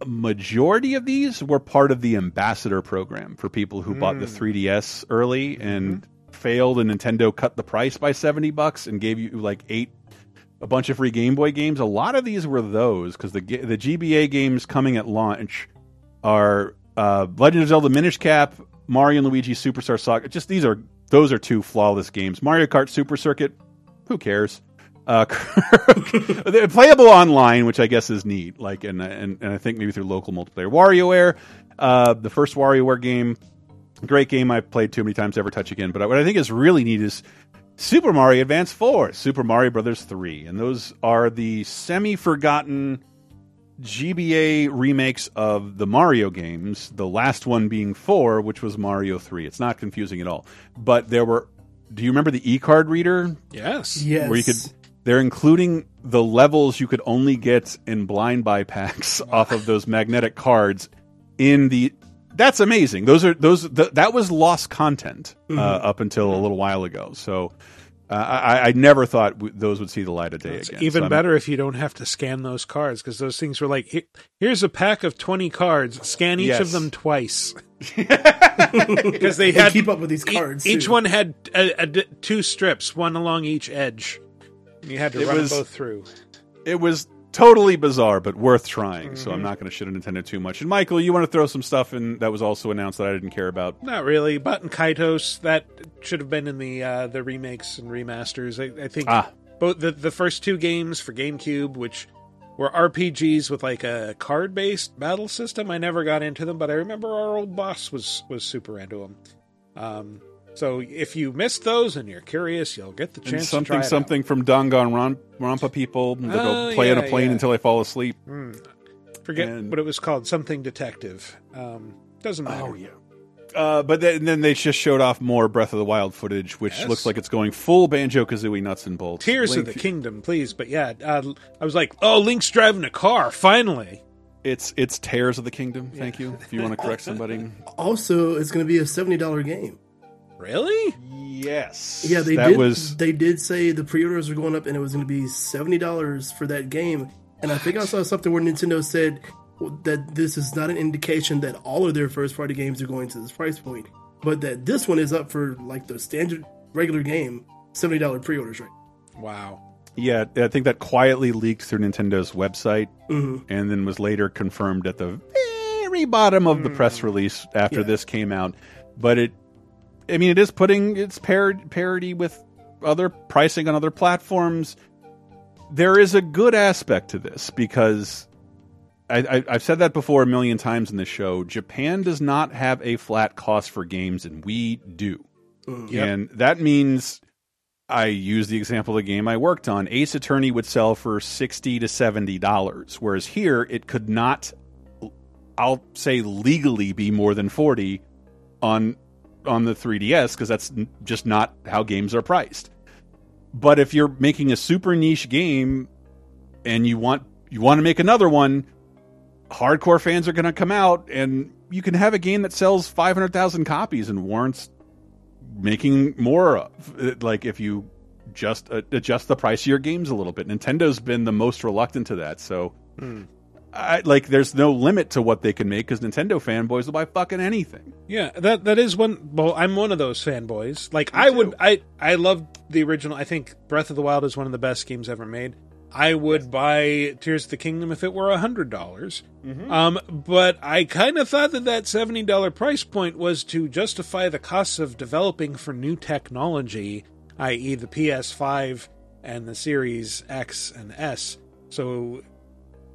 a majority of these were part of the ambassador program for people who bought the 3DS early and failed and Nintendo cut the price by 70 bucks and gave you like eight a bunch of free Game Boy games. A lot of these were those because the the GBA games coming at launch are uh, Legend of Zelda Minish Cap, Mario and Luigi Superstar Saga. Just these are those are two flawless games. Mario Kart Super Circuit, who cares? Uh, playable online, which I guess is neat. Like, and and, and I think maybe through local multiplayer. WarioWare, uh, the first WarioWare game, Great game I've played too many times to ever touch again. But what I think is really neat is Super Mario Advance 4, Super Mario Brothers 3. And those are the semi forgotten GBA remakes of the Mario games, the last one being 4, which was Mario 3. It's not confusing at all. But there were. Do you remember the e card reader? Yes. Yes. Where you could. They're including the levels you could only get in blind buy packs off of those magnetic cards in the that's amazing. Those are those th that was lost content uh, Mhm. up until a little while ago. So uh, I, I never thought w those would see the light of day It's again. even So better if you don't have to scan those cards because those things were like, "Here- here's a pack of 20 cards, scan each Yes. of them twice. Because they They had keep up with these e- cards, Each one had a, a d- two strips, one along each edge. And you had to It run was- both through. It was totally bizarre, but worth trying. So Mhm. I'm not going to shit on Nintendo too much. And Michael, you want to throw some stuff in that was also announced that I didn't care about? Not really. Baten Kaitos that should have been in the uh, the remakes and remasters. I, I think Ah. both the the first two games for GameCube, which were RPGs with like a card based battle system. I never got into them, but I remember our old boss was was super into them. Um, so if you missed those and you're curious, you'll get the And chance something to try it something from Danganronpa Rampa people that Oh, will play on yeah, a plane yeah. until they fall asleep. out. Hmm. Forget And- what it was called. Something Detective. Um, doesn't matter. Oh, yeah. Uh, but then, then they just showed off more Breath of the Wild footage, which Yes. looks like it's going full Banjo Kazooie nuts and bolts. Tears Link- of the Kingdom, please. But yeah, uh, I was like, oh, Link's driving a car. Finally. It's it's Tears of the Kingdom. Thank you. If you want to correct somebody. Also, it's going to be a seventy dollar game. Really? Yes. Yeah, they That did. was- They did say the pre-orders were going up, and it was going to be seventy dollars for that game. And I think I saw something where Nintendo said that this is not an indication that all of their first-party games are going to this price point, but that this one is up for like the standard regular game seventy dollar pre-orders rate. Wow. Yeah, I think that quietly leaked through Nintendo's website Mhm. and then was later confirmed at the very bottom of the press release after Yeah. this came out. But it, I mean, it is putting its par- parity with other pricing on other platforms. There is a good aspect to this because I, I, I've said that before a million times in the show. Japan does not have a flat cost for games, and we do. Mm. Yep. And that means I use the example of the game I worked on. Ace Attorney would sell for sixty to seventy dollars, whereas here it could not. I'll say legally be more than forty on on the 3DS because that's just not how games are priced. But if you're making a super niche game and you want you want to make another one, hardcore fans are going to come out and you can have a game that sells 500,000 copies and warrants making more of like if you just uh, adjust the price of your games a little bit. Nintendo's been the most reluctant to that, so Hmm. I, like there's no limit to what they can make because Nintendo fanboys will buy fucking anything. Yeah, that that is one. Well, I'm one of those fanboys. Like I would, I I loved the original. I think Breath of the Wild is one of the best games ever made. I would buy Tears of the Kingdom if it were a hundred dollars. Um, but I kind of thought that that seventy dollar price point was to justify the costs of developing for new technology, i.e., the PS5 and the Series X and S. So.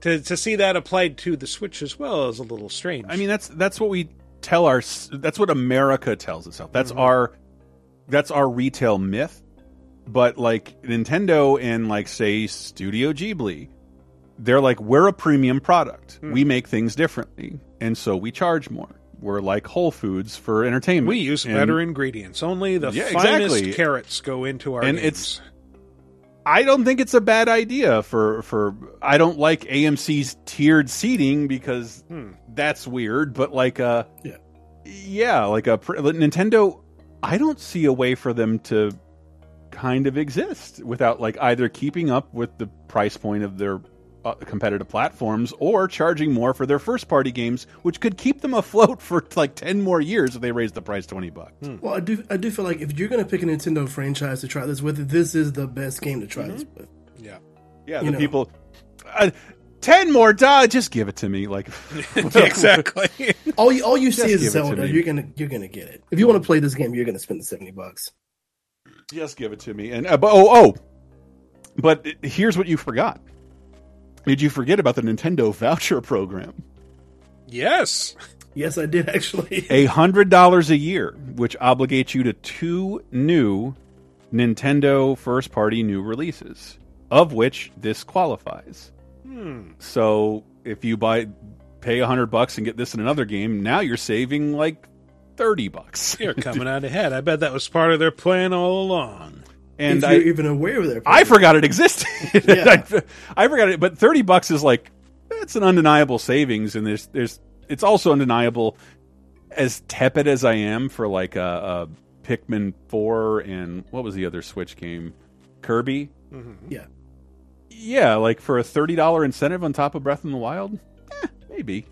To, to see that applied to the Switch as well is a little strange. I mean, that's that's what we tell our that's what America tells itself. That's Mhm. our that's our retail myth. But like Nintendo and like say Studio Ghibli, they're like we're a premium product. Hmm. We make things differently, and so we charge more. We're like Whole Foods for entertainment. We use And- better ingredients. Only the Yeah, finest exactly. carrots go into our and games. it's I don't think it's a bad idea for for I don't like AMC's tiered seating because Hmm. that's weird, but like uh Yeah. yeah, like a Nintendo I don't see a way for them to kind of exist without like either keeping up with the price point of their uh, competitive platforms or charging more for their first party games which could keep them afloat for like 10 more years if they raise the price 20 bucks. Well, I do. I do feel like if you're going to pick a Nintendo franchise to try this with, this is the best game to try this with. Yeah. Yeah, You the know. people. Uh, Ten more dollars, just give it to me. Like exactly. All you all you Just see give is Zelda. You're gonna you're gonna get it. If you want to play this game, you're gonna spend the seventy bucks. Just give it to me. And uh, but, oh oh, but here's what you forgot. Did you forget about the Nintendo voucher program? yes. Yes, I did actually. a hundred dollars a year, which obligates you to two new Nintendo first party new releases, of which this qualifies. Hmm. So if you buy pay a hundred bucks and get this in another game, now you're saving like thirty bucks. You're coming out ahead. I bet that was part of their plan all along. And if I you're even aware of their I forgot it existed. Yeah. I, I forgot it, but thirty bucks is like that's an undeniable savings, and there's there's it's also undeniable. As tepid as I am for like a, a Pikmin four and what was the other Switch game, Kirby. Yeah. Yeah, like for a thirty dollar incentive on top of Breath in the Wild, eh, maybe,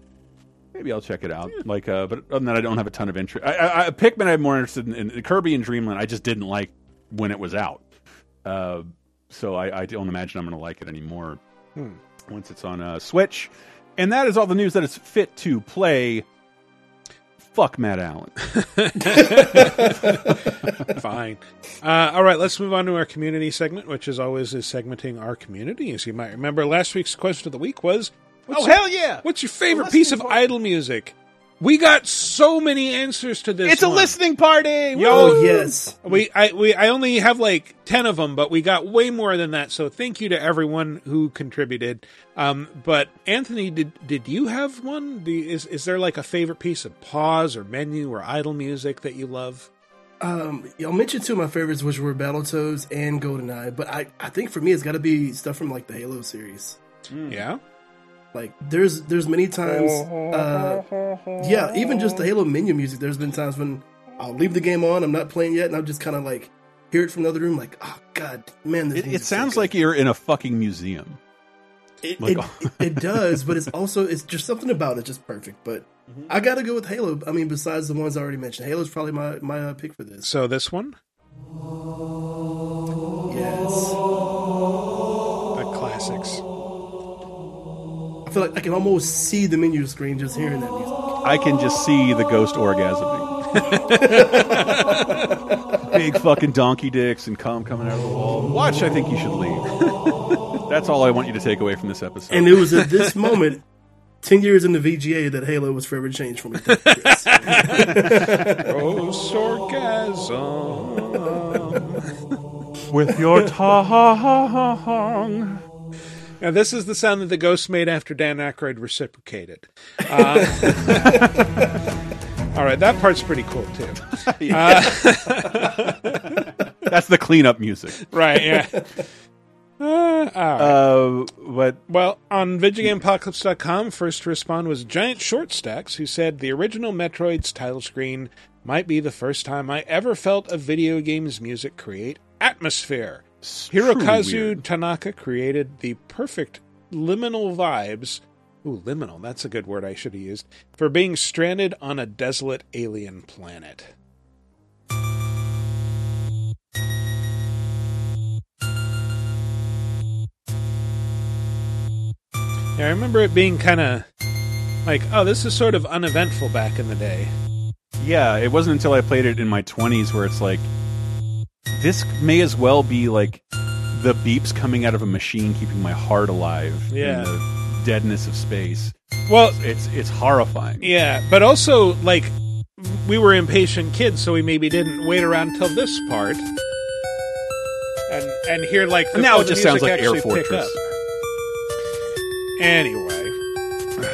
maybe I'll check it out. Like, uh, but other than that, I don't have a ton of interest. I, I, I Pikmin, I'm more interested in, in Kirby and Dreamland. I just didn't like when it was out, uh, so I, I don't imagine I'm going to like it anymore Hmm. once it's on uh, Switch. And that is all the news that is fit to play. Fuck Matt Allen. Fine. Uh, all right, let's move on to our community segment, which is always is segmenting our community. As you might remember, last week's question of the week was, what's Oh, your- hell yeah! What's your favorite piece of idle music?" We got so many answers to this. It's a one. listening party. Yo, Oh, yes. We I we I only have like ten of them, but we got way more than that. So thank you to everyone who contributed. Um, but Anthony, did did you have one? Do you- is is there like a favorite piece of pause or menu or idle music that you love? Um, y'all mentioned two of my favorites, which were Battletoads and GoldenEye, but I, I think for me it's got to be stuff from like the Halo series. Yeah. Like there's there's many times, uh, yeah, even just the Halo menu music. There's been times when I'll leave the game on, I'm not playing yet, and I'll just kind of like hear it from the other room, like, oh god, man, this It, it music's so sounds like you're in a fucking museum. It, Like- it, it, it does, but it's also it's just something about it just perfect. But I gotta go with Halo. I mean, besides the ones I already mentioned, Halo's probably my my uh, pick for this. So this one, Yes, the classics. I feel like I can almost see the menu screen just hearing that music. I can just see the ghost orgasming. Big fucking donkey dicks and cum coming out of the wall. Watch, I think you should leave. That's all I want you to take away from this episode. And it was at this moment, ten years in the VGA, that Halo was forever changed for me. Thank you, Chris. Ghost orgasm. with your tongue. Now, this is the sound that the ghost made after Dan Aykroyd reciprocated. Uh, all right, that part's pretty cool too. Uh, That's the cleanup music. right? Yeah. Uh, all right. Uh, but Well, on VideoGameApocalypse.com, first to respond was Giant Short Stacks, who said the original Metroid's title screen might be the first time I ever felt a video game's music create atmosphere. Hirokazu. Tanaka created the perfect liminal vibes. Ooh, liminal, that's a good word I should have used. For being stranded on a desolate alien planet. Yeah, I remember it being kind of like, oh, this is sort of uneventful back in the day. yeah, it wasn't until I played it in my 20s where it's like, this may as well be like the beeps coming out of a machine keeping my heart alive Yeah. in the deadness of space. Well, It's it's horrifying. yeah, but also like we were impatient kids, so we maybe didn't wait around until this part and and hear like the, now oh, it just sounds like Air Fortress. Anyway.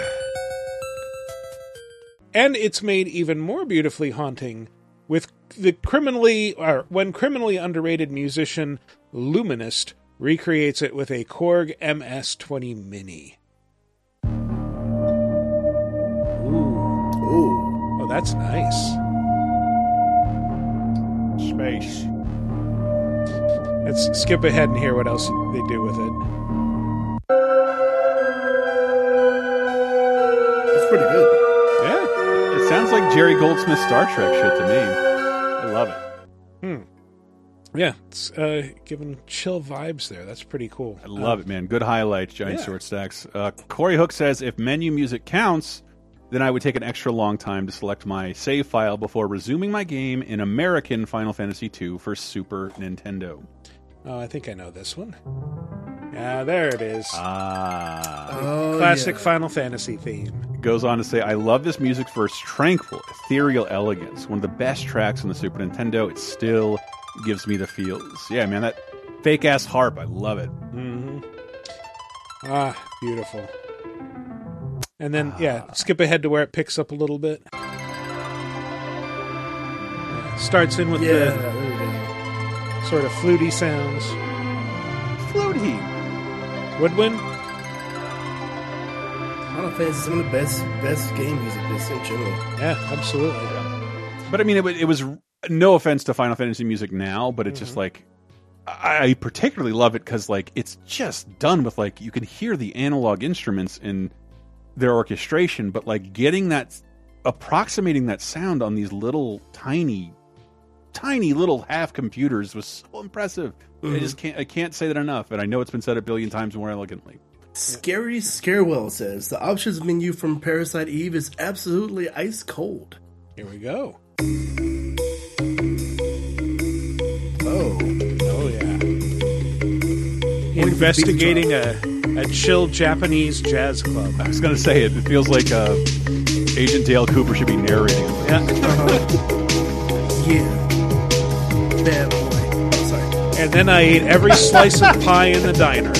And it's made even more beautifully haunting with the criminally or when criminally underrated musician Luminist recreates it with a Korg MS-20 Mini. Ooh. Ooh. Oh, that's nice. Space. Let's skip ahead and hear what else they do with it. That's pretty good. Yeah. It sounds like Jerry Goldsmith Star Trek shit to me. Love it. Hmm. Yeah, it's uh, giving chill vibes there. That's pretty cool. I love it, man. Good highlights, giant Yeah. short stacks. Uh, Corey Hook says if menu music counts, then I would take an extra long time to select my save file before resuming my game in American Final Fantasy II for Super Nintendo. Oh, I think I know this one. Yeah, there it is. Ah. Oh, Classic yeah. Final Fantasy theme. Goes on to say, I love this music for its tranquil, ethereal elegance. One of the best tracks on the Super Nintendo. It still gives me the feels. Yeah, man, that fake ass harp, I love it. hmm Ah, beautiful. And then, yeah, skip ahead to where it picks up a little bit. Starts in with Yeah, the there we go. Sort of fluty sounds. Fluty. Woodwind? Final Fantasy is some of the best best game music just in general. Yeah, absolutely. But I mean, it, wa- it was no offense to Final Fantasy music now, but it's just mm-hmm. like I I particularly love it because like it's just done with like you can hear the analog instruments in their orchestration, but like getting that approximating that sound on these little tiny, tiny little half computers was so impressive. I Mhm. just can't I can't say that enough, and I know it's been said a billion times more elegantly. Scary Scarewell says the options menu from Parasite Eve is absolutely ice cold. Here we go. Oh. Oh, yeah. Investigating a, a chill Japanese jazz club. I was gonna say it. It feels like uh, Agent Dale Cooper should be narrating. Yeah. Yeah. Bad boy. Sorry. And then I ate every slice of pie in the diner.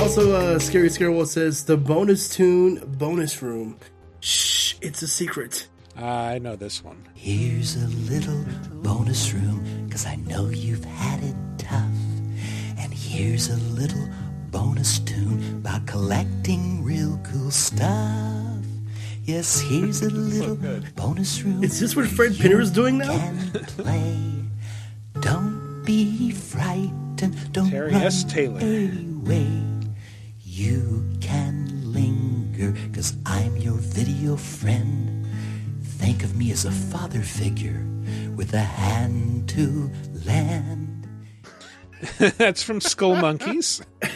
Also, uh, Scary Scarewell says the bonus tune, bonus room. Shh, it's a secret. I know this one. Here's a little bonus room, cause I know you've had it tough. And here's a little bonus tune about collecting real cool stuff. Yes, here's a little bonus room. Is this what Fred Penner is doing now? can play. Don't be frightened. Don't Terry run S. Taylor. away. You can linger, cause I'm your video friend. Think of me as a father figure with a hand to lend. That's from Skullmonkeys.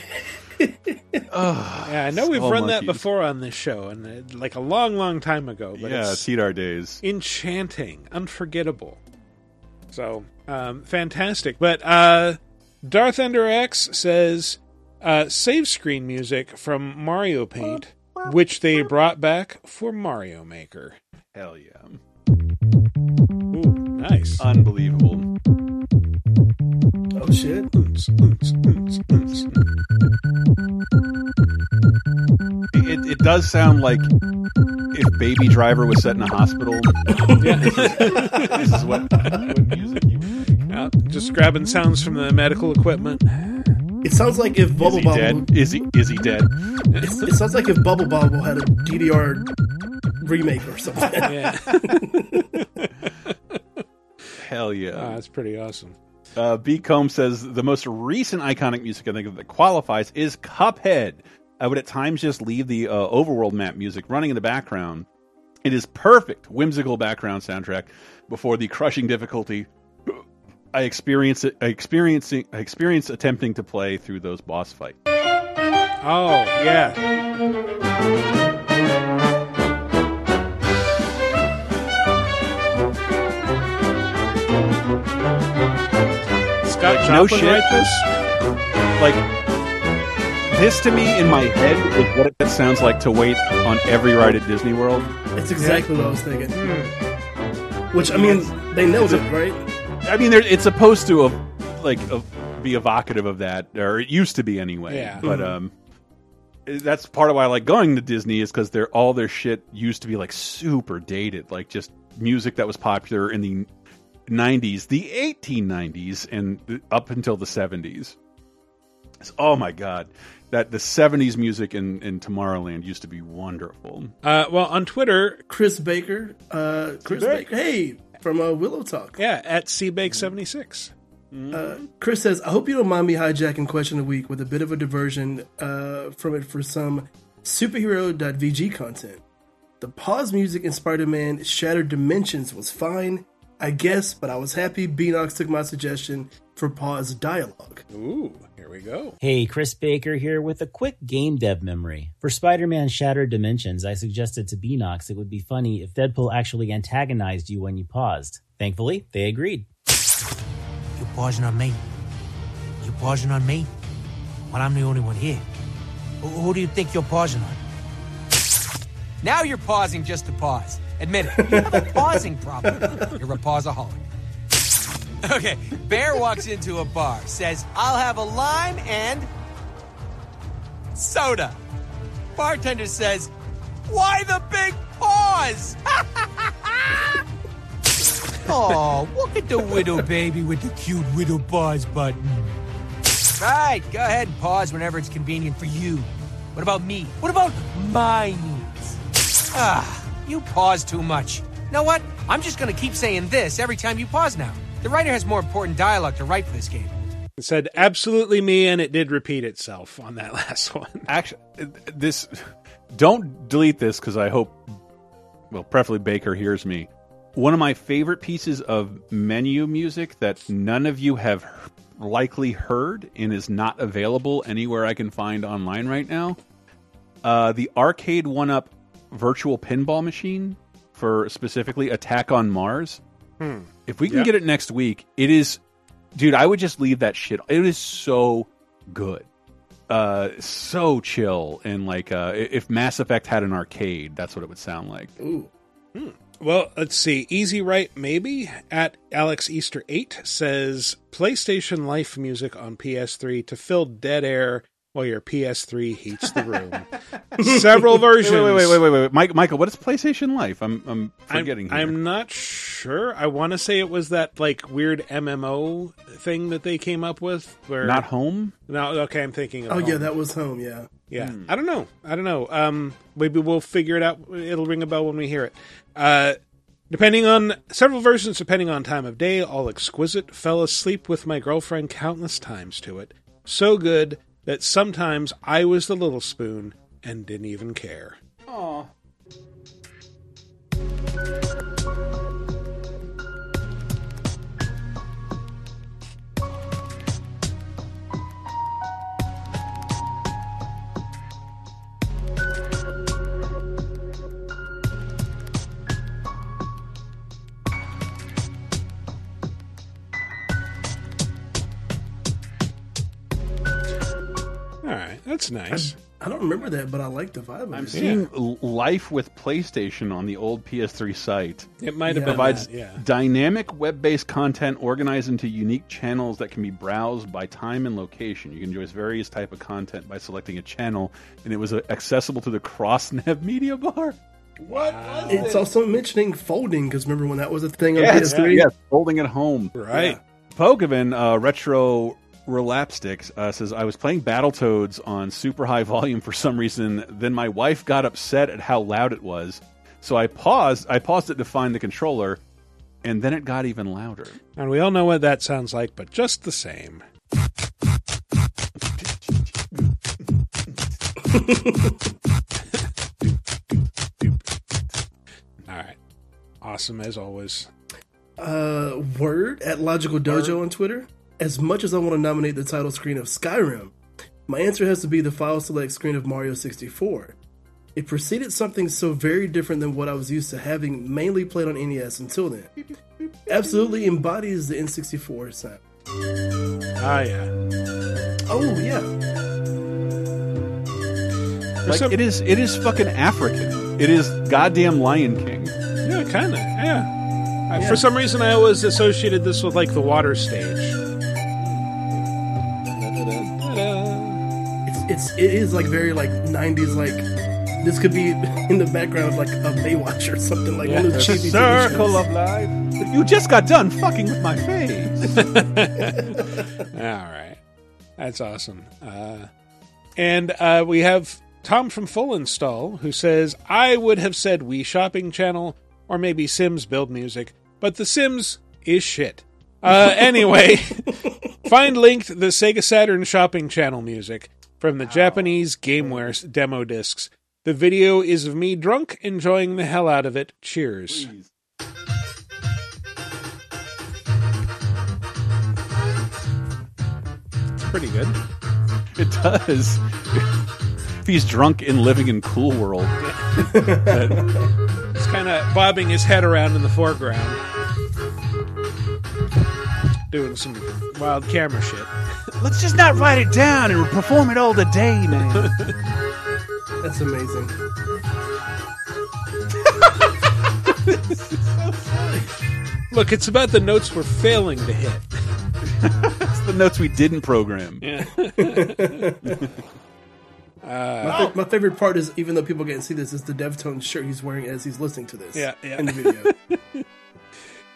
yeah, I know we've run that before on this show, and uh, like a long, long time ago. But yeah, Cedar days. enchanting, unforgettable. So um, fantastic. But uh, Darth Ender X says uh, save screen music from Mario Paint, which they brought back for Mario Maker. Hell yeah. Ooh, nice. Unbelievable. Oh shit. It, it does sound like if Baby Driver was set in a hospital. this is what, what music you Yeah, just grabbing sounds from the medical equipment. It sounds like if Is Bubble he Bobble. dead? Is he is he dead? It, it sounds like if Bubble Bobble had a DDR remake or something. Yeah. Hell yeah. Ah, that's pretty awesome. Uh, B. Combs says the most recent iconic music I think that qualifies is Cuphead. I would at times just leave the uh, overworld map music running in the background. It is perfect, whimsical background soundtrack before the crushing difficulty I experience it. I experiencing I experience attempting to play through those boss fights. Oh, yeah. Scott Like, Joplin no shit. write this? Like this to me in my head is what it sounds like to wait on every ride at Disney World. That's exactly what I was thinking. Which I mean, they nailed it, right? I mean, it's supposed to uh, like uh, be evocative of that, or it used to be anyway. Yeah. But Mhm. um, that's part of why I like going to Disney is because they're all their shit used to be like super dated, like just music that was popular in the '90s, the 1890s, and up until the '70s. It's- oh my god, that the '70s music in in Tomorrowland used to be wonderful. Uh, well, on Twitter, Chris Baker, uh, Chris Baker. Baker, hey, from uh, Willow Talk. yeah, at cbake76. Uh, Chris says, I hope you don't mind me hijacking question of the week with a bit of a diversion uh, from it for some superhero.vg content. The pause music in Spider Man Shattered Dimensions was fine, I guess, but I was happy Beenox took my suggestion for pause dialogue. Ooh, here we go. Hey, Chris Baker here with a quick game dev memory. For Spider Man Shattered Dimensions, I suggested to Beenox it would be funny if Deadpool actually antagonized you when you paused. Thankfully, they agreed. You're pausing on me? You're pausing on me? Well, I'm the only one here. Who, who do you think you're pausing on? Now you're pausing just to pause. Admit it. You have a pausing problem. You're a pauseaholic. Okay, Bear walks into a bar, says, I'll have a lime and soda. Bartender says, Why the big pause? oh, look at the widow baby with the cute widow pause button. Right, go ahead and pause whenever it's convenient for you. What about me? What about my needs? Ah, you pause too much. You know what? I'm just gonna keep saying this every time you pause now. The writer has more important dialogue to write for this game. It said absolutely me, and it did repeat itself on that last one. Actually, this don't delete this because I hope, well, preferably Baker hears me. One of my favorite pieces of menu music that none of you have likely heard and is not available anywhere I can find online right now. Uh, the arcade one up virtual pinball machine for specifically Attack on Mars. Hmm. If we can Yeah. get it next week, it is, dude. I would just leave that shit. It is so good, uh, so chill, and like uh, if Mass Effect had an arcade, that's what it would sound like. Ooh. Well, let's see. Easy Right Maybe at Alex Easter 8 says PlayStation Life music on PS3 to fill dead air while your PS3 heats the room. Several versions. Wait, wait, wait, wait, wait, wait, Mike, Michael. What is PlayStation Life? I'm, I'm forgetting. I'm, here. I'm not sure. I want to say it was that like weird MMO thing that they came up with. Where Not home. No, okay, I'm thinking. Of Oh yeah, that was home. Yeah. Yeah, I don't know. I don't know. Um, maybe we'll figure it out. It'll ring a bell when we hear it. Uh, depending on several versions, depending on time of day, all exquisite. Fell asleep with my girlfriend countless times to it. So good that sometimes I was the little spoon and didn't even care. Aw. All right, that's nice. I don't remember that, but I like the vibe of I'm seeing L- Life with PlayStation on the old PS3 site. It might have Yeah. provides that, yeah. dynamic web-based content organized into unique channels that can be browsed by time and location. You can enjoy various type of content by selecting a channel, and it was uh, accessible to the CrossNev media bar. What? It's also mentioning folding because remember when that was a thing on Yes, PS3? yes, Folding@home. Right. Pokemon uh, Retro Relapsticks uh, says, I was playing Battletoads on super high volume for some reason. Then my wife got upset at how loud it was. So I paused. I paused it to find the controller, and then it got even louder. And we all know what that sounds like, but just the same. All right. Awesome as always. Uh, word at Logical Dojo on Twitter. As much as I want to nominate the title screen of Skyrim, my answer has to be the file select screen of Mario 64. It preceded something so very different than what I was used to having mainly played on NES until then. Absolutely embodies the N64 sound. Ah, yeah. Oh, yeah. Like it is. It is fucking African. It is goddamn Lion King. Yeah, kind of. Yeah. I- For some reason, I always associated this with like the water stage. It is like very like 90s like this could be in the background of like a Baywatch or something like one of those cheesy TV shows. of life. You just got done fucking with my face. All right. That's awesome. Uh, and uh, we have Tom from Full Install who says, I would have said Wii Shopping Channel or maybe Sims Build Music, but The Sims is shit. Uh, anyway, find linked the Sega Saturn Shopping Channel music from the Japanese GameWare demo discs. The video is of me drunk, enjoying the hell out of it. Cheers. It's pretty good. It does. if he's drunk and living in Cool World, He's kind of bobbing his head around in the foreground, doing some wild camera shit. Let's just not write it down and perform it all the day, man. That's amazing. Look, it's about the notes we're failing to hit. it's the notes we didn't program. Yeah. Uh, my, fa- my favorite part is, even though people can't see this, is the Devtones shirt he's wearing as he's listening to this. Yeah, yeah. In the video.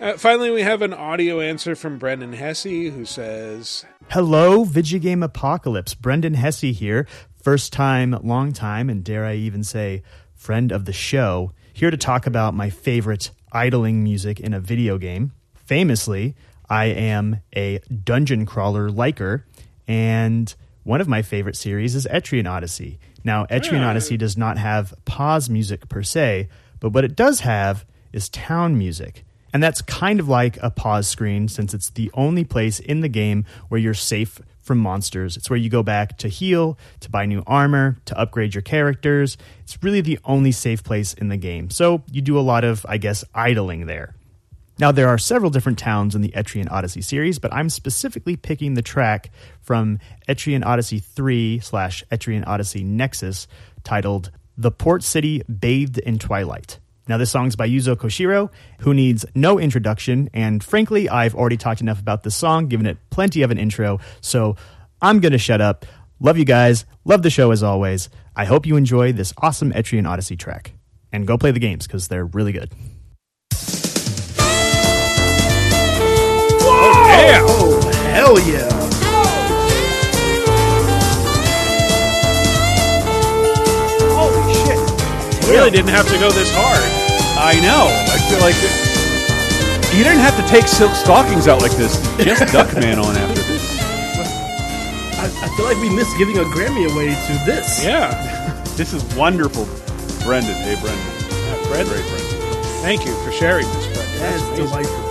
Uh, finally, we have an audio answer from Brendan Hesse who says, Hello, Vidjagame Apocalypse. Brendan Hesse here. First time, long time, and dare I even say, friend of the show. Here to talk about my favorite idling music in a video game. Famously, I am a dungeon crawler liker, and one of my favorite series is Etrian Odyssey. Now, Etrian Yeah. Odyssey does not have pause music per se, but what it does have is town music. And that's kind of like a pause screen since it's the only place in the game where you're safe from monsters. It's where you go back to heal, to buy new armor, to upgrade your characters. It's really the only safe place in the game. So you do a lot of, I guess, idling there. Now, there are several different towns in the Etrian Odyssey series, but I'm specifically picking the track from Etrian Odyssey 3 slash Etrian Odyssey Nexus titled The Port City Bathed in Twilight. Now, this song's by Yuzo Koshiro, who needs no introduction, and frankly, I've already talked enough about this song, given it plenty of an intro, so I'm gonna shut up. Love you guys, love the show as always. I hope you enjoy this awesome Etrian Odyssey track. And go play the games, because they're really good. Yeah. Oh, hell yeah. Really didn't have to go this hard. I know. I feel like it, you didn't have to take silk stockings out like this. Just Duckman on after this. I, I feel like we missed giving a Grammy away to this. Yeah. This is wonderful, Brendan. Hey, Brendan. Yeah, Brendan. Great, Brendan. Thank you for sharing this, Brendan. That is That's delightful.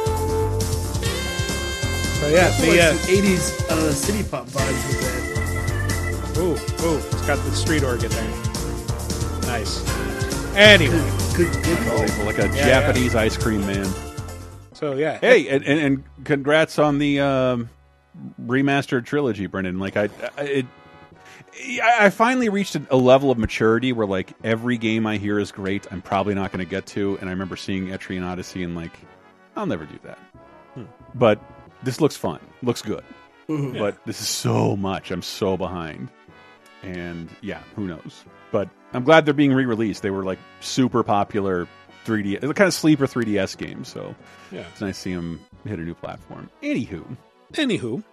So, yeah, the, like uh, some 80s uh, city pop vibes with that. Ooh, ooh, it's got the street organ there. Nice. Anyway, Good, good call. Like a Yeah, Japanese ice cream man. so yeah. Hey, and, and, and congrats on the um, remastered trilogy, Brendan. Like I, I- it, I I finally reached a level of maturity where like every game I hear is great. I'm probably not going to get to, and I remember seeing Etrian Odyssey and like, I'll never do that. Hmm. But this looks fun, looks good. Mhm. But this is so much. I'm so behind, and yeah, who knows? But I'm glad they're being re-released. They were like super popular 3D, it's a kind of sleeper 3DS game. So Yeah. it's nice to see them hit a new platform. Anywho, Anywho,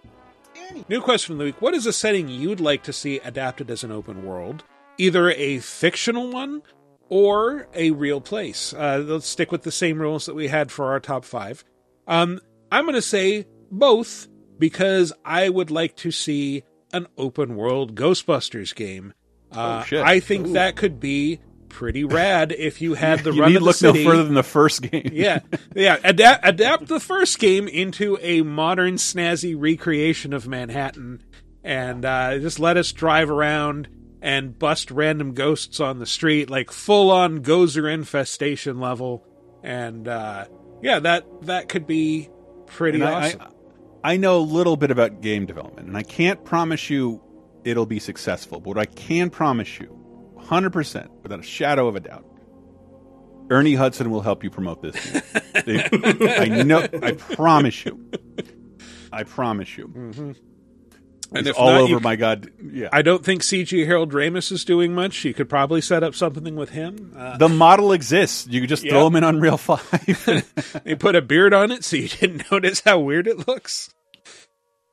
new question of the week: What is a setting you'd like to see adapted as an open world? Either a fictional one or a real place. Uh, let's stick with the same rules that we had for our top five. Um, I'm going to say both because I would like to see an open world Ghostbusters game. Uh, Oh. I think Ooh. that could be pretty rad if you had the you run need of the look city. no further than the first game. yeah, yeah. Adapt adapt the first game into a modern, snazzy recreation of Manhattan, and uh, just let us drive around and bust random ghosts on the street, like full on Gozer infestation level. And uh, yeah, that that could be pretty And I- awesome. I, I know a little bit about game development, and I can't promise you it'll be successful. But what I can promise you, 100%, without a shadow of a doubt, Ernie Hudson will help you promote this. I know. I promise you. I promise you. Mhm. He's if all not, over you- my god. Yeah. I don't think CG Harold Ramis is doing much. You could probably set up something with him. Uh, the model exists. You could just Yeah. throw him in Unreal Five. they put a beard on it so you didn't notice how weird it looks.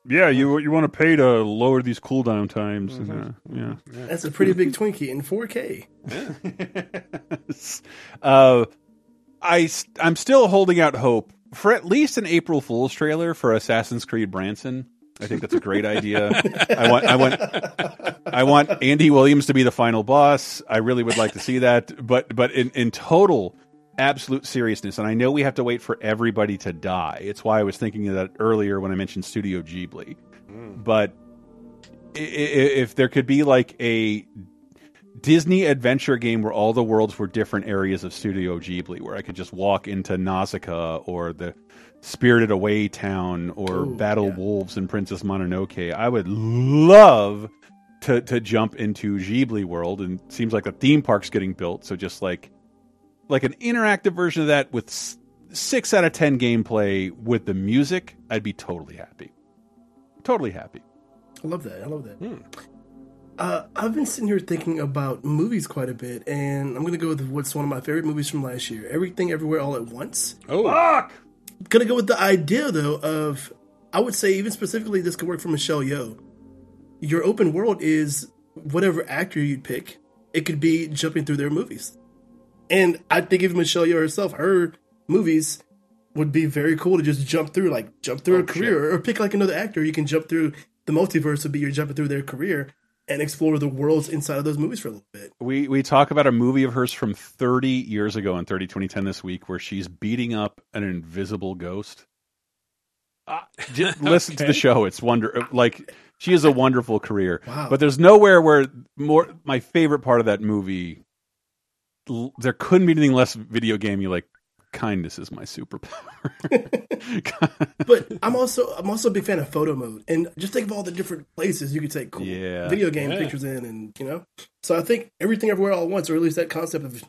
Yeah, you you want to pay to lower these cooldown times. Mm-hmm. Uh, yeah. That's a pretty big Twinkie in 4K. uh, I I'm still holding out hope for at least an April Fool's trailer for Assassin's Creed Branson. I think that's a great idea. I want I want I want Andy Williams to be the final boss. I really would like to see that. But but in in total absolute seriousness, and I know we have to wait for everybody to die. It's why I was thinking of that earlier when I mentioned Studio Ghibli. Hmm. But i- i- if there could be like a Disney adventure game where all the worlds were different areas of Studio Ghibli, where I could just walk into Nausicaa or the Spirited Away Town or Ooh, Battle Wolves and Princess Mononoke. I would love to to jump into Ghibli World, and it seems like a theme park's getting built. So just like like an interactive version of that with six out of ten gameplay with the music, I'd be totally happy. Totally happy. I love that. I love that. Uh, I've been sitting here thinking about movies quite a bit, and I'm gonna go with what's one of my favorite movies from last year: Everything, Everywhere, All at Once. Oh, fuck! Gonna go with the idea though of, I would say even specifically this could work for Michelle Yeoh. Your open world is whatever actor you'd pick. It could be jumping through their movies, and I think even Michelle Yeoh herself, her movies would be very cool to just jump through, like jump through Oh, a career, or pick like another actor. You can jump through the multiverse would be you're jumping through their career and explore the worlds inside of those movies for a little bit. We we talk about a movie of hers from 30 years ago in 30 2010 this week where she's beating up an invisible ghost. Uh, just listen to the show. It's wonder like she has a wonderful career. Wow. But there's nowhere where more my favorite part of that movie l- there couldn't be anything less video gamey like kindness is my superpower. But I'm also I'm also a big fan of photo mode, and just think of all the different places you could take cool Yeah. video game Yeah. pictures in, and you know. So I think everything everywhere all at once, or at least that concept of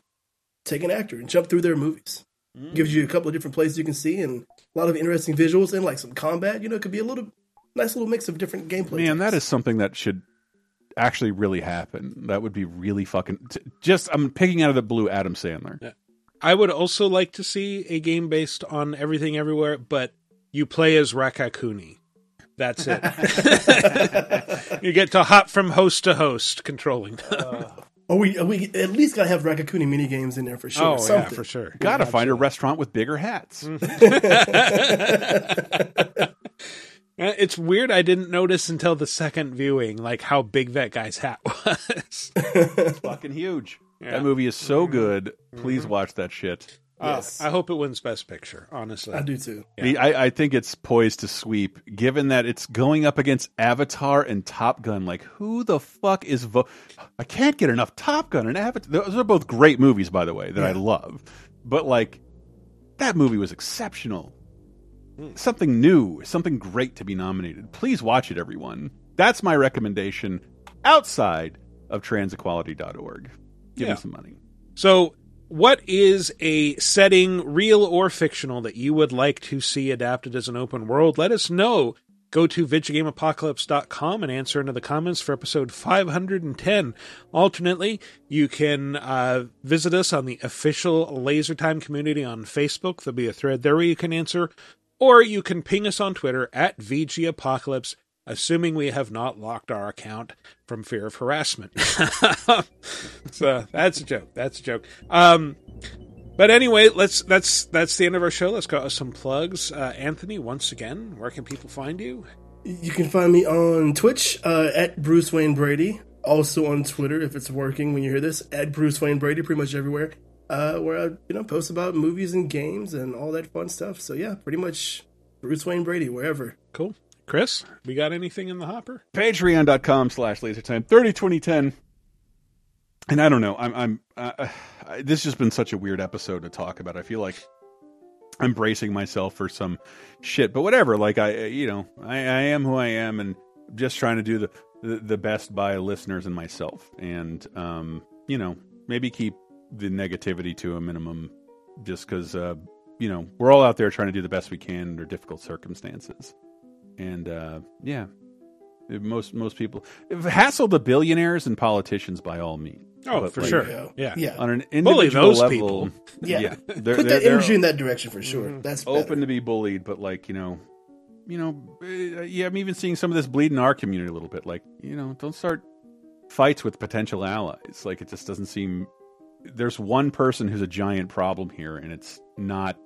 take an actor and jump through their movies, Mm. gives you a couple of different places you can see and a lot of interesting visuals and like some combat. You know, it could be a little nice little mix of different gameplay. Man, that is something that should actually really happen. That would be really fucking t- just I'm picking out of the blue Adam Sandler. I would also like to see a game based on everything everywhere, but you play as Raccacoonie. That's it. you get to hop from host to host, controlling. Uh, or oh, we or we at least gotta have Raccacoonie mini games in there for sure. Oh, yeah, for sure. Got to find a restaurant with bigger hats. Mm-hmm. Uh, It's weird. I didn't notice until the second viewing, like how big that guy's hat was. it's fucking huge. Yeah. That movie is so good. Please watch that shit. Uh, I hope it wins Best Picture. Honestly, I do too. I, I I think it's poised to sweep, given that it's going up against Avatar and Top Gun. Like, who the fuck is vo? I can't get enough Top Gun and Avatar. Those are both great movies, by the way, that I love. But like, that movie was exceptional. Something new, something great to be nominated. Please watch it, everyone. That's my recommendation. Outside of transequality.org, give Yeah. me some money. So, what is a setting, real or fictional, that you would like to see adapted as an open world? Let us know. Go to VidjagameApocalypse.com and answer into the comments for episode 510. Alternately, you can uh, visit us on the official Laser Time community on Facebook. There'll be a thread there where you can answer, or you can ping us on Twitter at VGApocalypse, assuming we have not locked our account from fear of harassment. so that's a joke. That's a joke. Um, but anyway, let's that's that's the end of our show. Let's go some plugs. Uh, Anthony, once again, where can people find you? You can find me on Twitch uh, at Bruce Wayne Brady. Also on Twitter, if it's working when you hear this, at Bruce Wayne Brady, pretty much everywhere. Uh, where I you know post about movies and games and all that fun stuff. So yeah, pretty much Bruce Wayne Brady wherever. Cool. Chris, we got anything in the hopper? patreon.com slash lasertime 30 2010 and i don't know i'm i'm uh, uh, this has just been such a weird episode to talk about i feel like i'm bracing myself for some shit but whatever like i uh, you know i, I am who i am and just trying to do the, the the best by listeners and myself and um you know maybe keep the negativity to a minimum just because uh you know we're all out there trying to do the best we can under difficult circumstances and uh yeah most most people hassle the billionaires and politicians by all means. Oh, But, for like, sure. Yeah. Yeah. On an Bully individual those level, people. Yeah, they're, put they're- that energy in that direction for sure. That's better. open to be bullied, but like you know, you know, uh, yeah, I'm even seeing some of this bleed in our community a little bit. Like you know, don't start fights with potential allies. Like it just doesn't seem. There's one person who's a giant problem here, and it's not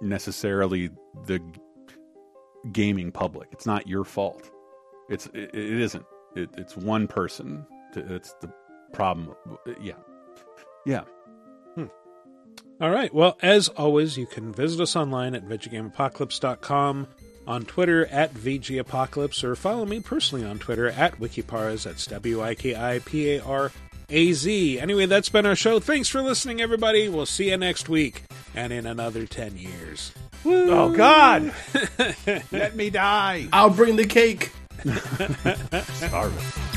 necessarily the gaming public. It's not your fault. It's it, it isn't. It, it's one person. It's the problem. Yeah, yeah. Hmm. All right. Well, as always, you can visit us online at VidjagameApocalypse.com, on Twitter at VGApocalypse, or follow me personally on Twitter at Wikiparaz. That's W I K I P A R A Z. Anyway, that's been our show. Thanks for listening, everybody. We'll see you next week and in another 10 years. Oh God! Let me die. I'll bring the cake. Starving.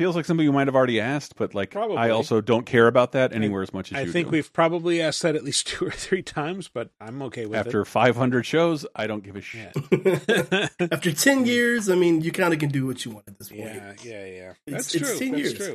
Feels like something you might have already asked, but like Probably. I also don't care about that anywhere as much as I you think do. we've probably asked that at least two or three times, but I'm okay with it. After 500 shows, I don't give a shit. After ten years, I mean, you kind of can do what you want at this point. Yeah, yeah, yeah. That's it's true. 10 That's years. true.